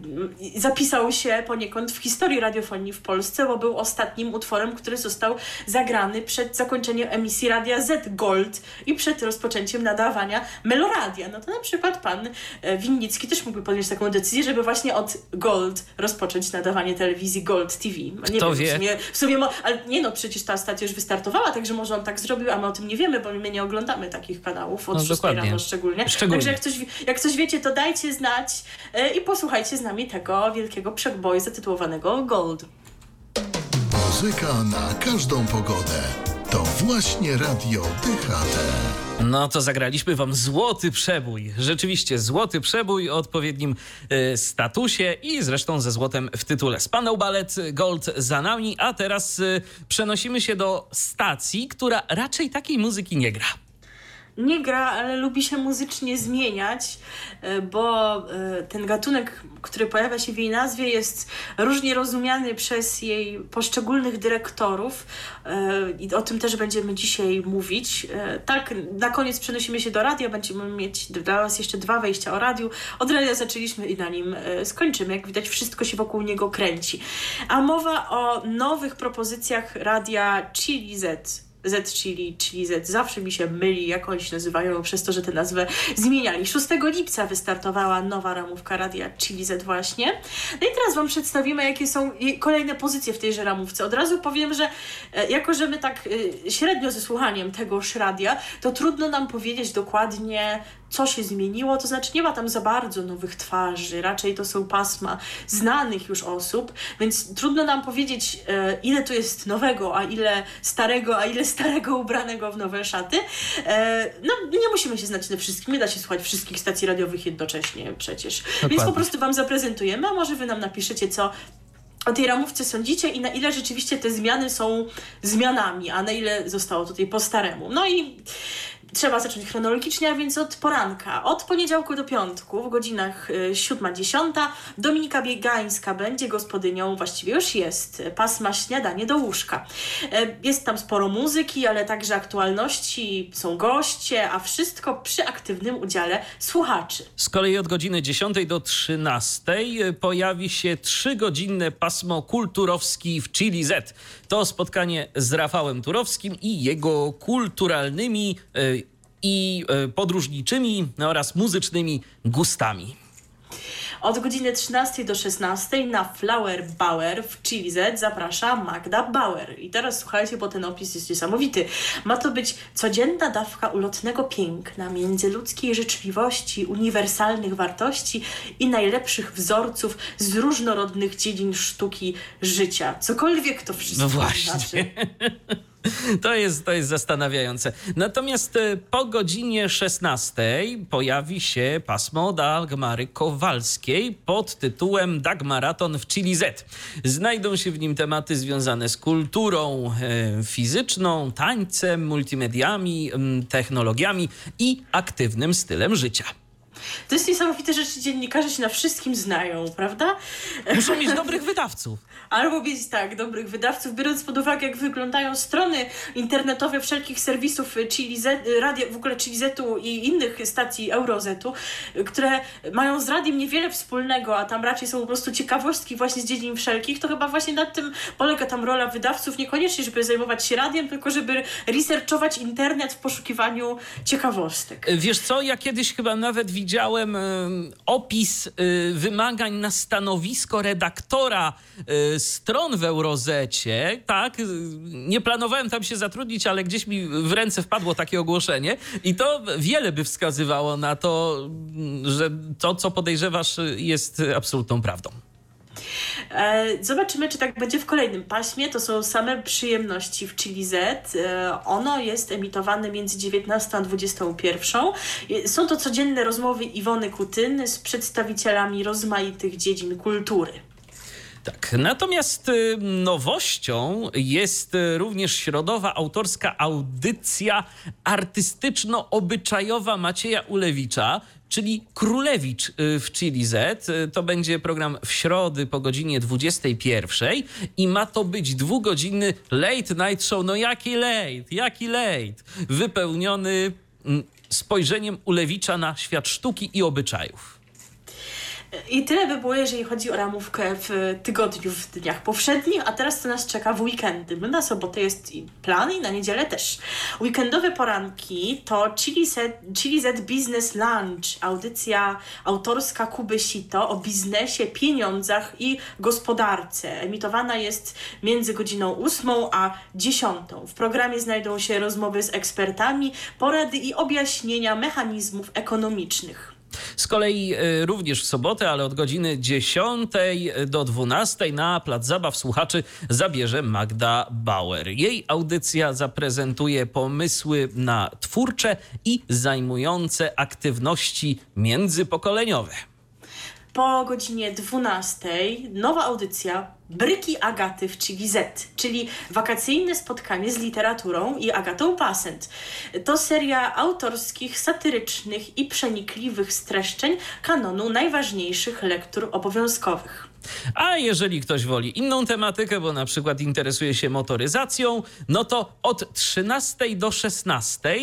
zapisał się poniekąd w historii radiofonii w Polsce, bo był ostatnim utworem, który został zagrany przed zakończeniem emisji Radia Z Gold i przed rozpoczęciem nadawania Meloradia. No to na przykład pan e, Winnicki też mógłby podjąć taką decyzję, żeby właśnie od Gold rozpocząć nadawanie telewizji Gold TV. Nie Kto wiem, wie? W sumie, w sumie mo- ale nie no, przecież ta stacja już wystartowała, także może on tak zrobił, a my o tym nie wiemy, bo my nie oglądamy takich kanałów od No, 6 dokładnie. rano szczególnie. Szczególnie. Także jak coś, jak coś wiecie, to dajcie znać e, i posłuchajcie z nami tego wielkiego przeboju zatytułowanego Gold. Muzyka na każdą pogodę. To właśnie Radio DHT. No to zagraliśmy wam złoty przebój. Rzeczywiście złoty przebój o odpowiednim e, statusie i zresztą ze złotem w tytule. Spanał balet Gold za nami, a teraz e, przenosimy się do stacji, która raczej takiej muzyki nie gra. Nie gra, ale lubi się muzycznie zmieniać, e, bo e, ten gatunek, który pojawia się w jej nazwie, jest różnie rozumiany przez jej poszczególnych dyrektorów e, i o tym też będziemy dzisiaj mówić. Tak, na koniec przenosimy się do radia, będziemy mieć dla Was jeszcze dwa wejścia o radiu. Od radia zaczęliśmy i na nim skończymy. Jak widać, wszystko się wokół niego kręci. A mowa o nowych propozycjach radia Chili Z. Z, czyli, czyli Z. Zawsze mi się myli, jak oni się nazywają, przez to, że tę nazwę zmieniali. 6 lipca wystartowała nowa ramówka radia Chili Z właśnie. No i teraz Wam przedstawimy, jakie są kolejne pozycje w tejże ramówce. Od razu powiem, że e, jako, że my tak e, średnio ze słuchaniem tegoż radia, to trudno nam powiedzieć dokładnie, co się zmieniło, to znaczy nie ma tam za bardzo nowych twarzy, raczej to są pasma znanych już osób, więc trudno nam powiedzieć, e, ile tu jest nowego, a ile starego, a ile starego ubranego w nowe szaty. E, no, nie musimy się znać na wszystkim, nie da się słuchać wszystkich stacji radiowych jednocześnie przecież. Więc po Dokładnie. prostu Wam zaprezentujemy, a może Wy nam napiszecie, co o tej ramówce sądzicie i na ile rzeczywiście te zmiany są zmianami, a na ile zostało tutaj po staremu. No i trzeba zacząć chronologicznie, a więc od poranka. Od poniedziałku do piątku w godzinach y, 7-10 Dominika Biegańska będzie gospodynią, właściwie już jest, y, pasma śniadanie do łóżka. E, Jest tam sporo muzyki, ale także aktualności, są goście, a wszystko przy aktywnym udziale słuchaczy. Z kolei od godziny 10 do 13 pojawi się trzygodzinne pasmo kulturowski w Chili Z. To spotkanie z Rafałem Turowskim i jego kulturalnymi e, i e, podróżniczymi oraz muzycznymi gustami. Od godziny 13 do 16 na Flower Bauer w Chili Z zaprasza Magda Bauer. I teraz słuchajcie, bo ten opis jest niesamowity. Ma to być codzienna dawka ulotnego piękna, międzyludzkiej życzliwości, uniwersalnych wartości i najlepszych wzorców z różnorodnych dziedzin sztuki życia. Cokolwiek to wszystko No właśnie. znaczy. To jest, to jest zastanawiające. Natomiast e, po godzinie 16 pojawi się pasmo Dagmary Kowalskiej pod tytułem Dagmaraton w Chili Z. Znajdą się w nim tematy związane z kulturą e, fizyczną, tańcem, multimediami, technologiami i aktywnym stylem życia. To jest niesamowite, że ci dziennikarze się na wszystkim znają, prawda? Muszą mieć dobrych wydawców. Albo mieć tak, dobrych wydawców, biorąc pod uwagę, jak wyglądają strony internetowe wszelkich serwisów Chili Z, radia, w ogóle Chili Zetu i innych stacji Eurozetu, które mają z radiem niewiele wspólnego, a tam raczej są po prostu ciekawostki właśnie z dziedzin wszelkich, to chyba właśnie nad tym polega tam rola wydawców, niekoniecznie, żeby zajmować się radiem, tylko żeby researchować internet w poszukiwaniu ciekawostek. Wiesz co, ja kiedyś chyba nawet widziałem em, opis y, wymagań na stanowisko redaktora y, stron w Eurozecie. Tak, y, nie planowałem tam się zatrudnić, ale gdzieś mi w ręce wpadło takie ogłoszenie i to wiele by wskazywało na to, że to, co podejrzewasz, jest absolutną prawdą. E, Zobaczymy, czy tak będzie w kolejnym paśmie. To są same przyjemności w Chili Z. E, Ono jest emitowane między 19 a 21. E, Są to codzienne rozmowy Iwony Kutyny z przedstawicielami rozmaitych dziedzin kultury. Tak, natomiast y, nowością jest y, również środowa autorska audycja artystyczno-obyczajowa Macieja Ulewicza. Czyli Królewicz y, w Chili Z. Y, to będzie program w środę po godzinie 21 i ma to być dwugodzinny late night show. No jaki late, jaki late. Wypełniony mm, spojrzeniem Ulewicza na świat sztuki i obyczajów. I tyle by było, jeżeli chodzi o ramówkę w tygodniu, w dniach powszednich, a teraz co nas czeka w weekendy. Na sobotę jest plan i na niedzielę też. Weekendowe poranki to Chili Z, Chili Z Business Lunch, audycja autorska Kuby Sito o biznesie, pieniądzach i gospodarce. Emitowana jest między godziną 8 a 10. W programie znajdą się rozmowy z ekspertami, porady i objaśnienia mechanizmów ekonomicznych. Z kolei y, również w sobotę, ale od godziny 10 do 12 na Plac Zabaw słuchaczy zabierze Magda Bauer. Jej audycja zaprezentuje pomysły na twórcze i zajmujące aktywności międzypokoleniowe. Po godzinie 12 nowa audycja Bryki Agaty w Chili czyli wakacyjne spotkanie z literaturą i Agatą Pasent. To seria autorskich, satyrycznych i przenikliwych streszczeń kanonu najważniejszych lektur obowiązkowych. A jeżeli ktoś woli inną tematykę, bo na przykład interesuje się motoryzacją, no to od 13 do 16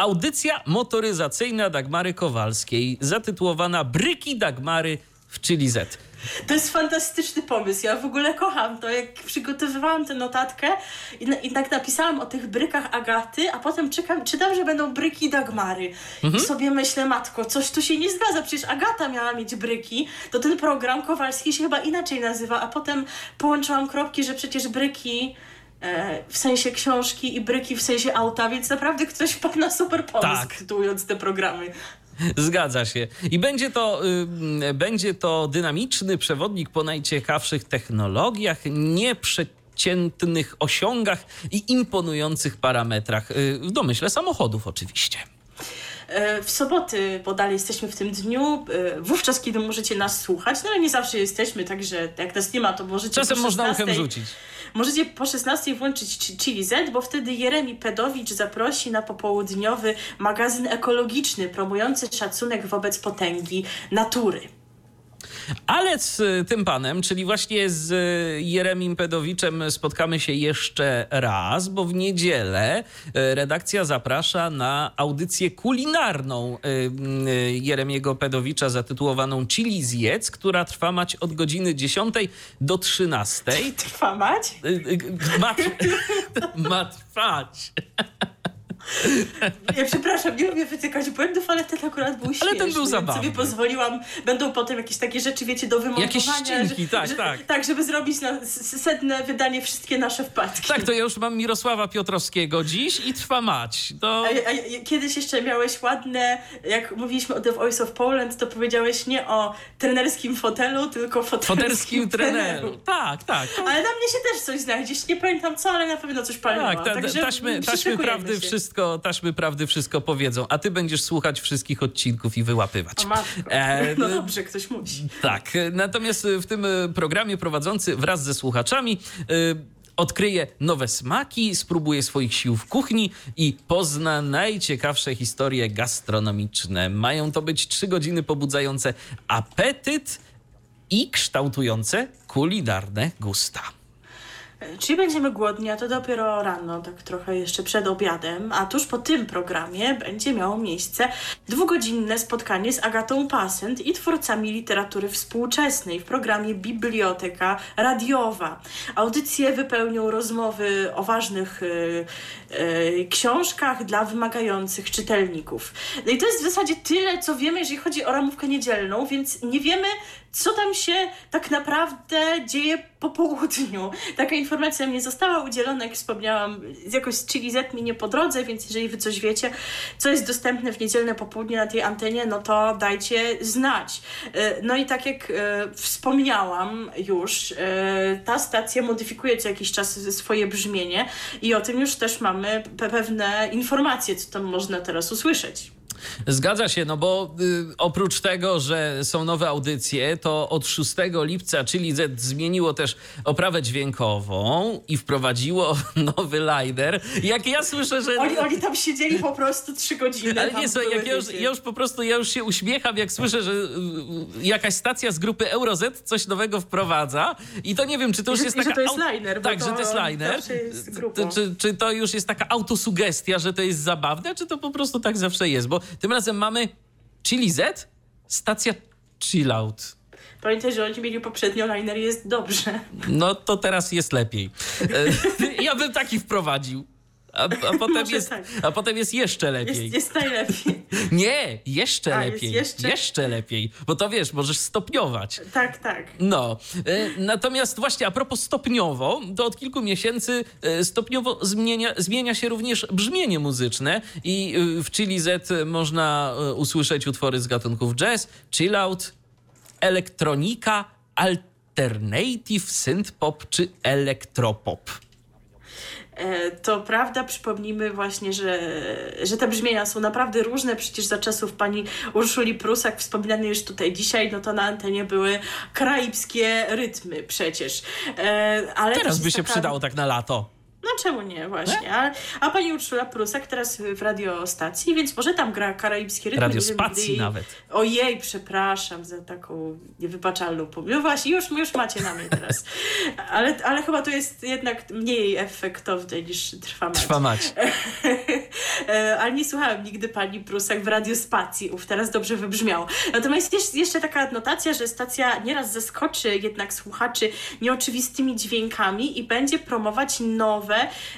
audycja motoryzacyjna Dagmary Kowalskiej, zatytułowana Bryki Dagmary w Chili Z. To jest fantastyczny pomysł. Ja w ogóle kocham to. Jak przygotowywałam tę notatkę i, na, i tak napisałam o tych brykach Agaty, a potem czekam, czytam, że będą bryki Dagmary. Mhm. I sobie myślę, matko, coś tu się nie zgadza. Przecież Agata miała mieć bryki. To ten program Kowalski się chyba inaczej nazywa, a potem połączyłam kropki, że przecież bryki w sensie książki i bryki w sensie auta, więc naprawdę ktoś wpadł na super pomysł, tak. tytułując te programy. Zgadza się. I będzie to, y, będzie to dynamiczny przewodnik po najciekawszych technologiach, nieprzeciętnych osiągach i imponujących parametrach, y, w domyśle samochodów oczywiście e, w soboty, bo dalej jesteśmy w tym dniu, e, wówczas, kiedy możecie nas słuchać, no ale nie zawsze jesteśmy, także jak nas nie ma, to możecie... Czasem można uchem rzucić. Możecie po 16 włączyć Chili Z, bo wtedy Jeremi Pedowicz zaprosi na popołudniowy magazyn ekologiczny promujący szacunek wobec potęgi natury. Ale z tym panem, czyli właśnie z Jeremim Pedowiczem spotkamy się jeszcze raz, bo w niedzielę e, redakcja zaprasza na audycję kulinarną e, e, Jeremiego Pedowicza zatytułowaną Chili Zjedz, która trwa mać od godziny 10 do 13. Trwa mać? Ma, ma trwać. Ja przepraszam, nie lubię wytykać błędów, ale ten akurat był śmieszny. Ale ten był zabawny. sobie pozwoliłam, będą potem jakieś takie rzeczy, wiecie, do wymontowania. Jakieś ścinki, tak, że, tak. Tak, żeby zrobić na setne wydanie wszystkie nasze wpadki. Tak, to ja już mam Mirosława Piotrowskiego dziś i trwa mać. To... A, a, kiedyś jeszcze miałeś ładne, jak mówiliśmy o The Voice of Poland, to powiedziałeś nie o trenerskim fotelu, tylko fotelskim, fotelskim treneru. Tak, tak. To... Ale na mnie się też coś znajdziesz. Nie pamiętam co, ale na pewno coś paliło. Tak, ta, Także taśmy, taśmy prawdy się. Wszystko, taśmy prawdy wszystko powiedzą, a ty będziesz słuchać wszystkich odcinków i wyłapywać. E, no dobrze, ktoś musi. Tak, natomiast w tym programie prowadzący wraz ze słuchaczami y, odkryje nowe smaki, spróbuje swoich sił w kuchni i pozna najciekawsze historie gastronomiczne. Mają to być trzy godziny pobudzające apetyt i kształtujące kulinarne gusta. Czyli będziemy głodni, a to dopiero rano, tak trochę jeszcze przed obiadem, a tuż po tym programie będzie miało miejsce dwugodzinne spotkanie z Agatą Passent i twórcami literatury współczesnej w programie Biblioteka Radiowa. Audycje wypełnią rozmowy o ważnych y, książkach dla wymagających czytelników. No i to jest w zasadzie tyle, co wiemy, jeżeli chodzi o ramówkę niedzielną, więc nie wiemy, co tam się tak naprawdę dzieje po południu. Taka informacja mi została udzielona, jak wspomniałam, jakoś z Chili Z mi nie po drodze, więc jeżeli wy coś wiecie, co jest dostępne w niedzielne popołudnie na tej antenie, no to dajcie znać. E, no i tak jak e, wspomniałam już, e, ta stacja modyfikuje co jakiś czas swoje brzmienie i o tym już też mamy pewne informacje, co tam można teraz usłyszeć. Zgadza się, no bo y, oprócz tego, że są nowe audycje, to od 6 lipca, czyli Z zmieniło też oprawę dźwiękową i wprowadziło nowy liner. Jak ja słyszę, że... Oni, oni tam siedzieli po prostu trzy godziny. Ale nie, były, jak ja już, ja już po prostu, ja już się uśmiecham, jak słyszę, że y, y, jakaś stacja z grupy Euroz coś nowego wprowadza i to nie wiem, czy to już że- jest i że taka... to jest liner, Tak, to że to jest liner. jest. Czy, czy to już jest taka autosugestia, że to jest zabawne, czy to po prostu tak zawsze jest? Bo tym razem mamy Chili Z, stacja Chill Out. Pamiętaj, że oni mieli poprzednio liner jest dobrze. No to teraz jest lepiej. E, ja bym taki wprowadził. A, a, potem jest, tak. a potem jest jeszcze lepiej. Jest, jest najlepiej. Nie, jeszcze A, jest lepiej. jeszcze? jeszcze lepiej. Bo to wiesz, możesz stopniować. Tak, tak. No, e, natomiast właśnie a propos stopniowo, to od kilku miesięcy e, stopniowo zmienia, zmienia się również brzmienie muzyczne i e, w Chili Z można usłyszeć utwory z gatunków jazz, chill out, elektronika, alternative, synth pop czy elektropop. E, To prawda, przypomnijmy właśnie, że, że te brzmienia są naprawdę różne. Przecież za czasów pani Urszuli Prusak, wspominanej już tutaj dzisiaj, no to na antenie były karaibskie rytmy przecież. E, Ale Teraz by się taka- przydało tak na lato. No czemu nie, właśnie. A, a pani Urszula Prusak teraz w radiostacji, więc może tam gra nie wiem, Radiospacji jej- nawet. Ojej, przepraszam za taką niewybaczalną pomyłkę. No właśnie, już, już macie na mnie teraz. Ale, ale chyba to jest jednak mniej efektowne niż trwa mać. Trwa mać. Ale nie słuchałam nigdy pani Prusak w radiospacji. Uf, teraz dobrze wybrzmiało. Natomiast jest jeszcze taka adnotacja, że stacja nieraz zaskoczy jednak słuchaczy nieoczywistymi dźwiękami i będzie promować nowe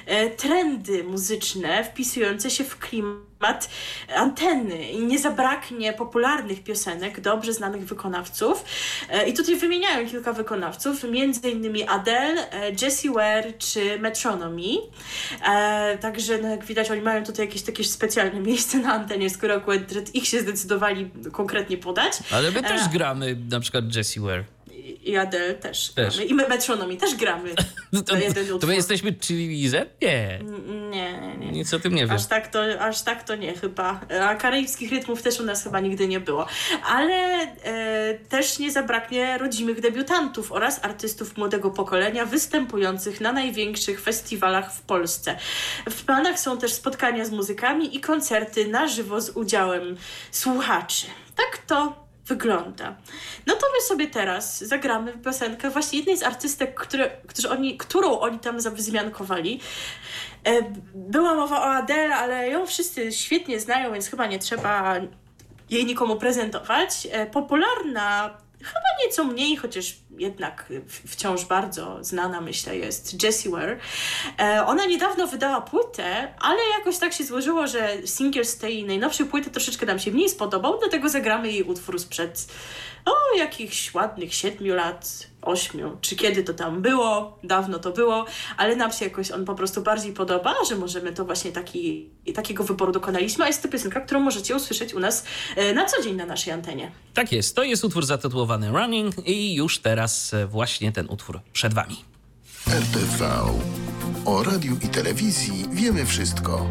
e, trendy muzyczne wpisujące się w klimat anteny. I nie zabraknie popularnych piosenek, dobrze znanych wykonawców. E, I tutaj wymieniają kilka wykonawców, między innymi Adele, e, Jessie Ware czy Metronomy. Także no, jak widać, oni mają tutaj jakieś takie specjalne miejsce na antenie, skoro akurat ich się zdecydowali konkretnie podać. Ale my też gramy na przykład Jessie Ware. I Adele też, Też. gramy. I me- Metronomy też gramy. No To, To my jesteśmy Chili Z? Nie. Nie, nie, nie. Nic o tym nie wiem. Aż tak, to, aż tak to nie chyba. A karaibskich rytmów też u nas chyba nigdy nie było. Ale e, też nie zabraknie rodzimych debiutantów oraz artystów młodego pokolenia występujących na największych festiwalach w Polsce. W planach są też spotkania z muzykami i koncerty na żywo z udziałem słuchaczy. Tak to wygląda. No to my sobie teraz zagramy piosenkę właśnie jednej z artystek, które, którzy oni, którą oni tam zawzmiankowali. E, Była mowa o Adele, ale ją wszyscy świetnie znają, więc chyba nie trzeba jej nikomu prezentować. E, Popularna, chyba nieco mniej, chociaż jednak wciąż bardzo znana, myślę, jest Jessie Ware. E, Ona niedawno wydała płytę, ale jakoś tak się złożyło, że singiel z tej najnowszej płyty troszeczkę nam się mniej spodobał, dlatego zagramy jej utwór sprzed o jakichś ładnych siedmiu lat, ośmiu, czy kiedy to tam było, dawno to było, ale nam się jakoś on po prostu bardziej podoba, że możemy to właśnie taki, takiego wyboru dokonaliśmy, a jest to piosenka, którą możecie usłyszeć u nas e, na co dzień na naszej antenie. Tak jest, to jest utwór zatytułowany Running i już teraz e, właśnie ten utwór przed wami. RTV. O radiu i telewizji wiemy wszystko.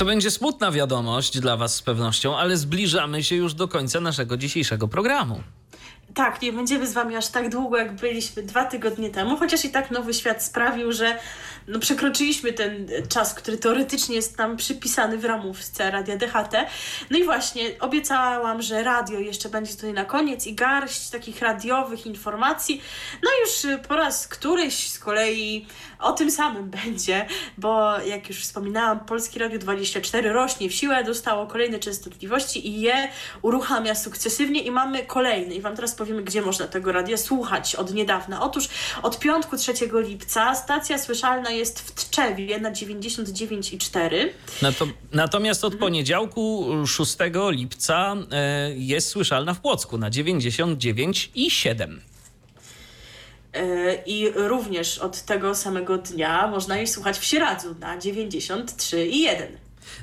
To będzie smutna wiadomość dla was z pewnością, ale zbliżamy się już do końca naszego dzisiejszego programu. Tak, nie będziemy z wami aż tak długo, jak byliśmy dwa tygodnie temu, chociaż i tak nowy świat sprawił, że no, przekroczyliśmy ten czas, który teoretycznie jest nam przypisany w ramówce Radia DHT. No i właśnie, obiecałam, że radio jeszcze będzie tutaj na koniec i garść takich radiowych informacji. No już y, po raz któryś z kolei o tym samym będzie, bo jak już wspominałam, Polskie Radio 24 rośnie w siłę, dostało kolejne częstotliwości i je uruchamia sukcesywnie i mamy kolejny. I Wam teraz powiemy, gdzie można tego radia słuchać od niedawna. Otóż od piątku 3 lipca stacja słyszalna jest w Tczewie na 99,4. Nato- Natomiast od poniedziałku 6 lipca e, jest słyszalna w Płocku na 99,7. Yy, I również od tego samego dnia można jej słuchać w Sieradzu na 93,1.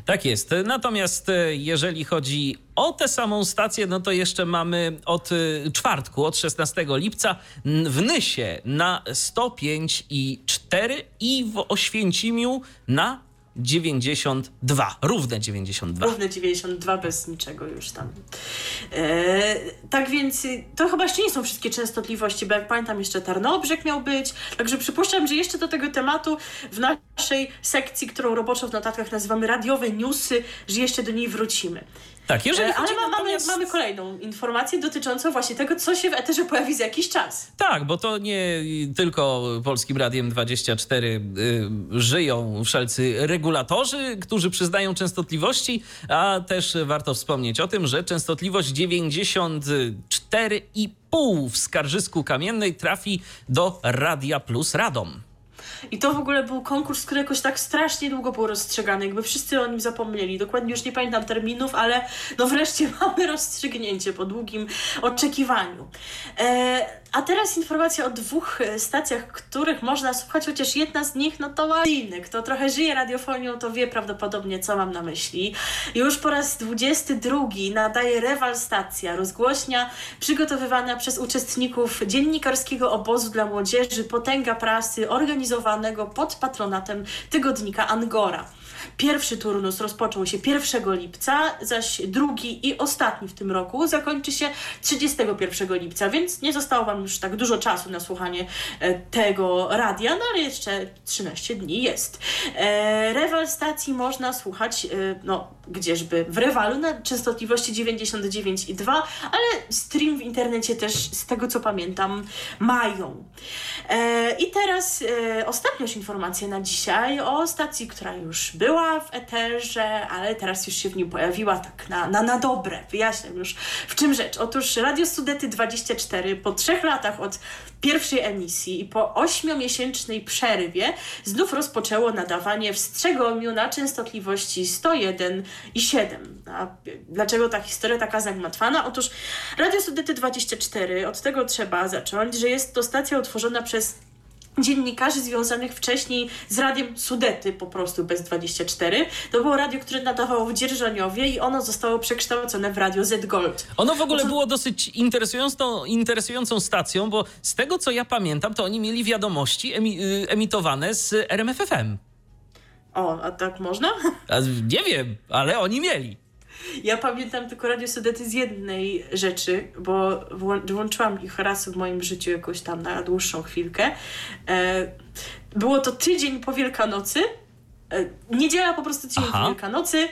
Tak jest. Natomiast e, jeżeli chodzi o tę samą stację, no to jeszcze mamy od e, czwartku, od 16 lipca w Nysie na 105,4 i w Oświęcimiu na 92. Równe 92. Równe 92 bez niczego już tam. E, tak więc y, to chyba jeszcze nie są wszystkie częstotliwości, bo jak pamiętam jeszcze Tarnobrzeg miał być, także przypuszczam, że jeszcze do tego tematu w naszej sekcji, którą roboczo w notatkach nazywamy radiowe newsy, że jeszcze do niej wrócimy. Tak, jeżeli E, Ale chodzi ma, mamy, natomiast- mamy kolejną informację dotyczącą właśnie tego, co się w eterze pojawi za jakiś czas. Tak, bo to nie tylko Polskim Radiem 24 y, żyją wszelcy regulatorzy, którzy przyznają częstotliwości, a też warto wspomnieć o tym, że częstotliwość 94,5 w Skarżysku Kamiennej trafi do Radia Plus Radom. I to w ogóle był konkurs, który jakoś tak strasznie długo był rozstrzygany, jakby wszyscy o nim zapomnieli. Dokładnie już nie pamiętam terminów, ale no wreszcie mamy rozstrzygnięcie po długim oczekiwaniu. E, a teraz informacja o dwóch e, stacjach, których można słuchać, chociaż jedna z nich no to inny. Kto trochę żyje radiofonią, to wie prawdopodobnie, co mam na myśli. Już po raz 22 nadaje Rewal Stacja, rozgłośnia przygotowywana przez uczestników dziennikarskiego obozu dla młodzieży Potęga Prasy, organizowanego pod patronatem tygodnika Angora. Pierwszy turnus rozpoczął się 1 lipca, zaś drugi i ostatni w tym roku zakończy się 31 lipca, więc nie zostało Wam już tak dużo czasu na słuchanie e, tego radia, no ale jeszcze 13 dni jest. E, Rewal stacji można słuchać, e, no gdzieżby w Rewalu na częstotliwości 99,2, ale stream w internecie też z tego co pamiętam mają. E, I teraz e, ostatnia już informacja na dzisiaj o stacji, która już była w eterze, ale teraz już się w nim pojawiła tak na, na, na dobre. Wyjaśniam już w czym rzecz. Otóż Radio Sudety 24 po trzech latach od pierwszej emisji i po ośmiomiesięcznej przerwie znów rozpoczęło nadawanie w Strzegomiu na częstotliwości 101 i 7. A dlaczego ta historia taka zagmatwana? Otóż Radio Sudety 24, od tego trzeba zacząć, że jest to stacja utworzona przez dziennikarzy związanych wcześniej z radiem Sudety, po prostu bez 24. To było radio, które nadawało w Dzierżoniowie i ono zostało przekształcone w radio Z Gold. Ono w ogóle było dosyć interesującą, interesującą stacją, bo z tego co ja pamiętam, to oni mieli wiadomości emi, y, emitowane z RMFFM. O, a tak można? A nie wiem, ale oni mieli. Ja pamiętam tylko Radio Sudety z jednej rzeczy, bo włą- włączyłam ich raz w moim życiu jakoś tam na dłuższą chwilkę. E, było to tydzień po Wielkanocy. E, niedziela po prostu tydzień Aha. po Wielkanocy.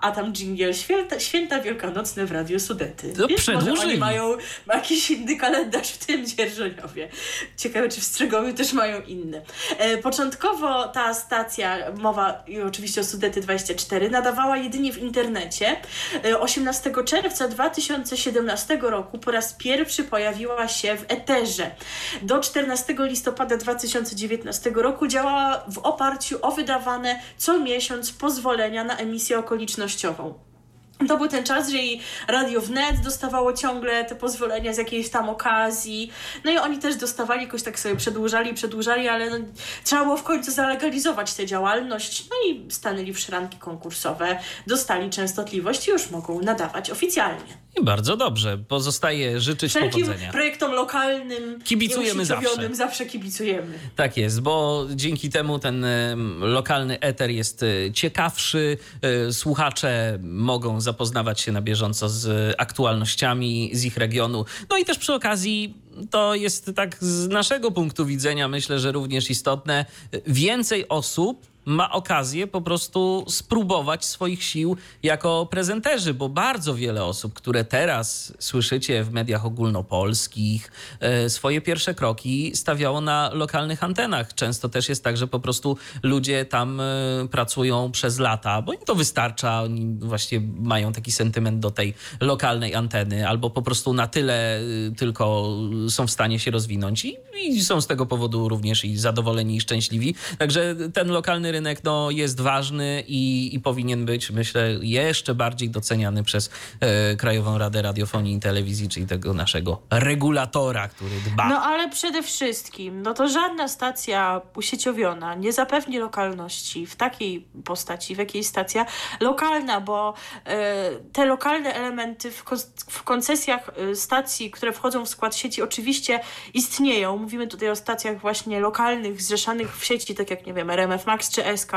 A tam dżingiel święta, święta wielkanocne w Radio Sudety. To Więc może przedłużyli. oni mają jakiś inny kalendarz w tym dzierżoniowie. Ciekawe, czy w Strzegomiu też mają inny. E, początkowo ta stacja, mowa oczywiście o Sudety 24, nadawała jedynie w internecie. E, 18 czerwca 2017 roku po raz pierwszy pojawiła się w eterze. Do 14 listopada 2019 roku działała w oparciu o wydawane co miesiąc pozwolenia na emisję okolicznościową. To był ten czas, że i Radio Wnet dostawało ciągle te pozwolenia z jakiejś tam okazji. No i oni też dostawali, jakoś tak sobie przedłużali, przedłużali, ale no, trzeba było w końcu zalegalizować tę działalność. No i stanęli w szranki konkursowe, dostali częstotliwość i już mogą nadawać oficjalnie. I bardzo dobrze. Pozostaje życzyć Wszelkim powodzenia. projektom lokalnym, Kibicujemy nieusiedlowionym zawsze kibicujemy. Tak jest, bo dzięki temu ten lokalny eter jest e, ciekawszy. e, Słuchacze mogą zapoznawać się na bieżąco z aktualnościami z ich regionu. No i też przy okazji to jest tak z naszego punktu widzenia, myślę, że również istotne. Więcej osób ma okazję po prostu spróbować swoich sił jako prezenterzy, bo bardzo wiele osób, które teraz słyszycie w mediach ogólnopolskich, e, swoje pierwsze kroki stawiało na lokalnych antenach. Często też jest tak, że po prostu ludzie tam e, pracują przez lata, bo im to wystarcza, oni właśnie mają taki sentyment do tej lokalnej anteny, albo po prostu na tyle e, tylko są w stanie się rozwinąć i, i są z tego powodu również i zadowoleni i szczęśliwi. Także ten lokalny rynek no, jest ważny i, i powinien być, myślę, jeszcze bardziej doceniany przez e, Krajową Radę Radiofonii i Telewizji, czyli tego naszego regulatora, który dba. No ale przede wszystkim, no to żadna stacja usieciowiona nie zapewni lokalności w takiej postaci, w jakiej stacja lokalna, bo e, te lokalne elementy w, w koncesjach e, stacji, które wchodzą w skład sieci, oczywiście istnieją. Mówimy tutaj o stacjach właśnie lokalnych, zrzeszanych w sieci, tak jak, nie wiem, RMF Max czy SK,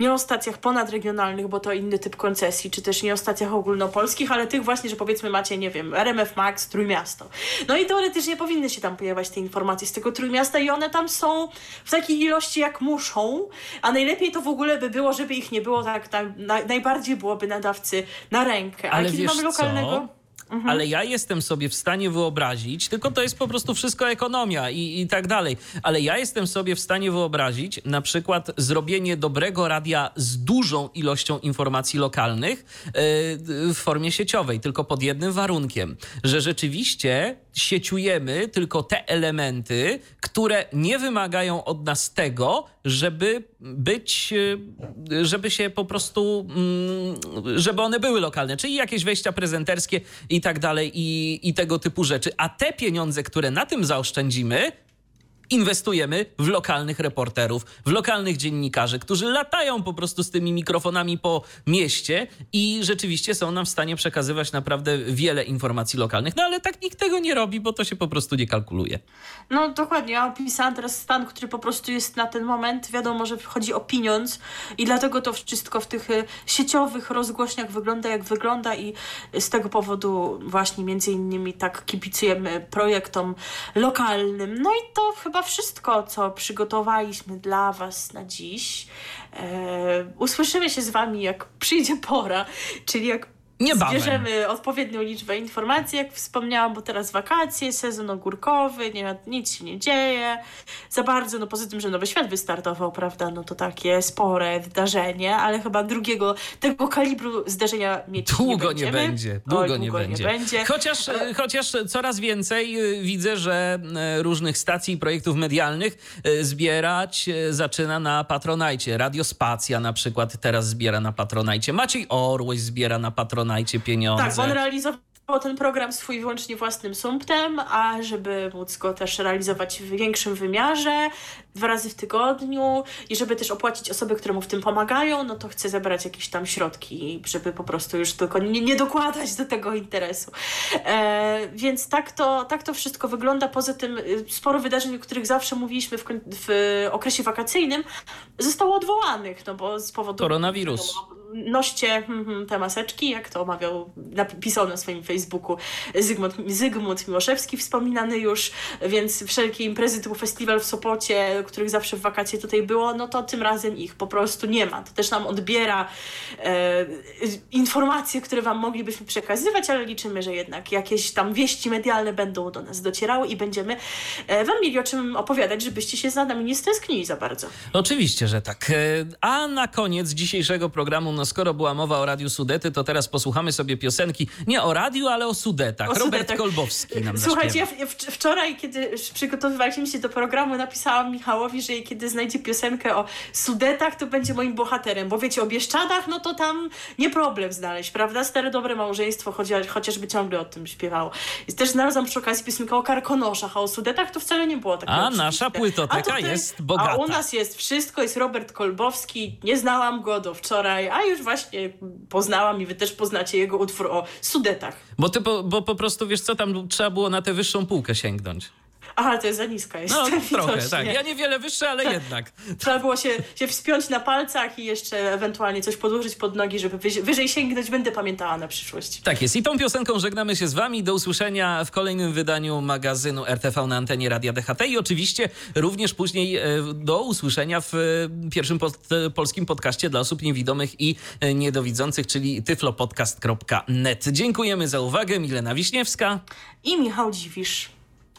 nie o stacjach ponadregionalnych, bo to inny typ koncesji, czy też nie o stacjach ogólnopolskich, ale tych właśnie, że powiedzmy macie, nie wiem, RMF Max, Trójmiasto. No i teoretycznie powinny się tam pojawiać te informacje z tego Trójmiasta i one tam są w takiej ilości, jak muszą, a najlepiej to w ogóle by było, żeby ich nie było tak, na, najbardziej byłoby nadawcy na rękę. Ale kiedy mamy lokalnego... co? Mhm. Ale ja jestem sobie w stanie wyobrazić, tylko to jest po prostu wszystko ekonomia i, i tak dalej, ale ja jestem sobie w stanie wyobrazić na przykład zrobienie dobrego radia z dużą ilością informacji lokalnych yy, w formie sieciowej, tylko pod jednym warunkiem, że rzeczywiście sieciujemy tylko te elementy, które nie wymagają od nas tego, żeby być, yy, żeby się po prostu, mm, żeby one były lokalne, czyli jakieś wejścia prezenterskie i tak dalej i, i tego typu rzeczy. A te pieniądze, które na tym zaoszczędzimy, inwestujemy w lokalnych reporterów, w lokalnych dziennikarzy, którzy latają po prostu z tymi mikrofonami po mieście i rzeczywiście są nam w stanie przekazywać naprawdę wiele informacji lokalnych. No ale tak nikt tego nie robi, bo to się po prostu nie kalkuluje. No dokładnie, ja opisałam teraz stan, który po prostu jest na ten moment. Wiadomo, że chodzi o pieniądz i dlatego to wszystko w tych e, sieciowych rozgłośniach wygląda jak wygląda i z tego powodu właśnie między innymi tak kibicujemy projektom lokalnym. No i to chyba wszystko, co przygotowaliśmy dla Was na dziś. E, usłyszymy się z Wami, jak przyjdzie pora, czyli jak Niebawem. Zbierzemy odpowiednią liczbę informacji, jak wspomniałam, bo teraz wakacje, sezon ogórkowy, nie, nic się nie dzieje za bardzo. No poza tym, że Nowy Świat wystartował, prawda? No to takie spore wydarzenie, ale chyba drugiego tego kalibru zdarzenia mieć Długo nie, nie będzie. Długo, Oj, nie, długo będzie. nie będzie. Chociaż, chociaż coraz więcej y, widzę, że y, różnych stacji i projektów medialnych zbierać zaczyna na Patronajcie. Radiospacja na przykład teraz zbiera na Patronajcie. Maciej Orłoś zbiera na Patronajcie pieniądze. Tak, bo on realizował ten program swój wyłącznie własnym sumptem, a żeby móc go też realizować w większym wymiarze, dwa razy w tygodniu i żeby też opłacić osoby, które mu w tym pomagają, no to chce zebrać jakieś tam środki, żeby po prostu już tylko nie, nie dokładać do tego interesu. E, więc tak to, tak to wszystko wygląda. Poza tym y, sporo wydarzeń, o których zawsze mówiliśmy w, w okresie wakacyjnym, zostało odwołanych, no bo z powodu... Koronawirus. Noście hmm, hmm, te maseczki, jak to omawiał, napisał na swoim Facebooku Zygmunt, Zygmunt Miłoszewski, wspominany już, więc wszelkie imprezy typu festiwal w Sopocie, których zawsze w wakacje tutaj było, no to tym razem ich po prostu nie ma. To też nam odbiera e, informacje, które wam moglibyśmy przekazywać, ale liczymy, że jednak jakieś tam wieści medialne będą do nas docierały i będziemy e, wam mieli o czym opowiadać, żebyście się za nami nie stęsknili za bardzo. Oczywiście, że tak. E, A na koniec dzisiejszego programu, no skoro była mowa o Radiu Sudety, to teraz posłuchamy sobie piosenki nie o radiu, ale o Sudetach. O Robert Sudetach. Kolbowski nam Słuchajcie, ja, w- wczoraj, kiedy przygotowywaliśmy się do programu, napisałam Michałowi, że kiedy znajdzie piosenkę o Sudetach, to będzie moim bohaterem, bo wiecie, o Bieszczadach, no to tam nie problem znaleźć, prawda? Stare dobre małżeństwo, chociaż, chociażby ciągle o tym śpiewało. I też znalazłam przy okazji piosenkę o Karkonoszach, a o Sudetach to wcale nie było takie A nasza płytoteka A tutaj- jest bogata. A u nas jest wszystko, jest Robert Kolbowski, nie znałam go do wczoraj, a już właśnie poznałam i wy też poznacie jego utwór o Sudetach. Bo, ty bo po prostu, wiesz co, tam trzeba było na tę wyższą półkę sięgnąć. Aha, to jest za niska jest. No trochę, tak. Ja niewiele wyższy, ale jednak. Trzeba było się, się wspiąć na palcach i jeszcze ewentualnie coś podłożyć pod nogi, żeby wyżej, sięgnąć. Będę pamiętała na przyszłość. Tak jest. I tą piosenką żegnamy się z wami. Do usłyszenia w kolejnym wydaniu magazynu RTV na antenie Radia DHT i oczywiście również później e, do usłyszenia w e, pierwszym pod, e, polskim podcaście dla osób niewidomych i niedowidzących, czyli tyflopodcast.net. Dziękujemy za uwagę. Milena Wiśniewska. I Michał Dziwisz.